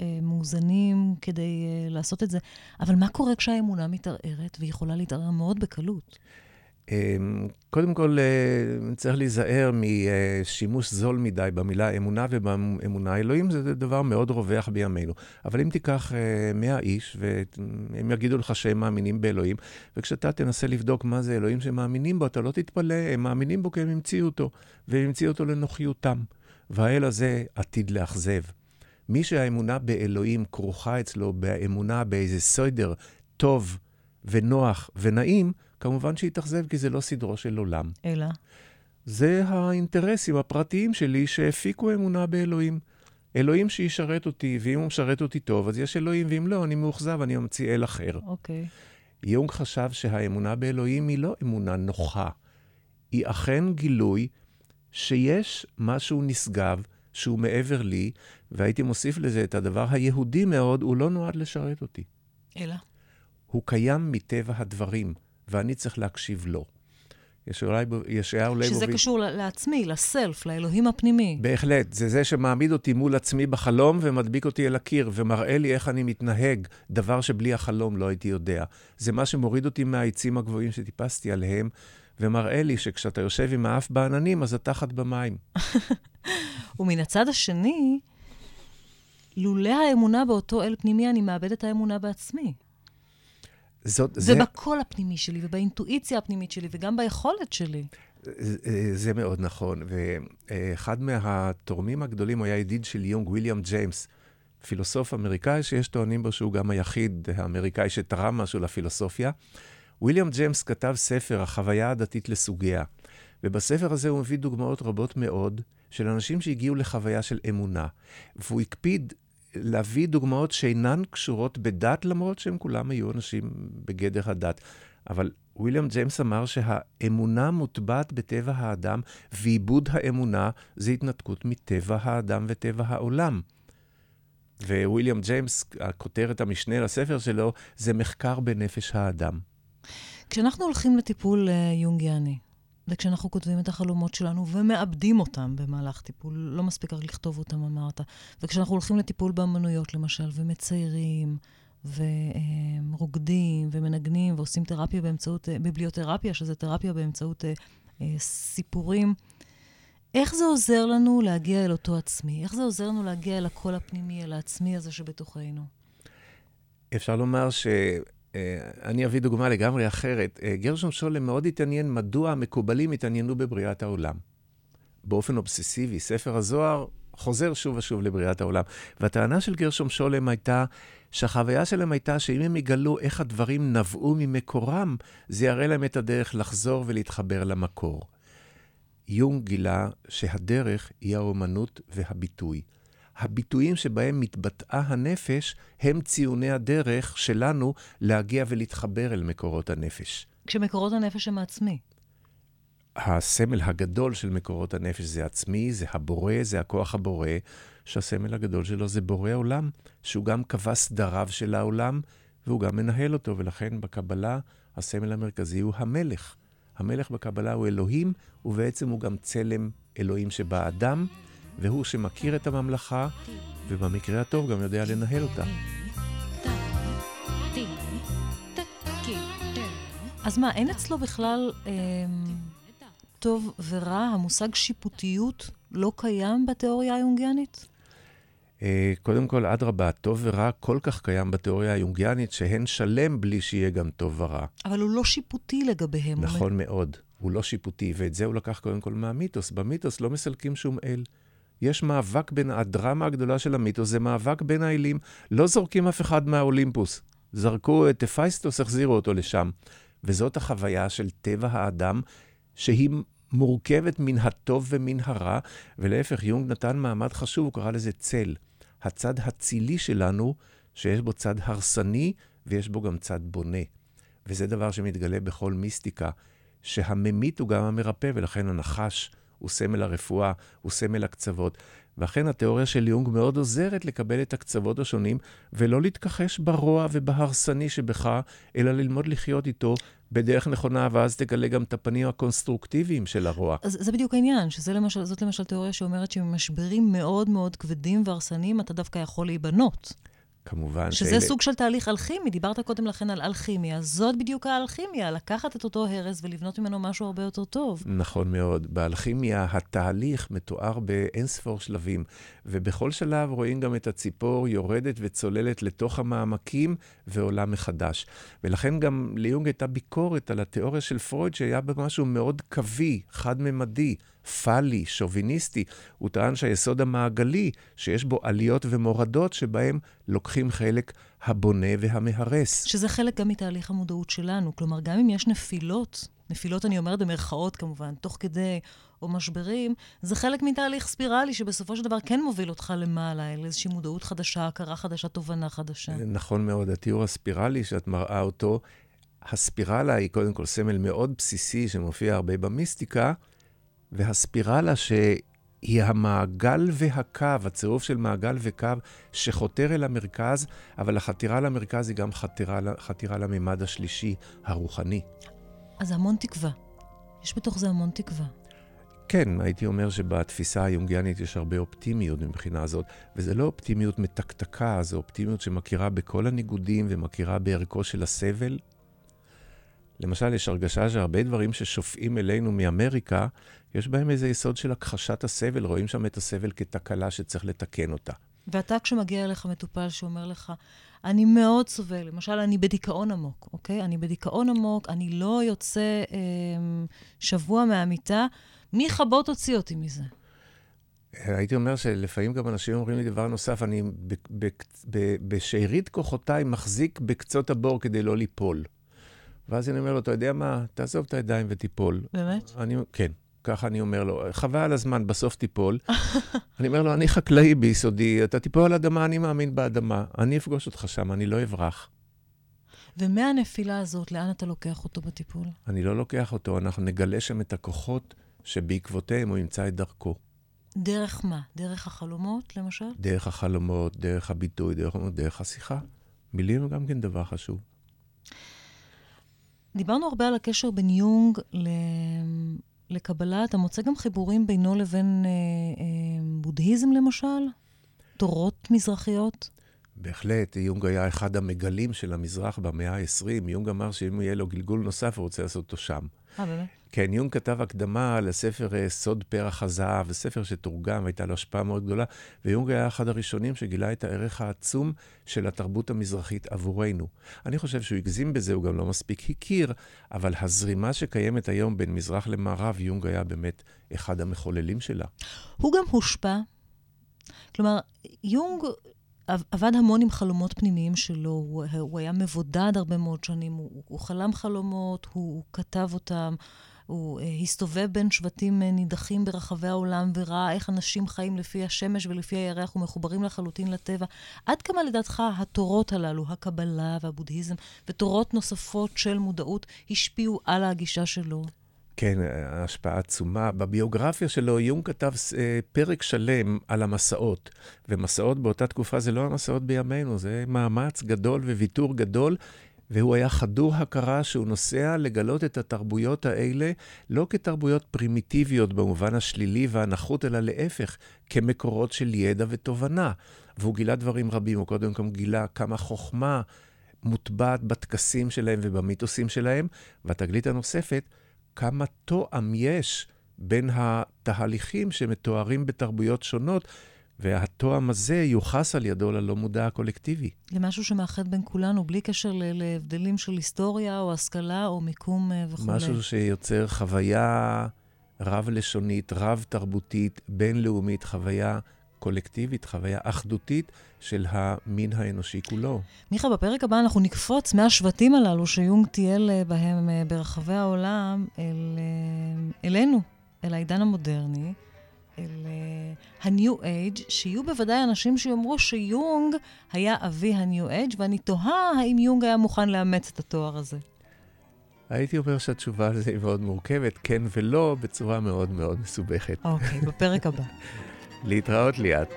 ומאוזנים כדי אה, לעשות את זה. אבל מה קורה כשהאמונה מתערערת, והיא יכולה להתערער מאוד בקלות? אמ, קודם כל, אה, צריך להיזהר משימוש זול מדי במילה אמונה ובאמונה. אלוהים זה דבר מאוד רווח בימינו. אבל אם תיקח 100 אה, איש, והם יגידו לך שהם מאמינים באלוהים, וכשאתה תנסה לבדוק מה זה אלוהים שמאמינים בו, אתה לא תתפלא, הם מאמינים בו כי הם המציאו אותו, והם המציאו אותו לנוחיותם. והאל הזה עתיד לאכזב. מי שהאמונה באלוהים כרוכה אצלו באמונה באיזה סדר טוב ונוח ונעים, כמובן שיתאכזב, כי זה לא סדרו של עולם. אלא? זה האינטרסים הפרטיים שלי שהפיקו אמונה באלוהים. אלוהים שישרת אותי, ואם הוא משרת אותי טוב, אז יש אלוהים, ואם לא, אני מאוכזב, אני אמציא אל אחר. אוקיי. Okay. יונג חשב שהאמונה באלוהים היא לא אמונה נוחה. היא אכן גילוי שיש משהו נשגב שהוא מעבר לי, והייתי מוסיף לזה את הדבר היהודי מאוד, הוא לא נועד לשרת אותי. אלא? הוא קיים מטבע הדברים. ואני צריך להקשיב לו. ישעיהו ליבוביץ'. שזה קשור לעצמי, לסלף, לאלוהים הפנימי. בהחלט. זה זה שמעמיד אותי מול עצמי בחלום ומדביק אותי אל הקיר, ומראה לי איך אני מתנהג, דבר שבלי החלום לא הייתי יודע. זה מה שמוריד אותי מהעצים הגבוהים שטיפסתי עליהם, ומראה לי שכשאתה יושב עם האף בעננים, אז התחת במים. ומן הצד השני, לולא האמונה באותו אל פנימי, אני מאבד את האמונה בעצמי. זאת, זה... ובקול הפנימי שלי, ובאינטואיציה הפנימית שלי, וגם ביכולת שלי. זה, זה מאוד נכון. ואחד מהתורמים הגדולים הוא היה ידיד של יונג, ויליאם ג'יימס, פילוסוף אמריקאי שיש טוענים בו שהוא גם היחיד האמריקאי שתרם משהו לפילוסופיה. ויליאם ג'יימס כתב ספר, החוויה הדתית לסוגיה. ובספר הזה הוא מביא דוגמאות רבות מאוד של אנשים שהגיעו לחוויה של אמונה. והוא הקפיד להביא דוגמאות שאינן קשורות בדת, למרות שהם כולם היו אנשים בגדר הדת. אבל וויליאם ג'יימס אמר שהאמונה מוטבעת בטבע האדם, ועיבוד האמונה זה התנתקות מטבע האדם וטבע העולם. וויליאם ג'יימס, הכותרת המשנה לספר שלו, זה מחקר בנפש האדם. כשאנחנו הולכים לטיפול uh, יונגיאני, וכשאנחנו כותבים את החלומות שלנו ומאבדים אותם במהלך טיפול, לא מספיק רק לכתוב אותם, אמרת. וכשאנחנו הולכים לטיפול באמנויות, למשל, ומציירים, ורוקדים, ומנגנים, ועושים תרפיה באמצעות, אה, ביבליותרפיה, שזה תרפיה באמצעות אה, אה, סיפורים, איך זה עוזר לנו להגיע אל אותו עצמי? איך זה עוזר לנו להגיע אל הקול הפנימי, אל העצמי הזה שבתוכנו? אפשר לומר ש... אה, אני אביא דוגמה לגמרי אחרת. אה, גרשום שולם מאוד התעניין מדוע המקובלים התעניינו בבריאת העולם. באופן אובססיבי, ספר הזוהר חוזר שוב ושוב לבריאת העולם. והטענה של גרשום שולם הייתה שהחוויה שלהם הייתה שאם הם יגלו איך הדברים נבעו ממקורם, זה יראה להם את הדרך לחזור ולהתחבר למקור. יונג גילה שהדרך היא האומנות והביטוי. הביטויים שבהם מתבטאה הנפש הם ציוני הדרך שלנו להגיע ולהתחבר אל מקורות הנפש. כשמקורות הנפש הם העצמי. הסמל הגדול של מקורות הנפש זה עצמי, זה הבורא, זה הכוח הבורא, שהסמל הגדול שלו זה בורא עולם, שהוא גם קבע סדריו של העולם, והוא גם מנהל אותו, ולכן בקבלה הסמל המרכזי הוא המלך. המלך בקבלה הוא אלוהים, ובעצם הוא גם צלם אלוהים שבאדם. והוא שמכיר את הממלכה, ובמקרה הטוב גם יודע לנהל אותה. אז מה, אין אצלו בכלל אה, טוב ורע? המושג שיפוטיות לא קיים בתיאוריה היונגיאנית? אה, קודם כל, אדרבה, טוב ורע כל כך קיים בתיאוריה היונגיאנית, שהן שלם בלי שיהיה גם טוב ורע. אבל הוא לא שיפוטי לגביהם. נכון מאוד, הוא לא שיפוטי, ואת זה הוא לקח קודם כל מהמיתוס. במיתוס לא מסלקים שום אל. יש מאבק בין, הדרמה הגדולה של המיתוס זה מאבק בין האלים. לא זורקים אף אחד מהאולימפוס. זרקו את אפייסטוס, החזירו אותו לשם. וזאת החוויה של טבע האדם, שהיא מורכבת מן הטוב ומן הרע, ולהפך, יונג נתן מעמד חשוב, הוא קרא לזה צל. הצד הצילי שלנו, שיש בו צד הרסני ויש בו גם צד בונה. וזה דבר שמתגלה בכל מיסטיקה, שהממית הוא גם המרפא, ולכן הנחש הוא סמל הרפואה, הוא סמל הקצוות. ואכן התיאוריה של יונג מאוד עוזרת לקבל את הקצוות השונים, ולא להתכחש ברוע ובהרסני שבך, אלא ללמוד לחיות איתו בדרך נכונה, ואז תגלה גם את הפנים הקונסטרוקטיביים של הרוע. אז זה בדיוק העניין, שזאת למשל, למשל תיאוריה שאומרת שממשברים מאוד מאוד כבדים והרסניים, אתה דווקא יכול להיבנות. כמובן שזה שאלה... סוג של תהליך אלכימי, דיברת קודם לכן על אלכימיה. זאת בדיוק האלכימיה, לקחת את אותו הרס ולבנות ממנו משהו הרבה יותר טוב. נכון מאוד. באלכימיה התהליך מתואר באינספור שלבים, ובכל שלב רואים גם את הציפור יורדת וצוללת לתוך המעמקים ועולה מחדש. ולכן גם ליונג הייתה ביקורת על התיאוריה של פרויד, שהיה בה משהו מאוד קווי, חד-ממדי. פאלי, שוביניסטי. הוא טען שהיסוד המעגלי, שיש בו עליות ומורדות, שבהם לוקחים חלק הבונה והמהרס. שזה חלק גם מתהליך המודעות שלנו. כלומר, גם אם יש נפילות, נפילות אני אומרת במרכאות כמובן, תוך כדי, או משברים, זה חלק מתהליך ספירלי שבסופו של דבר כן מוביל אותך למעלה, אל איזושהי מודעות חדשה, הכרה חדשה, תובנה חדשה. נכון מאוד, התיאור הספירלי שאת מראה אותו, הספירלה היא קודם כל סמל מאוד בסיסי שמופיע הרבה במיסטיקה, והספירלה שהיא המעגל והקו, הצירוף של מעגל וקו שחותר אל המרכז, אבל החתירה למרכז היא גם חתירה, חתירה לממד השלישי, הרוחני. אז המון תקווה. יש בתוך זה המון תקווה. כן, הייתי אומר שבתפיסה היונגיאנית יש הרבה אופטימיות מבחינה הזאת, וזה לא אופטימיות מתקתקה, זו אופטימיות שמכירה בכל הניגודים ומכירה בערכו של הסבל. למשל, יש הרגשה שהרבה דברים ששופעים אלינו מאמריקה, יש בהם איזה יסוד של הכחשת הסבל, רואים שם את הסבל כתקלה שצריך לתקן אותה. ואתה, כשמגיע אליך מטופל שאומר לך, אני מאוד סובל, למשל, אני בדיכאון עמוק, אוקיי? אני בדיכאון עמוק, אני לא יוצא אה, שבוע מהמיטה, מי יכבות הוציא אותי מזה? הייתי אומר שלפעמים גם אנשים אומרים לי דבר נוסף, אני בשארית כוחותיי מחזיק בקצות הבור כדי לא ליפול. ואז אני אומר לו, אתה יודע מה, תעזוב את הידיים ותיפול. באמת? אני, כן, ככה אני אומר לו. חבל על הזמן, בסוף תיפול. אני אומר לו, אני חקלאי ביסודי, אתה תיפול על אדמה, אני מאמין באדמה. אני אפגוש אותך שם, אני לא אברח. ומהנפילה הזאת, לאן אתה לוקח אותו בטיפול? אני לא לוקח אותו, אנחנו נגלה שם את הכוחות שבעקבותיהם הוא ימצא את דרכו. דרך מה? דרך החלומות, למשל? דרך החלומות, דרך הביטוי, דרך, דרך השיחה. מילים גם כן דבר חשוב. דיברנו הרבה על הקשר בין יונג ל... לקבלה. אתה מוצא גם חיבורים בינו לבין אה, אה, בודהיזם, למשל? תורות מזרחיות? בהחלט, יונג היה אחד המגלים של המזרח במאה ה-20. יונג אמר שאם יהיה לו גלגול נוסף, הוא רוצה לעשות אותו שם. אה, באמת? כן, יונג כתב הקדמה לספר אה, סוד פרח הזהב, זה ספר שתורגם, הייתה לו השפעה מאוד גדולה, ויונג היה אחד הראשונים שגילה את הערך העצום של התרבות המזרחית עבורנו. אני חושב שהוא הגזים בזה, הוא גם לא מספיק הכיר, אבל הזרימה שקיימת היום בין מזרח למערב, יונג היה באמת אחד המחוללים שלה. הוא גם הושפע. כלומר, יונג עבד המון עם חלומות פנימיים שלו, הוא, הוא היה מבודד הרבה מאוד שנים, הוא, הוא חלם חלומות, הוא, הוא כתב אותם, הוא uh, הסתובב בין שבטים uh, נידחים ברחבי העולם וראה איך אנשים חיים לפי השמש ולפי הירח ומחוברים לחלוטין לטבע. עד כמה לדעתך התורות הללו, הקבלה והבודהיזם ותורות נוספות של מודעות, השפיעו על הגישה שלו? כן, השפעה עצומה. בביוגרפיה שלו, יונג כתב אה, פרק שלם על המסעות. ומסעות באותה תקופה זה לא המסעות בימינו, זה מאמץ גדול וויתור גדול. והוא היה חדור הכרה שהוא נוסע לגלות את התרבויות האלה לא כתרבויות פרימיטיביות במובן השלילי והנחות, אלא להפך, כמקורות של ידע ותובנה. והוא גילה דברים רבים, הוא קודם כל גילה כמה חוכמה מוטבעת בטקסים שלהם ובמיתוסים שלהם, והתגלית הנוספת, כמה תואם יש בין התהליכים שמתוארים בתרבויות שונות, והתואם הזה יוחס על ידו ללא מודע הקולקטיבי. זה משהו שמאחד בין כולנו, בלי קשר להבדלים של היסטוריה או השכלה או מיקום אה, וכו'. משהו שיוצר חוויה רב-לשונית, רב-תרבותית, בינלאומית, חוויה קולקטיבית, חוויה אחדותית של המין האנושי כולו. מיכה, בפרק הבא אנחנו נקפוץ מהשבטים הללו שיונג טייל אה, בהם אה, ברחבי העולם אל, אה, אלינו, אל העידן המודרני, אל ה-New Age, שיהיו בוודאי אנשים שיאמרו שיונג היה אבי ה-New Age, ואני תוהה האם יונג היה מוכן לאמץ את התואר הזה. הייתי אומר שהתשובה על זה היא מאוד מורכבת, כן ולא, בצורה מאוד מאוד מסובכת. אוקיי, בפרק הבא. להתראות ליאת.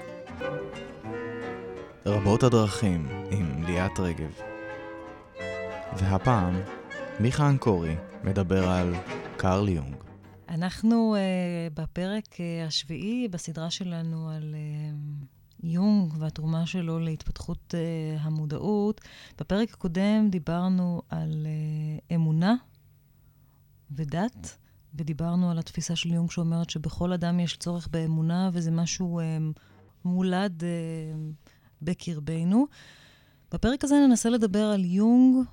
רבות הדרכים עם ליאת רגב. והפעם, מיכה אנקורי מדבר על קרל יונג. אנחנו uh, בפרק uh, השביעי בסדרה שלנו על uh, יונג והתרומה שלו להתפתחות uh, המודעות. בפרק הקודם דיברנו על uh, אמונה ודת. ודיברנו על התפיסה של יונג שאומרת שבכל אדם יש צורך באמונה, וזה משהו אה, מולד אה, בקרבנו. בפרק הזה ננסה לדבר על יונג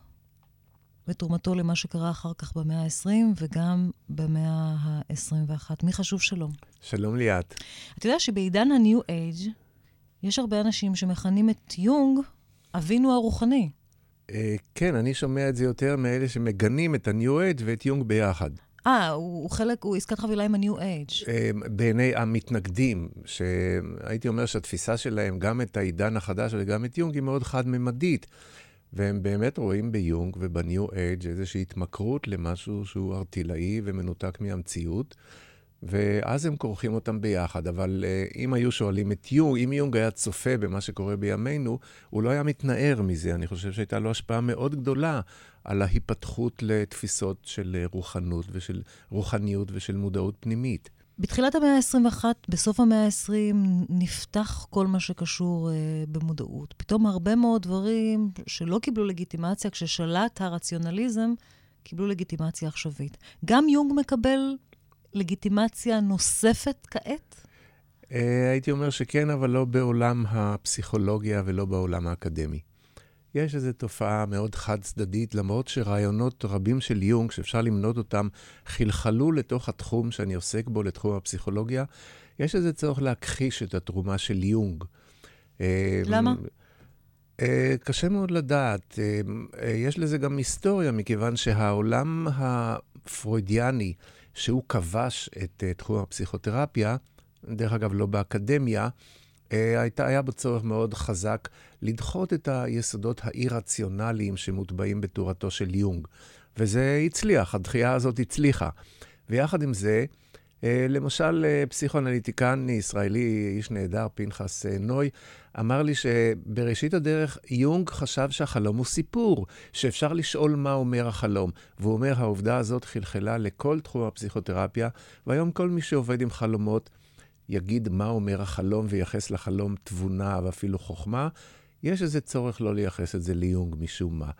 ותרומתו למה שקרה אחר כך במאה ה-20 וגם במאה ה-21. מי חשוב שלום? שלום ליאת. אתה יודע שבעידן ה-New Age יש הרבה אנשים שמכנים את יונג אבינו הרוחני. אה, כן, אני שומע את זה יותר מאלה שמגנים את ה-New Age ואת יונג ביחד. אה, הוא, הוא חלק, הוא עסקת חבילה עם ה-New Age. אה, בעיני המתנגדים, שהייתי אומר שהתפיסה שלהם, גם את העידן החדש וגם את יונג, היא מאוד חד-ממדית. והם באמת רואים ביונג ובניו אייג' איזושהי התמכרות למשהו שהוא ארטילאי ומנותק מהמציאות. ואז הם כורכים אותם ביחד. אבל uh, אם היו שואלים את יונג, אם יונג היה צופה במה שקורה בימינו, הוא לא היה מתנער מזה. אני חושב שהייתה לו השפעה מאוד גדולה על ההיפתחות לתפיסות של אה, רוחנות ושל רוחניות ושל מודעות פנימית. בתחילת המאה ה-21, בסוף המאה ה-20, נפתח כל מה שקשור uh, במודעות. פתאום הרבה מאוד דברים שלא קיבלו לגיטימציה, כששלט הרציונליזם, קיבלו לגיטימציה עכשווית. גם יונג מקבל לגיטימציה נוספת כעת? Uh, הייתי אומר שכן, אבל לא בעולם הפסיכולוגיה ולא בעולם האקדמי. יש איזו תופעה מאוד חד-צדדית, למרות שרעיונות רבים של יונג, שאפשר למנות אותם, חלחלו לתוך התחום שאני עוסק בו, לתחום הפסיכולוגיה, יש איזה צורך להכחיש את התרומה של יונג. אה, למה? אה, קשה מאוד לדעת. אה, יש לזה גם היסטוריה, מכיוון שהעולם הפרוידיאני, שהוא כבש את תחום הפסיכותרפיה, דרך אגב, לא באקדמיה, הייתה, היה בו צורך מאוד חזק לדחות את היסודות האי-רציונליים שמוטבעים בתורתו של יונג. וזה הצליח, הדחייה הזאת הצליחה. ויחד עם זה, אה, למשל, אה, פסיכואנליטיקן ישראלי, איש נהדר, פנחס נוי, אמר לי שבראשית הדרך יונג חשב שהחלום הוא סיפור, שאפשר לשאול מה אומר החלום. והוא אומר, העובדה הזאת חלחלה לכל תחום הפסיכותרפיה, והיום כל מי שעובד עם חלומות יגיד מה אומר החלום וייחס לחלום תבונה ואפילו חוכמה, יש איזה צורך לא לייחס את זה ליונג משום מה.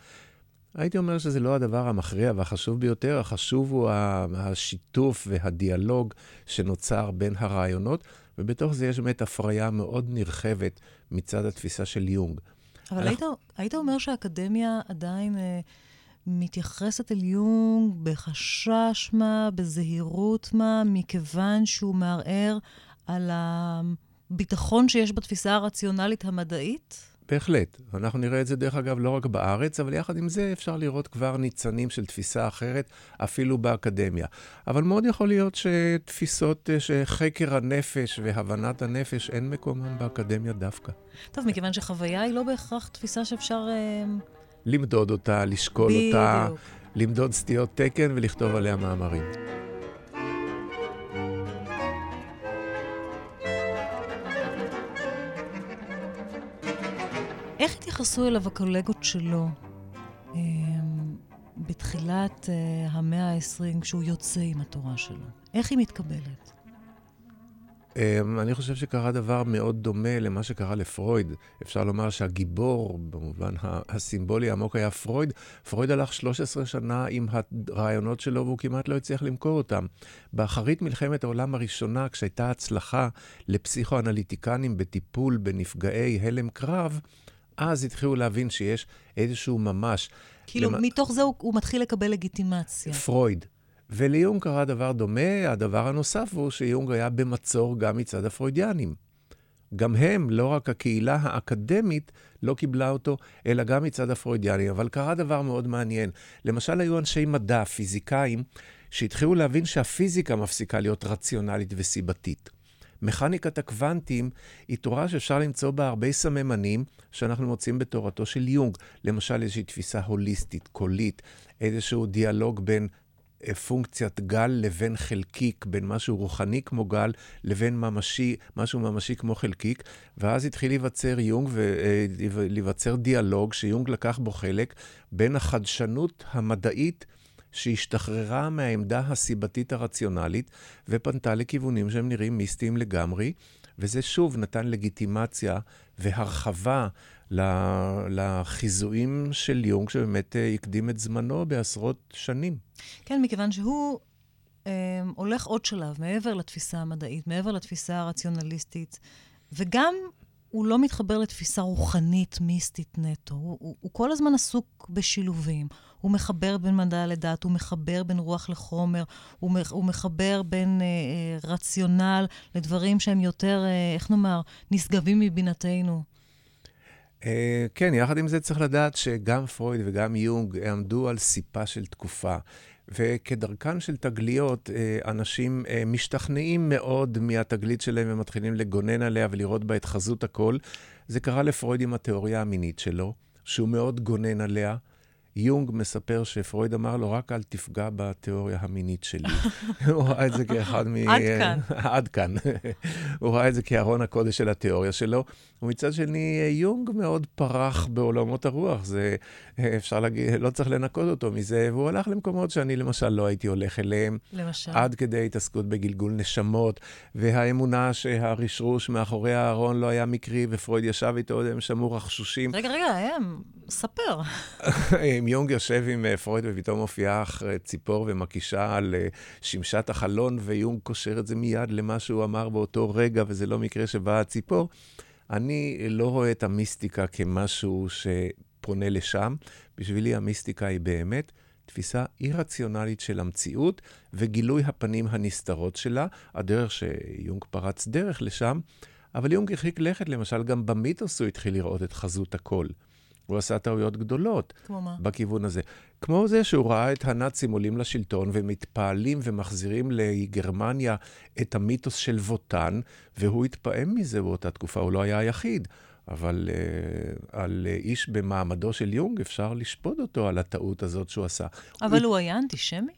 הייתי אומר שזה לא הדבר המכריע והחשוב ביותר, החשוב הוא השיתוף והדיאלוג שנוצר בין הרעיונות, ובתוך זה יש באמת הפריה מאוד נרחבת מצד התפיסה של יונג. אבל אנחנו... היית, היית אומר שהאקדמיה עדיין אה, מתייחסת אל יונג בחשש מה, בזהירות מה, מכיוון שהוא מערער על הביטחון שיש בתפיסה הרציונלית המדעית? בהחלט. אנחנו נראה את זה, דרך אגב, לא רק בארץ, אבל יחד עם זה אפשר לראות כבר ניצנים של תפיסה אחרת, אפילו באקדמיה. אבל מאוד יכול להיות שתפיסות, אה, שחקר הנפש והבנת הנפש, אין מקומם באקדמיה דווקא. טוב, מכיוון שחוויה היא לא בהכרח תפיסה שאפשר... אה, למדוד אותה, לשקול בדיוק. אותה, למדוד סטיות תקן ולכתוב עליה מאמרים. איך התייחסו אליו הקולגות שלו אה, בתחילת אה, המאה ה-20, כשהוא יוצא עם התורה שלו? איך היא מתקבלת? אמ, אני חושב שקרה דבר מאוד דומה למה שקרה לפרויד. אפשר לומר שהגיבור, במובן הסימבולי העמוק, היה פרויד. פרויד הלך 13 שנה עם הרעיונות שלו והוא כמעט לא הצליח למכור אותם. באחרית מלחמת העולם הראשונה, כשהייתה הצלחה לפסיכואנליטיקנים בטיפול בנפגעי הלם קרב, אז התחילו להבין שיש איזשהו ממש... כאילו, למ... מתוך זה הוא, הוא מתחיל לקבל לגיטימציה. פרויד. וליונג קרה דבר דומה, הדבר הנוסף הוא שיונג היה במצור גם מצד הפרוידיאנים. גם הם, לא רק הקהילה האקדמית, לא קיבלה אותו, אלא גם מצד הפרוידיאנים. אבל קרה דבר מאוד מעניין. למשל, היו אנשי מדע, פיזיקאים, שהתחילו להבין שהפיזיקה מפסיקה להיות רציונלית וסיבתית. מכניקת הקוונטים היא תורה שאפשר למצוא בה הרבה סממנים שאנחנו מוצאים בתורתו של יונג. למשל, איזושהי תפיסה הוליסטית, קולית, איזשהו דיאלוג בין אה, פונקציית גל לבין חלקיק, בין משהו רוחני כמו גל לבין ממשי, משהו ממשי כמו חלקיק, ואז התחיל להיווצר יונג ולהיווצר אה, דיאלוג שיונג לקח בו חלק בין החדשנות המדעית שהשתחררה מהעמדה הסיבתית הרציונלית ופנתה לכיוונים שהם נראים מיסטיים לגמרי, וזה שוב נתן לגיטימציה והרחבה לחיזויים של יונג, שבאמת אה, הקדים את זמנו בעשרות שנים. כן, מכיוון שהוא אה, הולך עוד שלב, מעבר לתפיסה המדעית, מעבר לתפיסה הרציונליסטית, וגם הוא לא מתחבר לתפיסה רוחנית, מיסטית נטו. הוא, הוא, הוא כל הזמן עסוק בשילובים. הוא מחבר בין מדע לדת, הוא מחבר בין רוח לחומר, הוא, מח, הוא מחבר בין אה, אה, רציונל לדברים שהם יותר, אה, איך נאמר, נשגבים מבינתנו. אה, כן, יחד עם זה צריך לדעת שגם פרויד וגם יונג עמדו על סיפה של תקופה. וכדרכן של תגליות, אה, אנשים אה, משתכנעים מאוד מהתגלית שלהם ומתחילים לגונן עליה ולראות בה את חזות הכל. זה קרה לפרויד עם התיאוריה המינית שלו, שהוא מאוד גונן עליה. יונג מספר שפרויד אמר לו, רק אל תפגע בתיאוריה המינית שלי. הוא ראה את זה כאחד מ... עד כאן. עד כאן. הוא ראה את זה כארון הקודש של התיאוריה שלו. ומצד שני, יונג מאוד פרח בעולמות הרוח. זה, אפשר להגיד, לא צריך לנקות אותו מזה, והוא הלך למקומות שאני למשל לא הייתי הולך אליהם. למשל? עד כדי התעסקות בגלגול נשמות, והאמונה שהרשרוש מאחורי הארון לא היה מקרי, ופרויד ישב איתו, הם שמעו רכשושים. רגע, רגע, הם, ספר. אם יונג יושב עם אה, פרויד ופתאום מופיעה אחרי ציפור ומקישה על אה, שמשת החלון, ויונג קושר את זה מיד למה שהוא אמר באותו רגע, וזה לא מקרה שבאה הציפור, אני לא רואה את המיסטיקה כמשהו שפונה לשם. בשבילי המיסטיקה היא באמת תפיסה אי-רציונלית של המציאות וגילוי הפנים הנסתרות שלה, הדרך שיונג פרץ דרך לשם, אבל יונג הרחיק לכת, למשל, גם במיתוס הוא התחיל לראות את חזות הכל. הוא עשה טעויות גדולות. כמו מה? בכיוון הזה. כמו זה שהוא ראה את הנאצים עולים לשלטון ומתפעלים ומחזירים לגרמניה את המיתוס של ווטן, והוא התפעם מזה באותה תקופה, הוא לא היה היחיד. אבל uh, על uh, איש במעמדו של יונג אפשר לשפוט אותו על הטעות הזאת שהוא עשה. אבל הוא, הוא היה אנטישמי?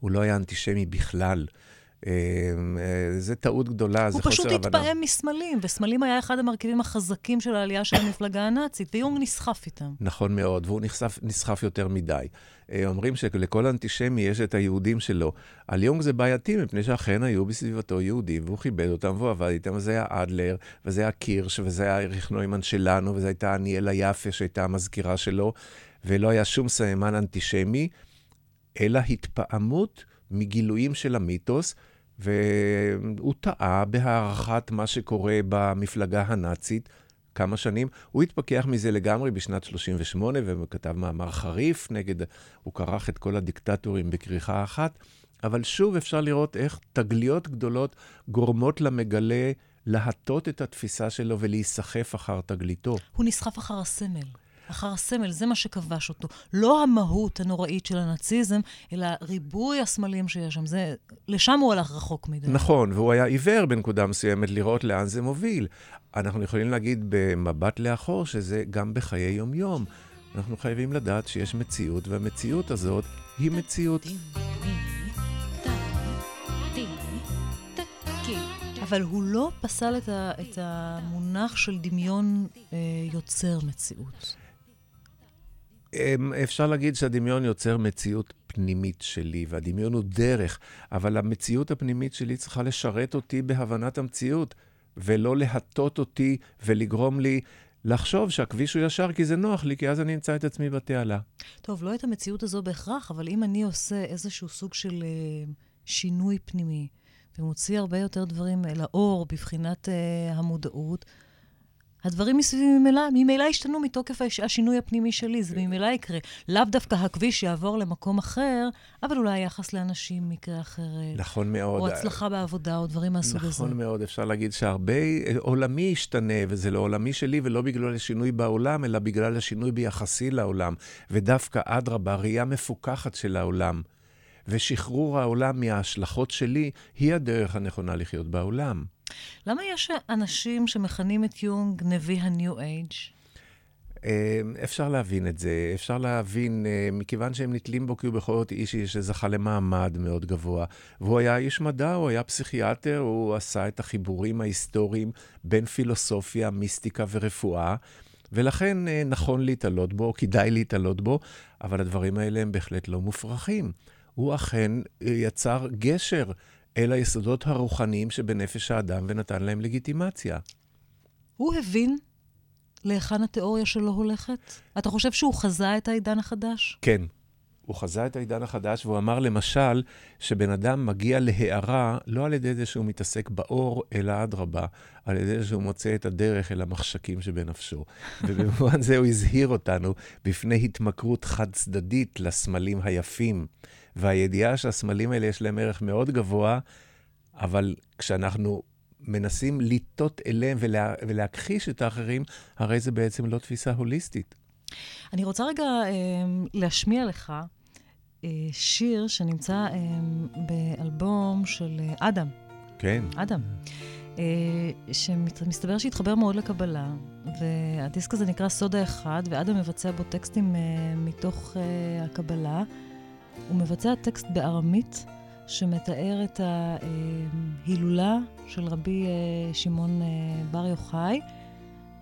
הוא לא היה אנטישמי בכלל. זו טעות גדולה, זה חוסר הבנה. הוא פשוט התפעם מסמלים, וסמלים היה אחד המרכיבים החזקים של העלייה של המפלגה הנאצית, ויונג נסחף איתם. נכון מאוד, והוא נסחף, נסחף יותר מדי. אומרים שלכל אנטישמי יש את היהודים שלו. על יונג זה בעייתי, מפני שאכן היו בסביבתו יהודים, והוא כיבד אותם והוא עבד איתם, וזה היה אדלר, וזה היה קירש, וזה היה אריך נוימן שלנו, וזו הייתה עניאלה יפה שהייתה המזכירה שלו, ולא היה שום סממן אנטישמי, אלא התפעמות מגילויים של המיתוס. והוא טעה בהערכת מה שקורה במפלגה הנאצית כמה שנים. הוא התפכח מזה לגמרי בשנת 38' וכתב מאמר חריף נגד, הוא כרך את כל הדיקטטורים בכריכה אחת, אבל שוב אפשר לראות איך תגליות גדולות גורמות למגלה להטות את התפיסה שלו ולהיסחף אחר תגליתו. הוא נסחף אחר הסמל. אחר הסמל, זה מה שכבש אותו. לא המהות הנוראית של הנאציזם, אלא ריבוי הסמלים שיש שם. זה, לשם הוא הלך רחוק מדי. נכון, והוא היה עיוור בנקודה מסוימת לראות לאן זה מוביל. אנחנו יכולים להגיד במבט לאחור שזה גם בחיי יום-יום. אנחנו חייבים לדעת שיש מציאות, והמציאות הזאת היא מציאות. אבל הוא לא פסל את, ה, את המונח של דמיון אה, יוצר מציאות. אפשר להגיד שהדמיון יוצר מציאות פנימית שלי, והדמיון הוא דרך, אבל המציאות הפנימית שלי צריכה לשרת אותי בהבנת המציאות, ולא להטות אותי ולגרום לי לחשוב שהכביש הוא ישר כי זה נוח לי, כי אז אני אמצא את עצמי בתעלה. טוב, לא את המציאות הזו בהכרח, אבל אם אני עושה איזשהו סוג של uh, שינוי פנימי, ומוציא הרבה יותר דברים לאור בבחינת uh, המודעות, הדברים מסביבי ממילא, ממילא השתנו מתוקף השינוי הפנימי שלי, זה ממילא יקרה. לאו דווקא הכביש יעבור למקום אחר, אבל אולי יחס לאנשים, מקרה אחרת. נכון מאוד. או הצלחה בעבודה, או דברים מהסוג נכון הזה. נכון מאוד, אפשר להגיד שהרבה, עולמי ישתנה, וזה לא עולמי שלי, ולא בגלל השינוי בעולם, אלא בגלל השינוי ביחסי לעולם. ודווקא, אדרבה, ראייה מפוכחת של העולם. ושחרור העולם מההשלכות שלי, היא הדרך הנכונה לחיות בעולם. למה יש אנשים שמכנים את יונג נביא ה-New Age? אפשר להבין את זה, אפשר להבין, מכיוון שהם נתלים בו כי הוא בכל זאת איש שזכה למעמד מאוד גבוה. והוא היה איש מדע, הוא היה פסיכיאטר, הוא עשה את החיבורים ההיסטוריים בין פילוסופיה, מיסטיקה ורפואה. ולכן נכון להתעלות בו, כדאי להתעלות בו, אבל הדברים האלה הם בהחלט לא מופרכים. הוא אכן יצר גשר אל היסודות הרוחניים שבנפש האדם ונתן להם לגיטימציה. הוא הבין להיכן התיאוריה שלו הולכת? אתה חושב שהוא חזה את העידן החדש? כן. הוא חזה את העידן החדש, והוא אמר למשל, שבן אדם מגיע להערה לא על ידי זה שהוא מתעסק באור, אלא אדרבה, על ידי זה שהוא מוצא את הדרך אל המחשקים שבנפשו. ובמובן זה הוא הזהיר אותנו בפני התמכרות חד-צדדית לסמלים היפים. והידיעה שהסמלים האלה יש להם ערך מאוד גבוה, אבל כשאנחנו מנסים לטות אליהם ולה, ולהכחיש את האחרים, הרי זה בעצם לא תפיסה הוליסטית. אני רוצה רגע אה, להשמיע לך אה, שיר שנמצא אה, באלבום של אה, אדם. כן. אדם. שמסתבר שהתחבר מאוד לקבלה, והדיסק הזה נקרא סודה אחד, ואדם מבצע בו טקסטים מתוך הקבלה. הוא מבצע טקסט בארמית, שמתאר את ההילולה של רבי שמעון בר יוחאי,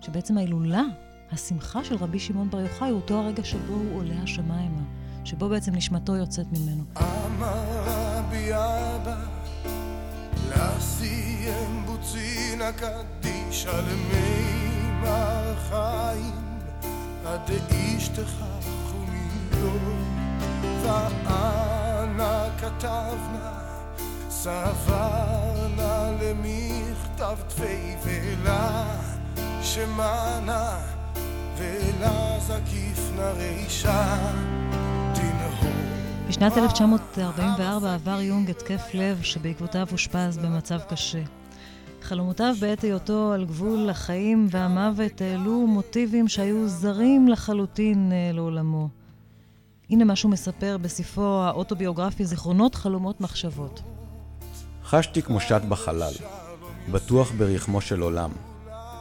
שבעצם ההילולה השמחה של רבי שמעון בר יוחאי הוא אותו הרגע שבו הוא עולה השמיימה, שבו בעצם נשמתו יוצאת ממנו. אמר רבי אבא, לסיים בוצינה קדישה למימר חיים, עד אשתך חומיו, ואנה כתבנה, סברנה למכתב תפי ולה, שמנה בשנת 1944 עבר יונג התקף לב שבעקבותיו אושפז במצב קשה. חלומותיו בעת היותו על גבול החיים והמוות העלו מוטיבים שהיו זרים לחלוטין אה, לעולמו. הנה מה שהוא מספר בספרו האוטוביוגרפי זיכרונות, חלומות, מחשבות. חשתי כמו שט בחלל, בטוח ברחמו של עולם,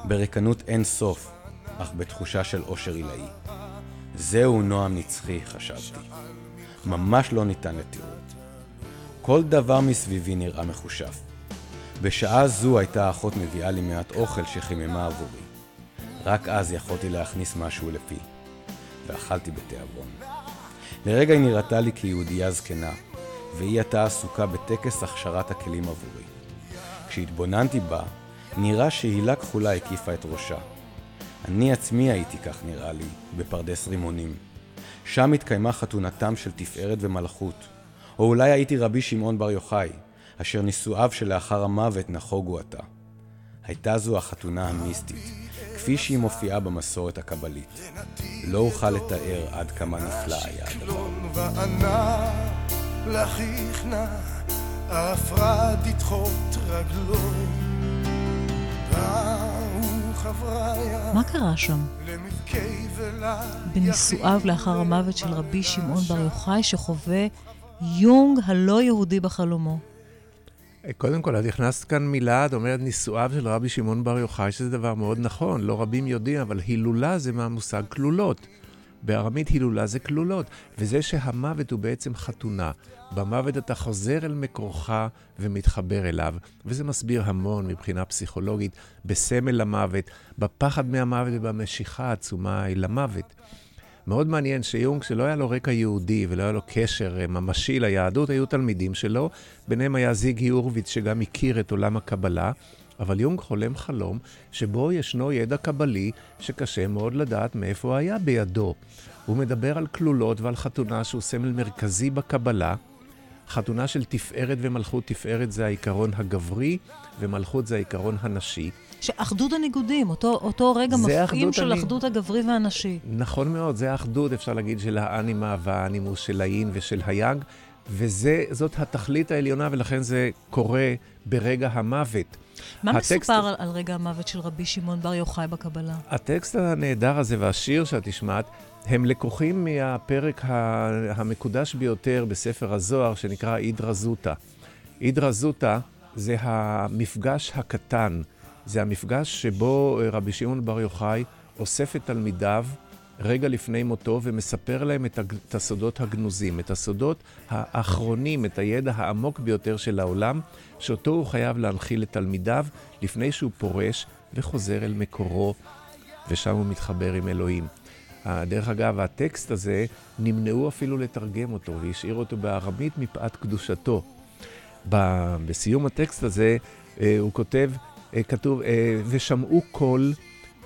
בריקנות אין סוף, אך בתחושה של אושר עילאי. זהו נועם נצחי, חשבתי. ממש לא ניתן לתיאור. כל דבר מסביבי נראה מחושף. בשעה זו הייתה האחות מביאה לי מעט אוכל שחיממה עבורי. רק אז יכולתי להכניס משהו לפי, ואכלתי בתיאבון. לרגע היא נראתה לי כיהודייה זקנה, והיא הייתה עסוקה בטקס הכשרת הכלים עבורי. כשהתבוננתי בה, נראה שהילה כחולה הקיפה את ראשה, אני עצמי הייתי, כך נראה לי, בפרדס רימונים. שם התקיימה חתונתם של תפארת ומלכות. או אולי הייתי רבי שמעון בר יוחאי, אשר נישואיו שלאחר המוות נחוגו עתה. הייתה זו החתונה המיסטית, כפי שהיא מופיעה במסורת הקבלית. לא אוכל לתאר עד כמה נפלא היה הדבר. מה קרה שם? בנישואיו לאחר המוות של רבי שמעון בר יוחאי, שחווה יונג הלא יהודי בחלומו. קודם כל, את הכנסת כאן מילה, את אומרת נישואיו של רבי שמעון בר יוחאי, שזה דבר מאוד נכון, לא רבים יודעים, אבל הילולה זה מהמושג כלולות. בארמית הילולה זה כלולות, וזה שהמוות הוא בעצם חתונה. במוות אתה חוזר אל מקורך ומתחבר אליו, וזה מסביר המון מבחינה פסיכולוגית, בסמל למוות, בפחד מהמוות ובמשיכה העצומה אל המוות. מאוד מעניין שיונג, שלא היה לו רקע יהודי ולא היה לו קשר ממשי ליהדות, היו תלמידים שלו, ביניהם היה זיגי הורוביץ שגם הכיר את עולם הקבלה, אבל יונג חולם חלום שבו ישנו ידע קבלי שקשה מאוד לדעת מאיפה היה בידו. הוא מדבר על כלולות ועל חתונה שהוא סמל מרכזי בקבלה. חתונה של תפארת ומלכות, תפארת זה העיקרון הגברי ומלכות זה העיקרון הנשי. שאחדות הניגודים, אותו, אותו רגע מפעים של אני... אחדות הגברי והנשי. נכון מאוד, זה האחדות, אפשר להגיד, של האנימה והאנימוס, של האין ושל היאג, וזאת התכלית העליונה, ולכן זה קורה ברגע המוות. מה הטקסט... מסופר על, על רגע המוות של רבי שמעון בר יוחאי בקבלה? הטקסט הנהדר הזה והשיר שאת השמעת, הם לקוחים מהפרק המקודש ביותר בספר הזוהר, שנקרא אידרא זוטא. אידרא זוטא זה המפגש הקטן, זה המפגש שבו רבי שמעון בר יוחאי אוסף את תלמידיו רגע לפני מותו ומספר להם את, הסודות הגנוזים, את הסודות האחרונים, את הידע העמוק ביותר של העולם, שאותו הוא חייב להנחיל לתלמידיו לפני שהוא פורש וחוזר אל מקורו, ושם הוא מתחבר עם אלוהים. דרך אגב, הטקסט הזה, נמנעו אפילו לתרגם אותו, והשאיר אותו בארמית מפאת קדושתו. בסיום הטקסט הזה אה, הוא כותב, אה, כתוב, אה, ושמעו קול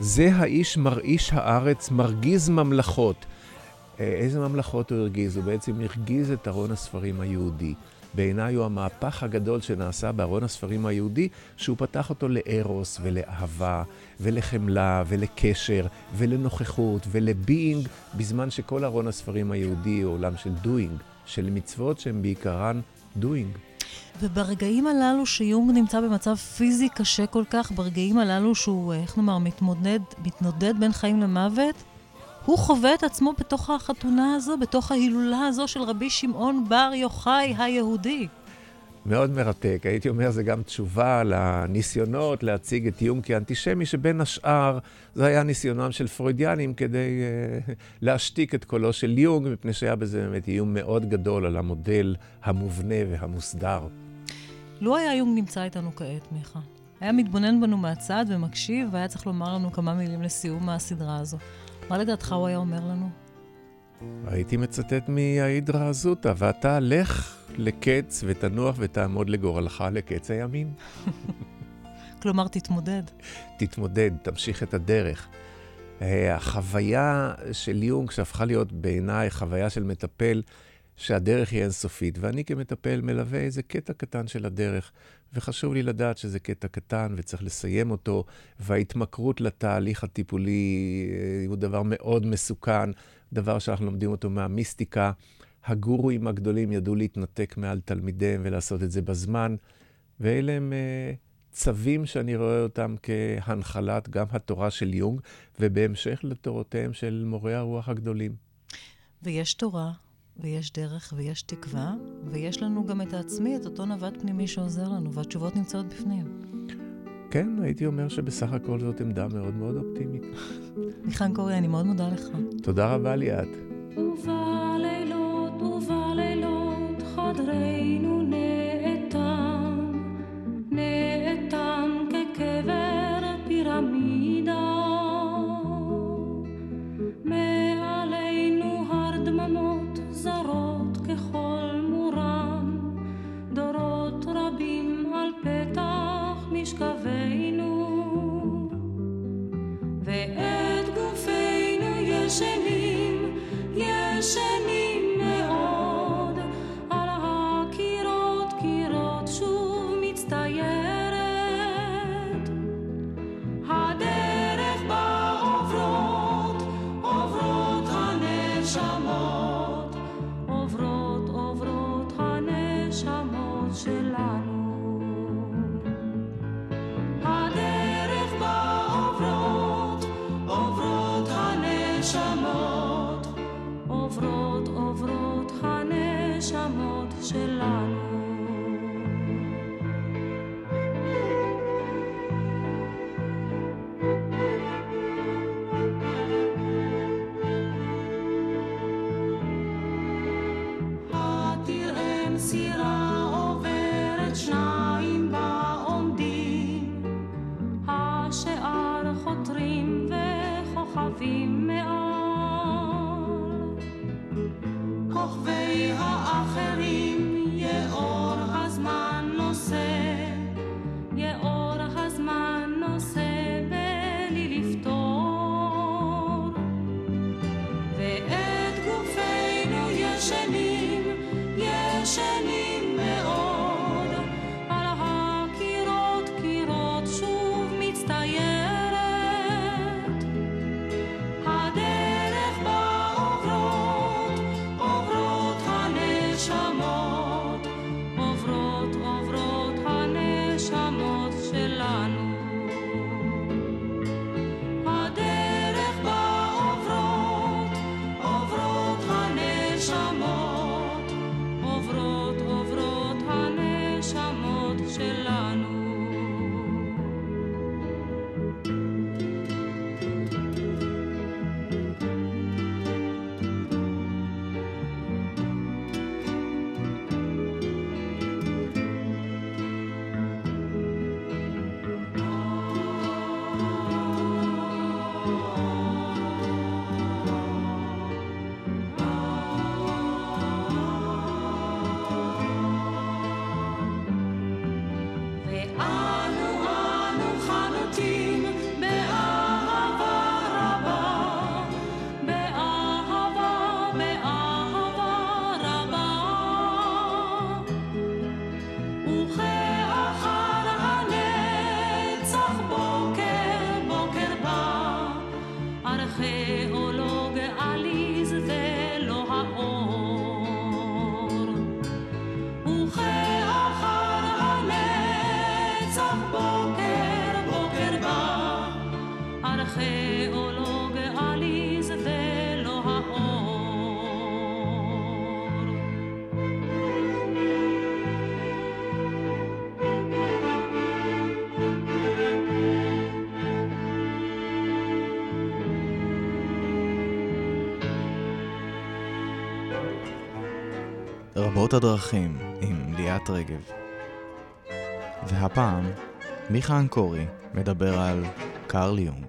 זה האיש מרעיש הארץ, מרגיז ממלכות. אה, איזה ממלכות הוא הרגיז? הוא בעצם הרגיז את ארון הספרים היהודי. בעיניי הוא המהפך הגדול שנעשה בארון הספרים היהודי, שהוא פתח אותו לארוס ולאהבה ולחמלה ולקשר ולנוכחות ול being, בזמן שכל ארון הספרים היהודי הוא עולם של doing, של מצוות שהן בעיקרן doing. וברגעים הללו שיונג נמצא במצב פיזי קשה כל כך, ברגעים הללו שהוא, איך נאמר, מתמודד, מתנודד בין חיים למוות, הוא חווה את עצמו בתוך החתונה הזו, בתוך ההילולה הזו של רבי שמעון בר יוחאי היהודי. מאוד מרתק. הייתי אומר, זה גם תשובה לניסיונות להציג את יום כאנטישמי, שבין השאר זה היה ניסיונם של פרוידיאנים כדי uh, להשתיק את קולו של יונג, מפני שהיה בזה באמת איום מאוד גדול על המודל המובנה והמוסדר. לו היה יונג נמצא איתנו כעת, מיכה, היה מתבונן בנו מהצד ומקשיב, והיה צריך לומר לנו כמה מילים לסיום מהסדרה הזו. מה לדעתך הוא היה אומר לנו? הייתי מצטט מהאידרא זוטא, ואתה לך לקץ ותנוח ותעמוד לגורלך לקץ הימין. כלומר, תתמודד. תתמודד, תמשיך את הדרך. אה, החוויה של יונג, שהפכה להיות בעיניי חוויה של מטפל, שהדרך היא אינסופית, ואני כמטפל מלווה איזה קטע קטן של הדרך, וחשוב לי לדעת שזה קטע קטן וצריך לסיים אותו, וההתמכרות לתהליך הטיפולי אה, הוא דבר מאוד מסוכן, דבר שאנחנו לומדים אותו מהמיסטיקה. הגורואים הגדולים ידעו להתנתק מעל תלמידיהם ולעשות את זה בזמן, ואלה הם uh, צווים שאני רואה אותם כהנחלת גם התורה של יונג, ובהמשך לתורותיהם של מורי הרוח הגדולים. ויש תורה, ויש דרך, ויש תקווה, ויש לנו גם את העצמי, את אותו נווט פנימי שעוזר לנו, והתשובות נמצאות בפנים. כן, הייתי אומר שבסך הכל זאת עמדה מאוד מאוד אופטימית. מיכן קורי, אני מאוד מודה לך. תודה רבה ליאת. ובלילות ובלילות חדרנו הדרכים עם ליאת רגב. והפעם, מיכה אנקורי מדבר על קרל יונג.